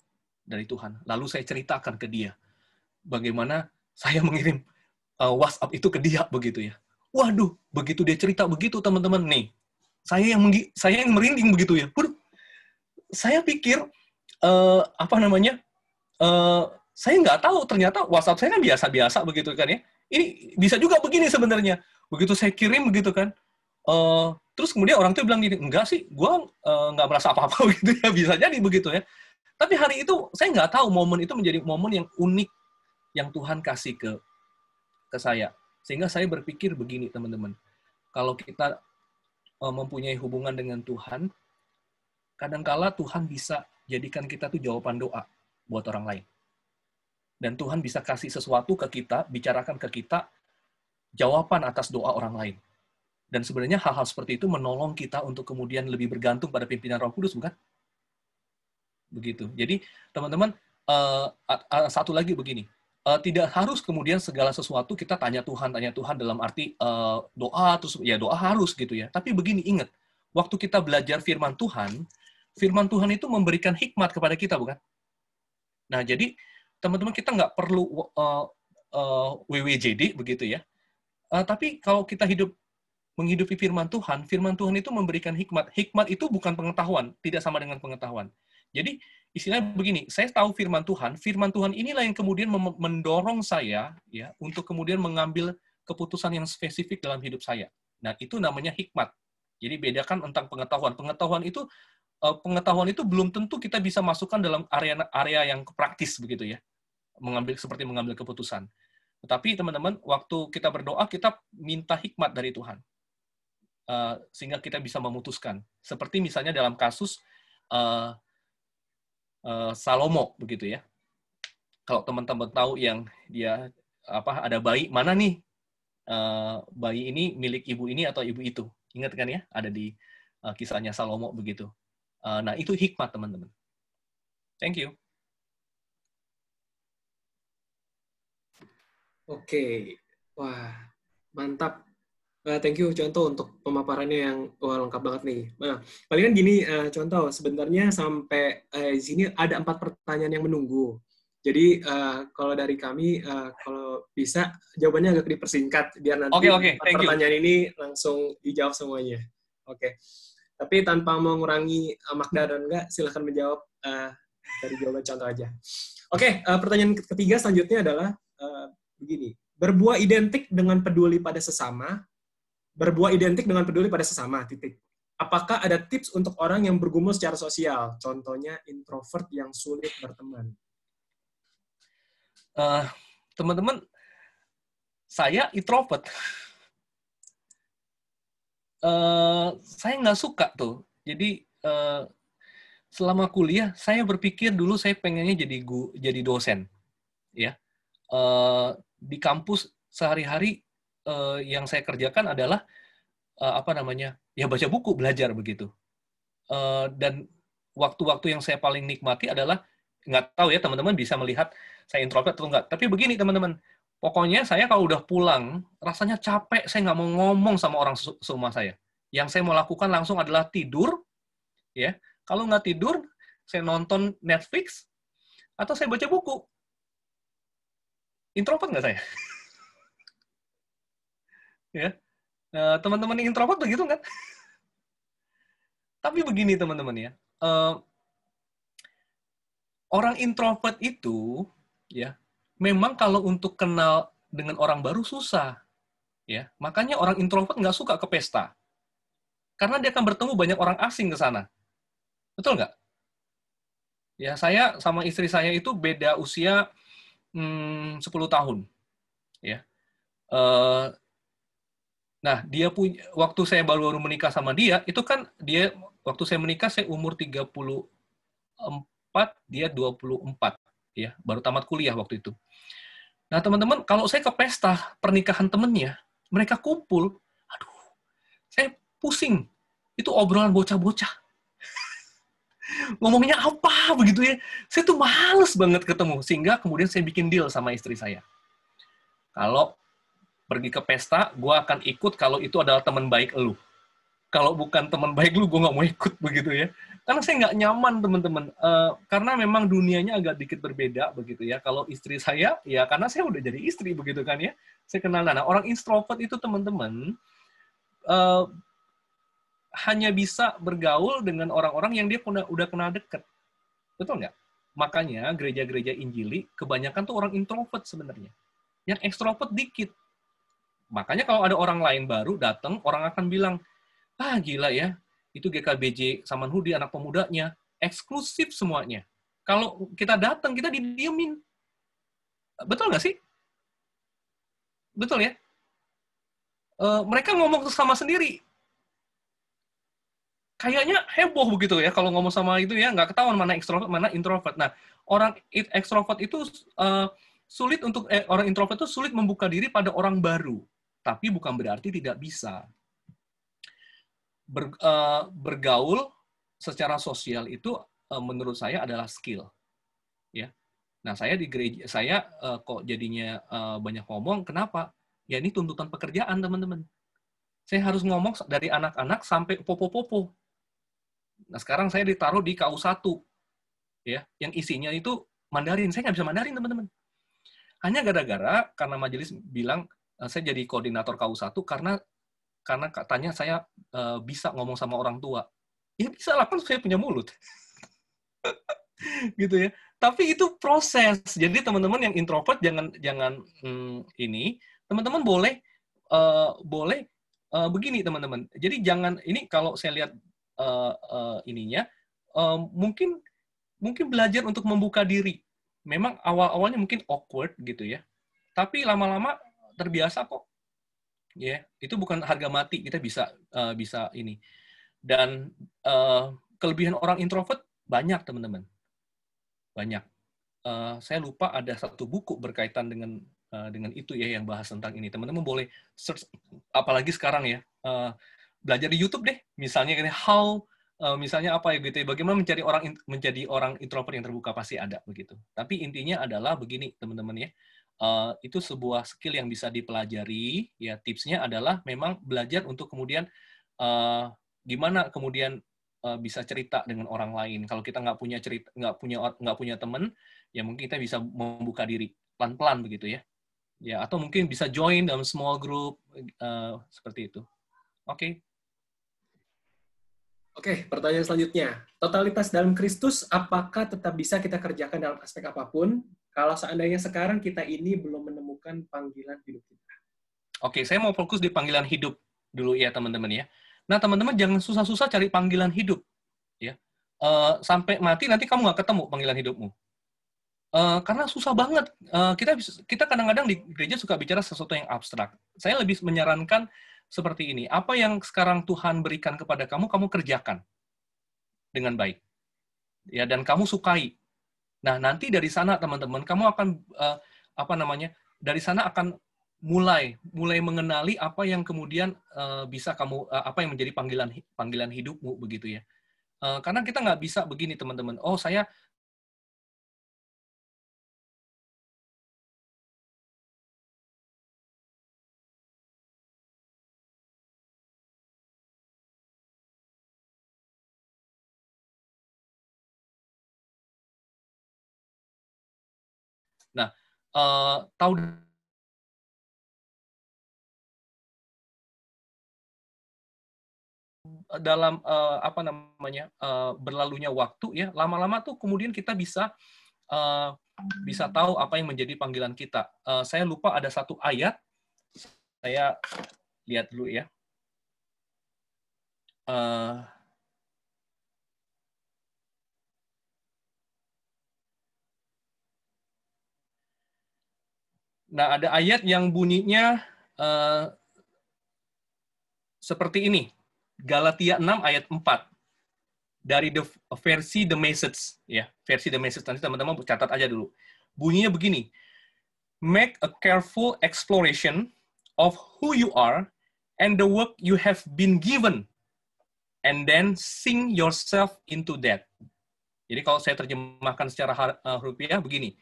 dari Tuhan. Lalu saya ceritakan ke dia bagaimana saya mengirim uh, WhatsApp itu ke dia begitu ya. Waduh, begitu dia cerita begitu teman-teman nih, saya yang saya yang merinding begitu ya. Waduh, saya pikir uh, apa namanya? Uh, saya nggak tahu ternyata WhatsApp saya kan biasa-biasa begitu kan ya. Ini bisa juga begini sebenarnya. Begitu saya kirim begitu kan. Uh, terus kemudian orang tuh bilang gini, enggak sih, gue uh, nggak merasa apa-apa [laughs] gitu ya. Bisa jadi begitu ya. Tapi hari itu saya nggak tahu momen itu menjadi momen yang unik yang Tuhan kasih ke ke saya. Sehingga saya berpikir begini teman-teman. Kalau kita mempunyai hubungan dengan Tuhan, kadangkala Tuhan bisa jadikan kita tuh jawaban doa buat orang lain. Dan Tuhan bisa kasih sesuatu ke kita, bicarakan ke kita, jawaban atas doa orang lain. Dan sebenarnya hal-hal seperti itu menolong kita untuk kemudian lebih bergantung pada pimpinan Roh Kudus, bukan? Begitu. Jadi, teman-teman, uh, satu lagi begini. Uh, tidak harus kemudian segala sesuatu kita tanya Tuhan, tanya Tuhan dalam arti uh, doa terus ya doa harus gitu ya. Tapi begini ingat, waktu kita belajar firman Tuhan, firman Tuhan itu memberikan hikmat kepada kita bukan? Nah jadi teman-teman kita nggak perlu uh, uh, WWJD begitu ya. Uh, tapi kalau kita hidup menghidupi firman Tuhan, firman Tuhan itu memberikan hikmat. Hikmat itu bukan pengetahuan, tidak sama dengan pengetahuan. Jadi istilahnya begini, saya tahu firman Tuhan, firman Tuhan inilah yang kemudian mendorong saya ya untuk kemudian mengambil keputusan yang spesifik dalam hidup saya. Nah, itu namanya hikmat. Jadi bedakan tentang pengetahuan. Pengetahuan itu eh, pengetahuan itu belum tentu kita bisa masukkan dalam area area yang praktis begitu ya. Mengambil seperti mengambil keputusan. Tetapi teman-teman, waktu kita berdoa kita minta hikmat dari Tuhan. Uh, sehingga kita bisa memutuskan. Seperti misalnya dalam kasus uh, uh, Salomo begitu ya. Kalau teman-teman tahu yang dia apa ada bayi mana nih uh, bayi ini milik ibu ini atau ibu itu ingat kan ya ada di uh, kisahnya Salomo begitu. Nah itu hikmat teman-teman. Thank you. Oke, wah mantap Uh, thank you contoh untuk pemaparannya yang wah, lengkap banget nih. Nah, palingan gini uh, contoh sebenarnya sampai uh, di sini ada empat pertanyaan yang menunggu. Jadi uh, kalau dari kami uh, kalau bisa jawabannya agak dipersingkat biar nanti okay, okay. Thank pertanyaan you. ini langsung dijawab semuanya. Oke. Okay. Tapi tanpa mengurangi uh, makna dan enggak silahkan menjawab uh, dari jawaban contoh aja. Oke, okay, uh, pertanyaan ketiga selanjutnya adalah uh, begini. Berbuah identik dengan peduli pada sesama berbuah identik dengan peduli pada sesama, titik. Apakah ada tips untuk orang yang bergumul secara sosial? Contohnya introvert yang sulit berteman. Uh, teman-teman, saya introvert. Uh, saya nggak suka tuh. Jadi uh, selama kuliah, saya berpikir dulu saya pengennya jadi gu, jadi dosen, ya. Uh, di kampus sehari-hari uh, yang saya kerjakan adalah uh, apa namanya ya baca buku belajar begitu. Uh, dan waktu-waktu yang saya paling nikmati adalah nggak tahu ya teman-teman bisa melihat saya introvert atau enggak tapi begini teman-teman pokoknya saya kalau udah pulang rasanya capek saya nggak mau ngomong sama orang semua saya. Yang saya mau lakukan langsung adalah tidur ya. Kalau nggak tidur saya nonton Netflix atau saya baca buku. Introvert nggak saya [laughs] ya. Uh, teman-teman introvert begitu kan? Tapi begini teman-teman ya. Uh, orang introvert itu ya memang kalau untuk kenal dengan orang baru susah ya. Makanya orang introvert nggak suka ke pesta. Karena dia akan bertemu banyak orang asing ke sana. Betul nggak? Ya saya sama istri saya itu beda usia hmm, 10 tahun ya. Uh, Nah, dia punya waktu saya baru baru menikah sama dia, itu kan dia waktu saya menikah saya umur 34, dia 24 ya, baru tamat kuliah waktu itu. Nah, teman-teman, kalau saya ke pesta pernikahan temennya, mereka kumpul, aduh, saya pusing. Itu obrolan bocah-bocah. [laughs] Ngomongnya apa begitu ya. Saya tuh males banget ketemu. Sehingga kemudian saya bikin deal sama istri saya. Kalau pergi ke pesta, gue akan ikut kalau itu adalah teman baik lu. Kalau bukan teman baik lu, gue nggak mau ikut [laughs] begitu ya. Karena saya nggak nyaman teman-teman. Uh, karena memang dunianya agak dikit berbeda begitu ya. Kalau istri saya, ya karena saya udah jadi istri begitu kan ya. Saya kenal Nah, orang introvert itu teman-teman uh, hanya bisa bergaul dengan orang-orang yang dia udah, udah kenal deket. Betul nggak? Makanya gereja-gereja Injili kebanyakan tuh orang introvert sebenarnya. Yang ekstrovert dikit Makanya kalau ada orang lain baru datang, orang akan bilang, ah gila ya, itu GKBJ Samanhudi, anak pemudanya, eksklusif semuanya. Kalau kita datang, kita didiemin. Betul nggak sih? Betul ya? E, mereka ngomong sama sendiri. Kayaknya heboh begitu ya kalau ngomong sama itu ya nggak ketahuan mana ekstrovert mana introvert. Nah orang ekstrovert itu uh, sulit untuk eh, orang introvert itu sulit membuka diri pada orang baru tapi bukan berarti tidak bisa. Ber, uh, bergaul secara sosial itu uh, menurut saya adalah skill. Ya. Nah, saya di gereja, saya uh, kok jadinya uh, banyak ngomong, kenapa? Ya ini tuntutan pekerjaan, teman-teman. Saya harus ngomong dari anak-anak sampai popo-popo. Nah, sekarang saya ditaruh di KU1, ya, yang isinya itu Mandarin. Saya nggak bisa Mandarin, teman-teman. Hanya gara-gara karena majelis bilang saya jadi koordinator KU1 karena karena katanya saya uh, bisa ngomong sama orang tua. Ya bisa lah, kan saya punya mulut. [laughs] gitu ya. Tapi itu proses. Jadi teman-teman yang introvert jangan jangan hmm, ini, teman-teman boleh uh, boleh uh, begini teman-teman. Jadi jangan ini kalau saya lihat uh, uh, ininya uh, mungkin mungkin belajar untuk membuka diri. Memang awal-awalnya mungkin awkward gitu ya. Tapi lama-lama terbiasa kok. Ya, yeah, itu bukan harga mati kita bisa uh, bisa ini. Dan uh, kelebihan orang introvert banyak teman-teman banyak. Uh, saya lupa ada satu buku berkaitan dengan uh, dengan itu ya yang bahas tentang ini. Teman-teman boleh search, apalagi sekarang ya uh, belajar di YouTube deh. Misalnya ini how uh, misalnya apa ya gitu. Ya, bagaimana mencari orang menjadi orang introvert yang terbuka pasti ada begitu. Tapi intinya adalah begini teman-teman ya. Uh, itu sebuah skill yang bisa dipelajari. Ya tipsnya adalah memang belajar untuk kemudian uh, gimana kemudian uh, bisa cerita dengan orang lain. Kalau kita nggak punya cerita, nggak punya nggak punya teman, ya mungkin kita bisa membuka diri pelan-pelan begitu ya. Ya atau mungkin bisa join dalam small group uh, seperti itu. Oke. Okay. Oke, pertanyaan selanjutnya. Totalitas dalam Kristus apakah tetap bisa kita kerjakan dalam aspek apa pun kalau seandainya sekarang kita ini belum menemukan panggilan hidup kita? Oke, saya mau fokus di panggilan hidup dulu ya teman-teman ya. Nah, teman-teman jangan susah-susah cari panggilan hidup. ya uh, Sampai mati nanti kamu nggak ketemu panggilan hidupmu. Uh, karena susah banget. Uh, kita kita kadang-kadang di gereja suka bicara sesuatu yang abstrak. Saya lebih menyarankan seperti ini. Apa yang sekarang Tuhan berikan kepada kamu, kamu kerjakan dengan baik. Ya, dan kamu sukai. Nah, nanti dari sana teman-teman, kamu akan uh, apa namanya? Dari sana akan mulai mulai mengenali apa yang kemudian uh, bisa kamu uh, apa yang menjadi panggilan panggilan hidupmu begitu ya uh, karena kita nggak bisa begini teman-teman oh saya Nah, uh, tahu dalam uh, apa namanya uh, berlalunya waktu ya lama-lama tuh kemudian kita bisa uh, bisa tahu apa yang menjadi panggilan kita. Uh, saya lupa ada satu ayat saya lihat dulu ya. Uh, nah ada ayat yang bunyinya uh, seperti ini. Galatia 6 ayat 4 dari the versi The Message. Ya versi The Message. Nanti teman-teman catat aja dulu. Bunyinya begini. Make a careful exploration of who you are and the work you have been given and then sing yourself into that. Jadi kalau saya terjemahkan secara uh, rupiah begini.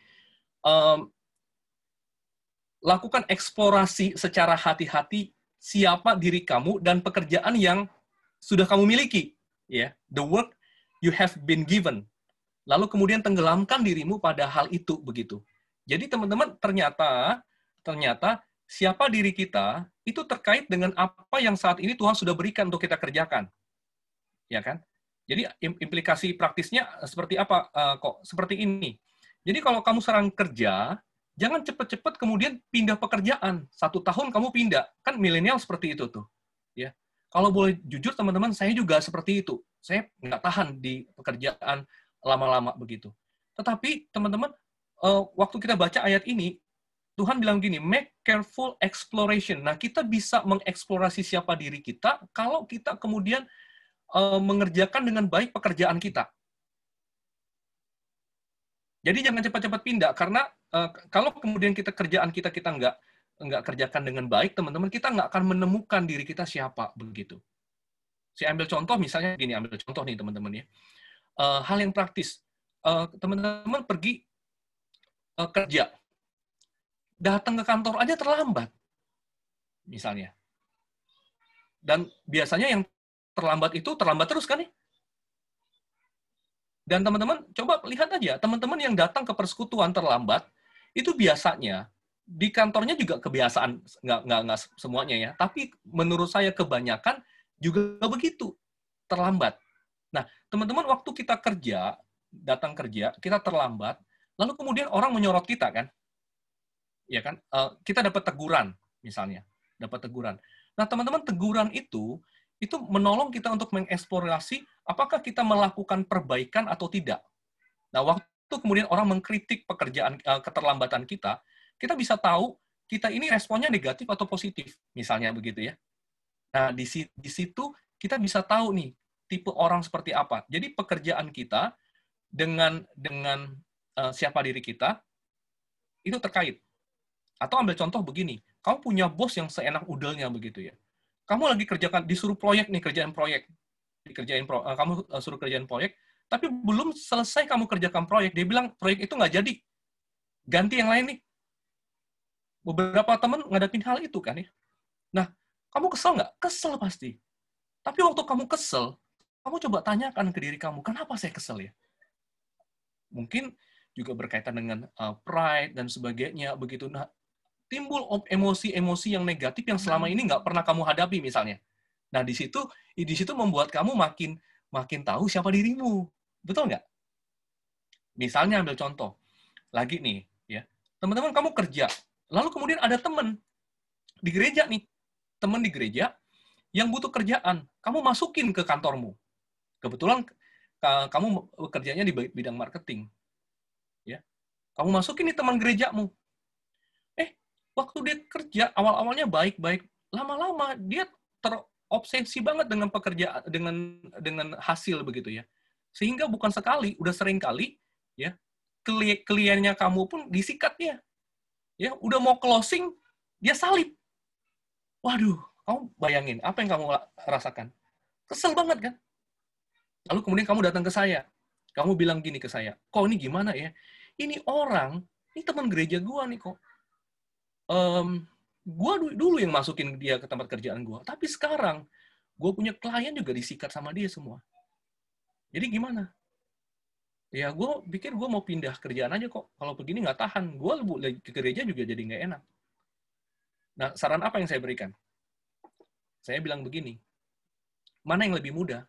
Um, lakukan eksplorasi secara hati-hati siapa diri kamu dan pekerjaan yang sudah kamu miliki, ya, the work you have been given. Lalu kemudian tenggelamkan dirimu pada hal itu begitu. Jadi teman-teman ternyata ternyata siapa diri kita itu terkait dengan apa yang saat ini Tuhan sudah berikan untuk kita kerjakan. Ya kan? Jadi implikasi praktisnya seperti apa uh, kok? Seperti ini. Jadi kalau kamu serang kerja, jangan cepat-cepat kemudian pindah pekerjaan. Satu tahun kamu pindah. Kan milenial seperti itu tuh. Ya. Kalau boleh jujur teman-teman, saya juga seperti itu. Saya nggak tahan di pekerjaan lama-lama begitu. Tetapi teman-teman, uh, waktu kita baca ayat ini, Tuhan bilang gini, make careful exploration. Nah, kita bisa mengeksplorasi siapa diri kita kalau kita kemudian uh, mengerjakan dengan baik pekerjaan kita. Jadi jangan cepat-cepat pindah, karena uh, kalau kemudian kita kerjaan kita kita nggak nggak kerjakan dengan baik, teman-teman, kita nggak akan menemukan diri kita siapa begitu. Saya ambil contoh, misalnya gini, ambil contoh nih teman-teman ya. Uh, hal yang praktis, teman teman-teman pergi kerja, datang ke kantor aja terlambat, misalnya. Dan biasanya yang terlambat itu terlambat terus kan nih? Dan teman-teman coba lihat aja, teman-teman yang datang ke persekutuan terlambat, itu biasanya di kantornya juga kebiasaan, nggak, nggak, nggak semuanya ya, tapi menurut saya kebanyakan juga begitu, terlambat. Nah, teman-teman waktu kita kerja, datang kerja, kita terlambat, lalu kemudian orang menyorot kita kan, ya kan, uh, kita dapat teguran misalnya, dapat teguran. Nah, teman-teman teguran itu itu menolong kita untuk mengeksplorasi apakah kita melakukan perbaikan atau tidak. Nah, waktu kemudian orang mengkritik pekerjaan uh, keterlambatan kita, kita bisa tahu kita ini responnya negatif atau positif, misalnya begitu ya. Nah, di, di situ kita bisa tahu nih tipe orang seperti apa. Jadi pekerjaan kita dengan dengan uh, siapa diri kita itu terkait. Atau ambil contoh begini, kamu punya bos yang seenak udelnya begitu ya. Kamu lagi kerjakan disuruh proyek nih kerjaan proyek, dikerjain pro, uh, kamu uh, suruh kerjaan proyek, tapi belum selesai kamu kerjakan proyek, dia bilang proyek itu nggak jadi, ganti yang lain nih. Beberapa teman ngadapin hal itu kan ya. Nah, kamu kesel nggak? Kesel pasti. Tapi waktu kamu kesel, kamu coba tanyakan ke diri kamu, kenapa saya kesel ya? Mungkin juga berkaitan dengan uh, pride dan sebagainya begitu. Nah, timbul emosi-emosi yang negatif yang selama ini nggak pernah kamu hadapi misalnya. Nah, di situ di situ membuat kamu makin makin tahu siapa dirimu. Betul nggak? Misalnya ambil contoh. Lagi nih, ya. Teman-teman kamu kerja, lalu kemudian ada teman di gereja nih. Teman di gereja yang butuh kerjaan, kamu masukin ke kantormu. Kebetulan kamu bekerjanya di bidang marketing. Ya. Kamu masukin nih teman gerejamu. Eh, waktu dia kerja awal-awalnya baik-baik, lama-lama dia terobsesi banget dengan pekerjaan dengan dengan hasil begitu ya. Sehingga bukan sekali, udah sering kali ya, kliennya kamu pun disikat dia. Ya, udah mau closing, dia salib. Waduh, kamu bayangin apa yang kamu rasakan? Kesel banget kan? Lalu kemudian kamu datang ke saya. Kamu bilang gini ke saya, kok ini gimana ya? Ini orang, ini teman gereja gua nih kok. Um, gua dulu yang masukin dia ke tempat kerjaan gua. Tapi sekarang, gue punya klien juga disikat sama dia semua. Jadi gimana? Ya gue pikir gue mau pindah kerjaan aja kok. Kalau begini nggak tahan. Gue ke gereja juga jadi nggak enak. Nah, saran apa yang saya berikan? Saya bilang begini, mana yang lebih mudah?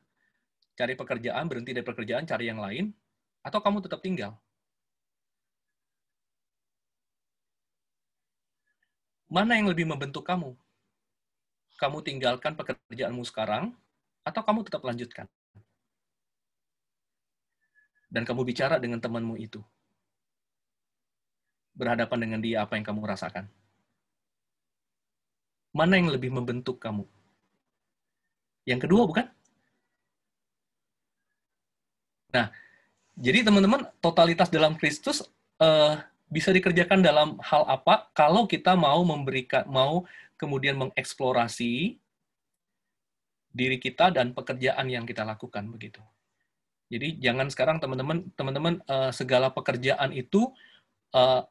cari pekerjaan, berhenti dari pekerjaan, cari yang lain, atau kamu tetap tinggal? Mana yang lebih membentuk kamu? Kamu tinggalkan pekerjaanmu sekarang, atau kamu tetap lanjutkan? Dan kamu bicara dengan temanmu itu. Berhadapan dengan dia apa yang kamu rasakan. Mana yang lebih membentuk kamu? Yang kedua bukan? Nah, jadi teman-teman, totalitas dalam Kristus uh, bisa dikerjakan dalam hal apa kalau kita mau memberikan, mau kemudian mengeksplorasi diri kita dan pekerjaan yang kita lakukan begitu. Jadi jangan sekarang teman-teman, teman-teman uh, segala pekerjaan itu uh,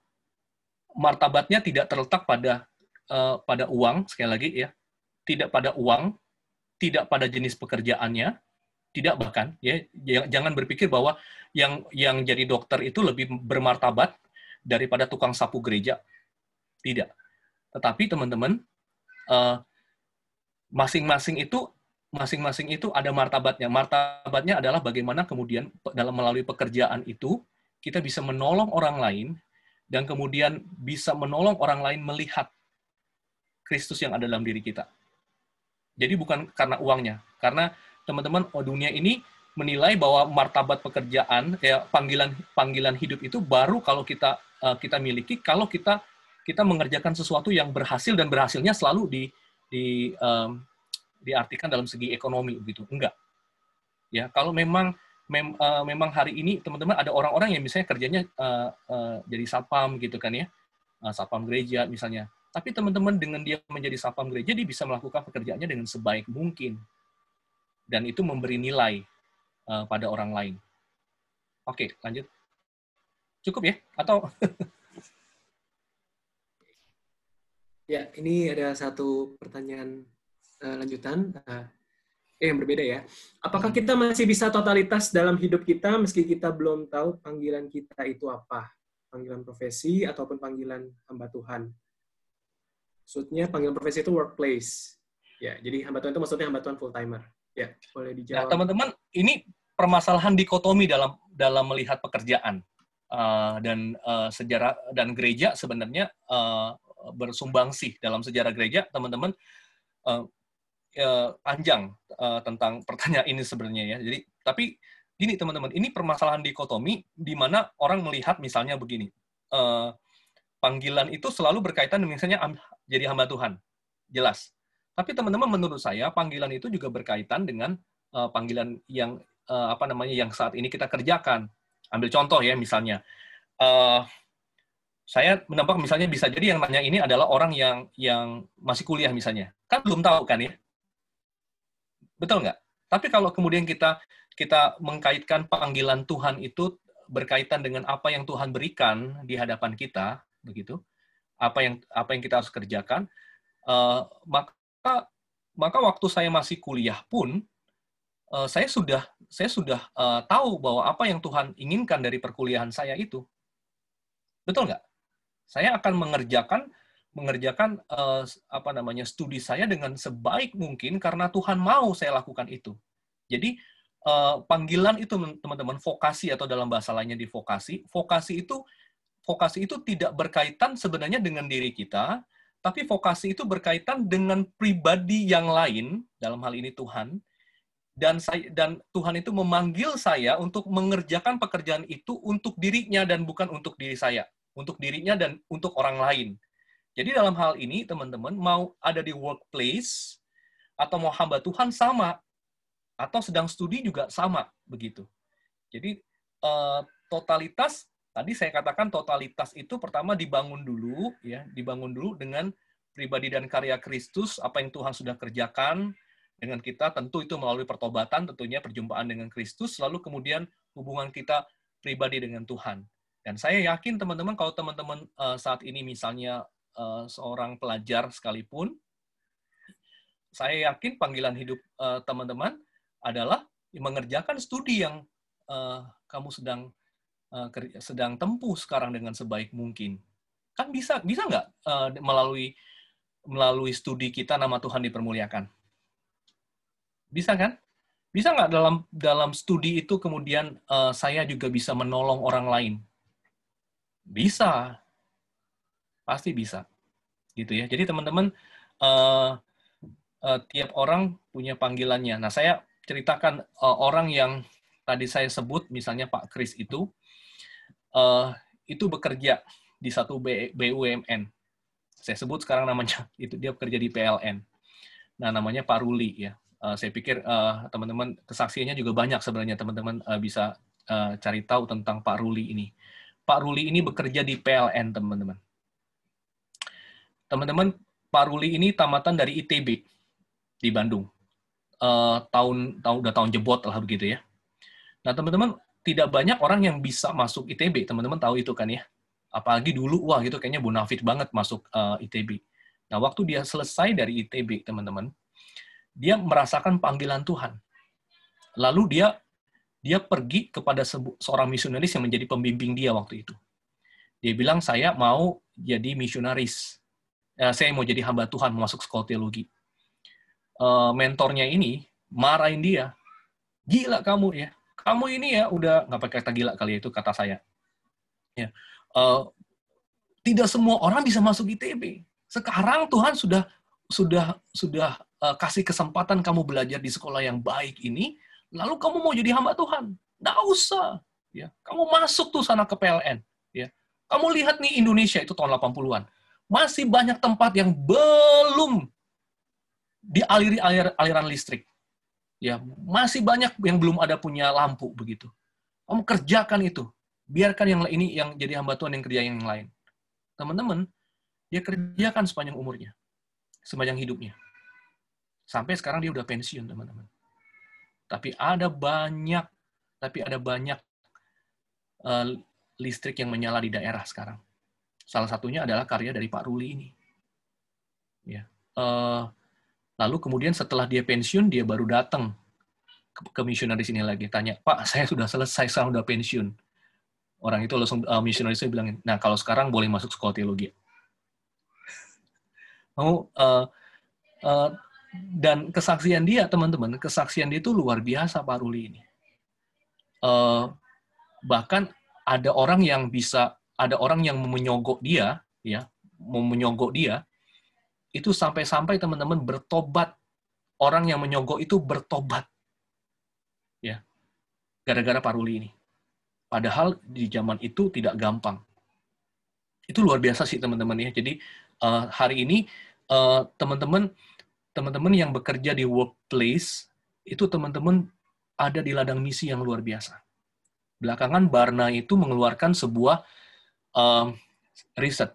martabatnya tidak terletak pada uh, pada uang sekali lagi ya, tidak pada uang, tidak pada jenis pekerjaannya, tidak bahkan ya jangan berpikir bahwa yang yang jadi dokter itu lebih bermartabat daripada tukang sapu gereja. Tidak. Tetapi teman-teman masing-masing itu masing-masing itu ada martabatnya. Martabatnya adalah bagaimana kemudian dalam melalui pekerjaan itu kita bisa menolong orang lain dan kemudian bisa menolong orang lain melihat Kristus yang ada dalam diri kita. Jadi bukan karena uangnya karena teman-teman oh, dunia ini menilai bahwa martabat pekerjaan kayak panggilan panggilan hidup itu baru kalau kita uh, kita miliki kalau kita kita mengerjakan sesuatu yang berhasil dan berhasilnya selalu di di um, diartikan dalam segi ekonomi begitu. Enggak. Ya, kalau memang mem, uh, memang hari ini teman-teman ada orang-orang yang misalnya kerjanya uh, uh, jadi satpam gitu kan ya. Uh, satpam gereja misalnya. Tapi teman-teman dengan dia menjadi satpam gereja dia bisa melakukan pekerjaannya dengan sebaik mungkin. Dan itu memberi nilai uh, pada orang lain. Oke, lanjut. Cukup ya? Atau [laughs] Ya, ini ada satu pertanyaan uh, lanjutan. Uh, eh, yang berbeda ya. Apakah kita masih bisa totalitas dalam hidup kita meski kita belum tahu panggilan kita itu apa? Panggilan profesi ataupun panggilan hamba Tuhan? Maksudnya panggilan profesi itu workplace. Ya, jadi hamba Tuhan itu maksudnya hamba Tuhan full timer. Ya, boleh Nah, dijawab. teman-teman, ini permasalahan dikotomi dalam dalam melihat pekerjaan Uh, dan uh, sejarah dan gereja sebenarnya uh, bersumbangsi dalam sejarah gereja, teman-teman uh, uh, panjang uh, tentang [laughs] pertanyaan ini sebenarnya ya. Jadi, tapi gini teman-teman, ini permasalahan dikotomi di mana orang melihat misalnya begini, uh, panggilan itu selalu berkaitan dengan misalnya jadi hamba Tuhan, jelas. Tapi teman-teman menurut saya panggilan itu juga berkaitan dengan uh, panggilan yang uh, apa namanya yang saat ini kita kerjakan. Ambil contoh ya misalnya, uh, saya menebak misalnya bisa jadi yang nanya ini adalah orang yang yang masih kuliah misalnya, kan belum tahu kan ya, betul nggak? Tapi kalau kemudian kita kita mengkaitkan panggilan Tuhan itu berkaitan dengan apa yang Tuhan berikan di hadapan kita, begitu, apa yang apa yang kita harus kerjakan, uh, maka maka waktu saya masih kuliah pun uh, saya sudah saya sudah uh, tahu bahwa apa yang Tuhan inginkan dari perkuliahan saya itu, betul nggak? Saya akan mengerjakan mengerjakan uh, apa namanya studi saya dengan sebaik mungkin karena Tuhan mau saya lakukan itu. Jadi uh, panggilan itu teman-teman vokasi atau dalam bahasa lainnya di vokasi, vokasi itu vokasi itu tidak berkaitan sebenarnya dengan diri kita, tapi vokasi itu berkaitan dengan pribadi yang lain dalam hal ini Tuhan dan saya dan Tuhan itu memanggil saya untuk mengerjakan pekerjaan itu untuk dirinya dan bukan untuk diri saya, untuk dirinya dan untuk orang lain. Jadi dalam hal ini teman-teman mau ada di workplace atau mau hamba Tuhan sama atau sedang studi juga sama begitu. Jadi eh, totalitas tadi saya katakan totalitas itu pertama dibangun dulu ya, dibangun dulu dengan pribadi dan karya Kristus apa yang Tuhan sudah kerjakan dengan kita tentu itu melalui pertobatan tentunya perjumpaan dengan Kristus lalu kemudian hubungan kita pribadi dengan Tuhan dan saya yakin teman-teman kalau teman-teman uh, saat ini misalnya uh, seorang pelajar sekalipun saya yakin panggilan hidup teman-teman uh, adalah mengerjakan studi yang uh, kamu sedang uh, sedang tempuh sekarang dengan sebaik mungkin kan bisa bisa nggak uh, melalui melalui studi kita nama Tuhan dipermuliakan bisa kan? Bisa nggak dalam dalam studi itu kemudian uh, saya juga bisa menolong orang lain? Bisa, pasti bisa, gitu ya. Jadi teman-teman uh, uh, tiap orang punya panggilannya. Nah saya ceritakan uh, orang yang tadi saya sebut, misalnya Pak Kris itu, uh, itu bekerja di satu BUMN. Saya sebut sekarang namanya [laughs] itu dia bekerja di PLN. Nah namanya Pak Ruli ya Uh, saya pikir teman-teman uh, kesaksiannya juga banyak sebenarnya teman-teman uh, bisa uh, cari tahu tentang Pak Ruli ini. Pak Ruli ini bekerja di PLN teman-teman. Teman-teman Pak Ruli ini tamatan dari ITB di Bandung. Uh, tahun tahun udah tahun jebot lah begitu ya. Nah teman-teman tidak banyak orang yang bisa masuk ITB. Teman-teman tahu itu kan ya. Apalagi dulu wah gitu kayaknya bonafit banget masuk uh, ITB. Nah waktu dia selesai dari ITB teman-teman dia merasakan panggilan Tuhan. Lalu dia dia pergi kepada seorang misionaris yang menjadi pembimbing dia waktu itu. Dia bilang, saya mau jadi misionaris. Eh, saya mau jadi hamba Tuhan, masuk sekolah teologi. Eh, mentornya ini marahin dia. Gila kamu ya. Kamu ini ya udah, nggak pakai kata gila kali ya, itu kata saya. Ya. Eh, tidak semua orang bisa masuk ITB. Sekarang Tuhan sudah sudah sudah uh, kasih kesempatan kamu belajar di sekolah yang baik ini, lalu kamu mau jadi hamba Tuhan. Nggak usah. Ya. Kamu masuk tuh sana ke PLN. Ya. Kamu lihat nih Indonesia itu tahun 80-an. Masih banyak tempat yang belum dialiri alir, aliran listrik. Ya, masih banyak yang belum ada punya lampu begitu. Kamu kerjakan itu. Biarkan yang ini yang jadi hamba Tuhan yang kerja yang lain. Teman-teman, dia kerjakan sepanjang umurnya sepanjang hidupnya. Sampai sekarang dia udah pensiun, teman-teman. Tapi ada banyak, tapi ada banyak uh, listrik yang menyala di daerah sekarang. Salah satunya adalah karya dari Pak Ruli ini. Ya. Uh, lalu kemudian setelah dia pensiun, dia baru datang ke, ke misionaris ini lagi. Tanya, Pak, [laughs] saya sudah selesai, saya sudah pensiun. Orang itu langsung, uh, misionaris itu bilang, nah kalau sekarang boleh masuk sekolah teologi. Mau, uh, uh, dan kesaksian dia, teman-teman, kesaksian dia itu luar biasa, Pak Ruli ini. Uh, bahkan ada orang yang bisa, ada orang yang menyogok dia, ya, menyogok dia, itu sampai-sampai teman-teman bertobat. Orang yang menyogok itu bertobat. Ya. Gara-gara paruli ini. Padahal di zaman itu tidak gampang. Itu luar biasa sih teman-teman ya. Jadi uh, hari ini uh, teman-teman teman-teman yang bekerja di workplace itu teman-teman ada di ladang misi yang luar biasa. Belakangan Barna itu mengeluarkan sebuah uh, riset.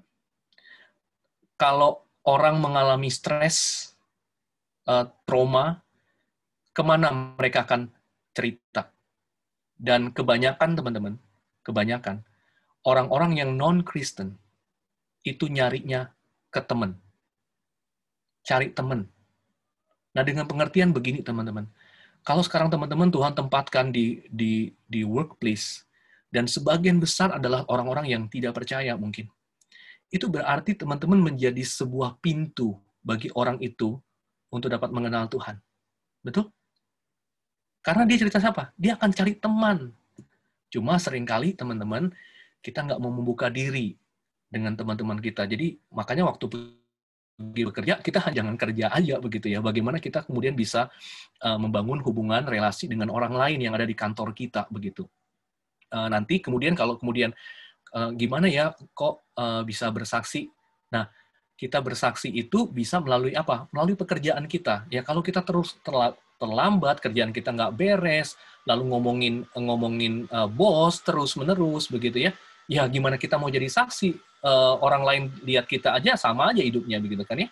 Kalau orang mengalami stres, uh, trauma, ke mana mereka akan cerita. Dan kebanyakan teman-teman, kebanyakan orang-orang yang non-Kristen itu nyarinya ke teman. Cari teman. Nah dengan pengertian begini teman-teman, kalau sekarang teman-teman Tuhan tempatkan di di di workplace dan sebagian besar adalah orang-orang yang tidak percaya mungkin itu berarti teman-teman menjadi sebuah pintu bagi orang itu untuk dapat mengenal Tuhan. Betul? Karena dia cerita siapa? Dia akan cari teman. Cuma sering kali teman-teman, kita nggak mau membuka diri dengan teman-teman kita. Jadi makanya waktu pergi bekerja, kita [laughs] jangan kerja aja begitu ya. Bagaimana kita kemudian bisa uh, membangun hubungan relasi dengan orang lain yang ada di kantor kita begitu. Uh, nanti kemudian kalau kemudian uh, gimana ya kok uh, bisa bersaksi? Nah, kita bersaksi itu bisa melalui apa? Melalui pekerjaan kita. Ya kalau kita terus terlambat, kerjaan kita nggak beres, lalu ngomongin ngomongin uh, bos terus menerus begitu ya. Ya gimana kita mau jadi saksi? Uh, orang lain lihat kita aja sama aja hidupnya begitu kan ya?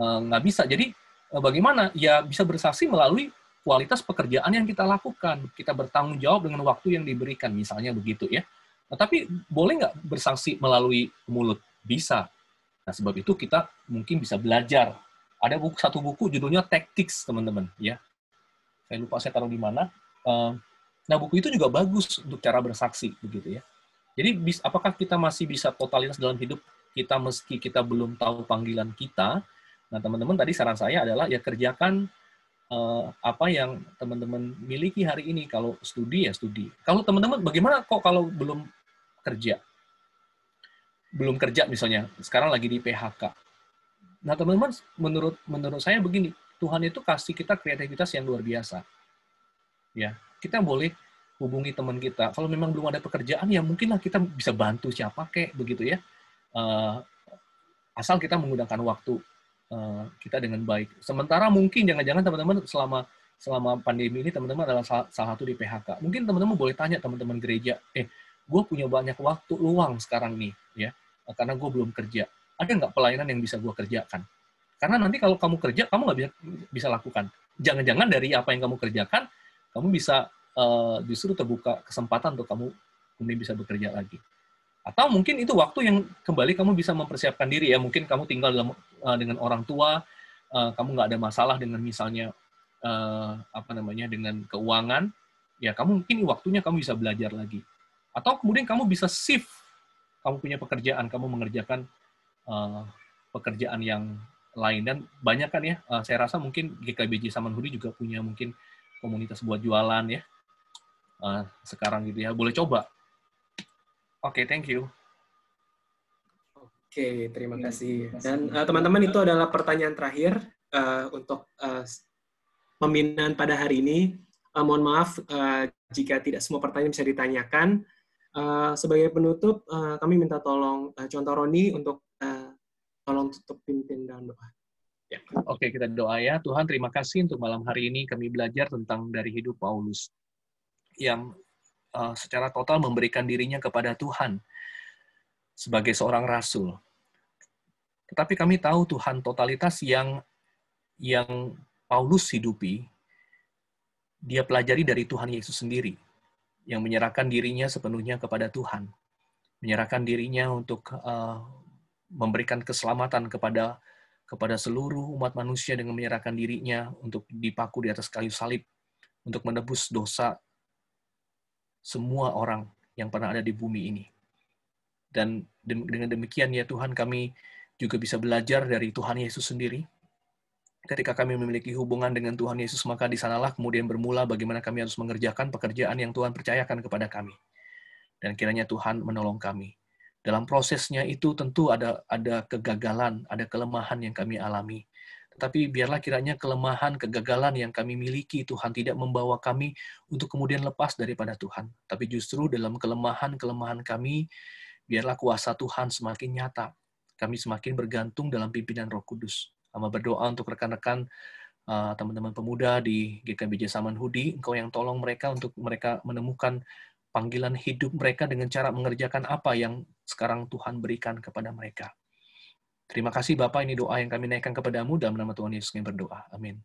Uh, nggak bisa. Jadi bagaimana? Ya bisa bersaksi melalui kualitas pekerjaan yang kita lakukan. Kita bertanggung jawab dengan waktu yang diberikan, misalnya begitu ya. Nah, tapi boleh nggak bersaksi melalui mulut? Bisa. Nah, sebab itu kita mungkin bisa belajar. Ada buku satu buku judulnya Tactics, teman-teman. Ya, saya lupa saya taruh di mana. Eh, nah, buku itu juga bagus untuk cara bersaksi, begitu ya. Jadi, apakah kita masih bisa totalitas dalam hidup kita meski kita belum tahu panggilan kita? Nah, teman-teman, tadi saran saya adalah ya kerjakan uh, apa yang teman-teman miliki hari ini. Kalau studi ya studi. Kalau teman-teman bagaimana kok kalau belum kerja. Belum kerja misalnya, sekarang lagi di PHK. Nah, teman-teman, menurut menurut saya begini, Tuhan itu kasih kita kreativitas yang luar biasa. Ya, kita boleh hubungi teman kita. Kalau memang belum ada pekerjaan, ya mungkinlah kita bisa bantu siapa kek, begitu ya. Uh, asal kita menggunakan waktu uh, kita dengan baik. Sementara mungkin jangan-jangan teman-teman selama selama pandemi ini teman-teman adalah salah, salah satu di PHK. Mungkin teman-teman boleh tanya teman-teman gereja, eh gue punya banyak waktu luang sekarang nih, ya, karena gue belum kerja. Ada nggak pelayanan yang bisa gue kerjakan? Karena nanti kalau kamu kerja, kamu nggak bisa bisa lakukan. Jangan-jangan dari apa yang kamu kerjakan, kamu bisa uh, justru terbuka kesempatan untuk kamu kemudian bisa bekerja lagi. Atau mungkin itu waktu yang kembali kamu bisa mempersiapkan diri ya. Mungkin kamu tinggal dalam, uh, dengan orang tua, uh, kamu nggak ada masalah dengan misalnya uh, apa namanya dengan keuangan, ya kamu mungkin waktunya kamu bisa belajar lagi atau kemudian kamu bisa shift, kamu punya pekerjaan, kamu mengerjakan uh, pekerjaan yang lain. Dan banyak kan ya, uh, saya rasa mungkin GKBJ Samanhudi juga punya mungkin komunitas buat jualan ya. Uh, sekarang gitu ya, boleh coba. Oke, okay, thank you. Oke, okay, terima kasih. Dan teman-teman uh, itu adalah pertanyaan terakhir uh, untuk uh, pembinaan pada hari ini. Uh, mohon maaf uh, jika tidak semua pertanyaan bisa ditanyakan. Uh, sebagai penutup, uh, kami minta tolong uh, contoh Roni untuk uh, tolong tutup pimpin dan doa. Ya. Oke, kita doa ya. Tuhan, terima kasih untuk malam hari ini kami belajar tentang dari hidup Paulus yang uh, secara total memberikan dirinya kepada Tuhan sebagai seorang rasul. Tetapi kami tahu Tuhan totalitas yang yang Paulus hidupi, dia pelajari dari Tuhan Yesus sendiri yang menyerahkan dirinya sepenuhnya kepada Tuhan, menyerahkan dirinya untuk uh, memberikan keselamatan kepada kepada seluruh umat manusia dengan menyerahkan dirinya untuk dipaku di atas kayu salib untuk menebus dosa semua orang yang pernah ada di bumi ini. Dan dengan demikian ya Tuhan kami juga bisa belajar dari Tuhan Yesus sendiri. Ketika kami memiliki hubungan dengan Tuhan Yesus, maka di sanalah kemudian bermula bagaimana kami harus mengerjakan pekerjaan yang Tuhan percayakan kepada kami. Dan kiranya Tuhan menolong kami dalam prosesnya itu tentu ada ada kegagalan, ada kelemahan yang kami alami. Tetapi biarlah kiranya kelemahan, kegagalan yang kami miliki Tuhan tidak membawa kami untuk kemudian lepas daripada Tuhan. Tapi justru dalam kelemahan-kelemahan kami, biarlah kuasa Tuhan semakin nyata. Kami semakin bergantung dalam pimpinan Roh Kudus. Sama berdoa untuk rekan-rekan uh, teman-teman pemuda di GKBJ Saman Hudi, Engkau yang tolong mereka untuk mereka menemukan panggilan hidup mereka dengan cara mengerjakan apa yang sekarang Tuhan berikan kepada mereka. Terima kasih Bapak, ini doa yang kami naikkan kepadamu dalam nama Tuhan Yesus kami berdoa. Amin.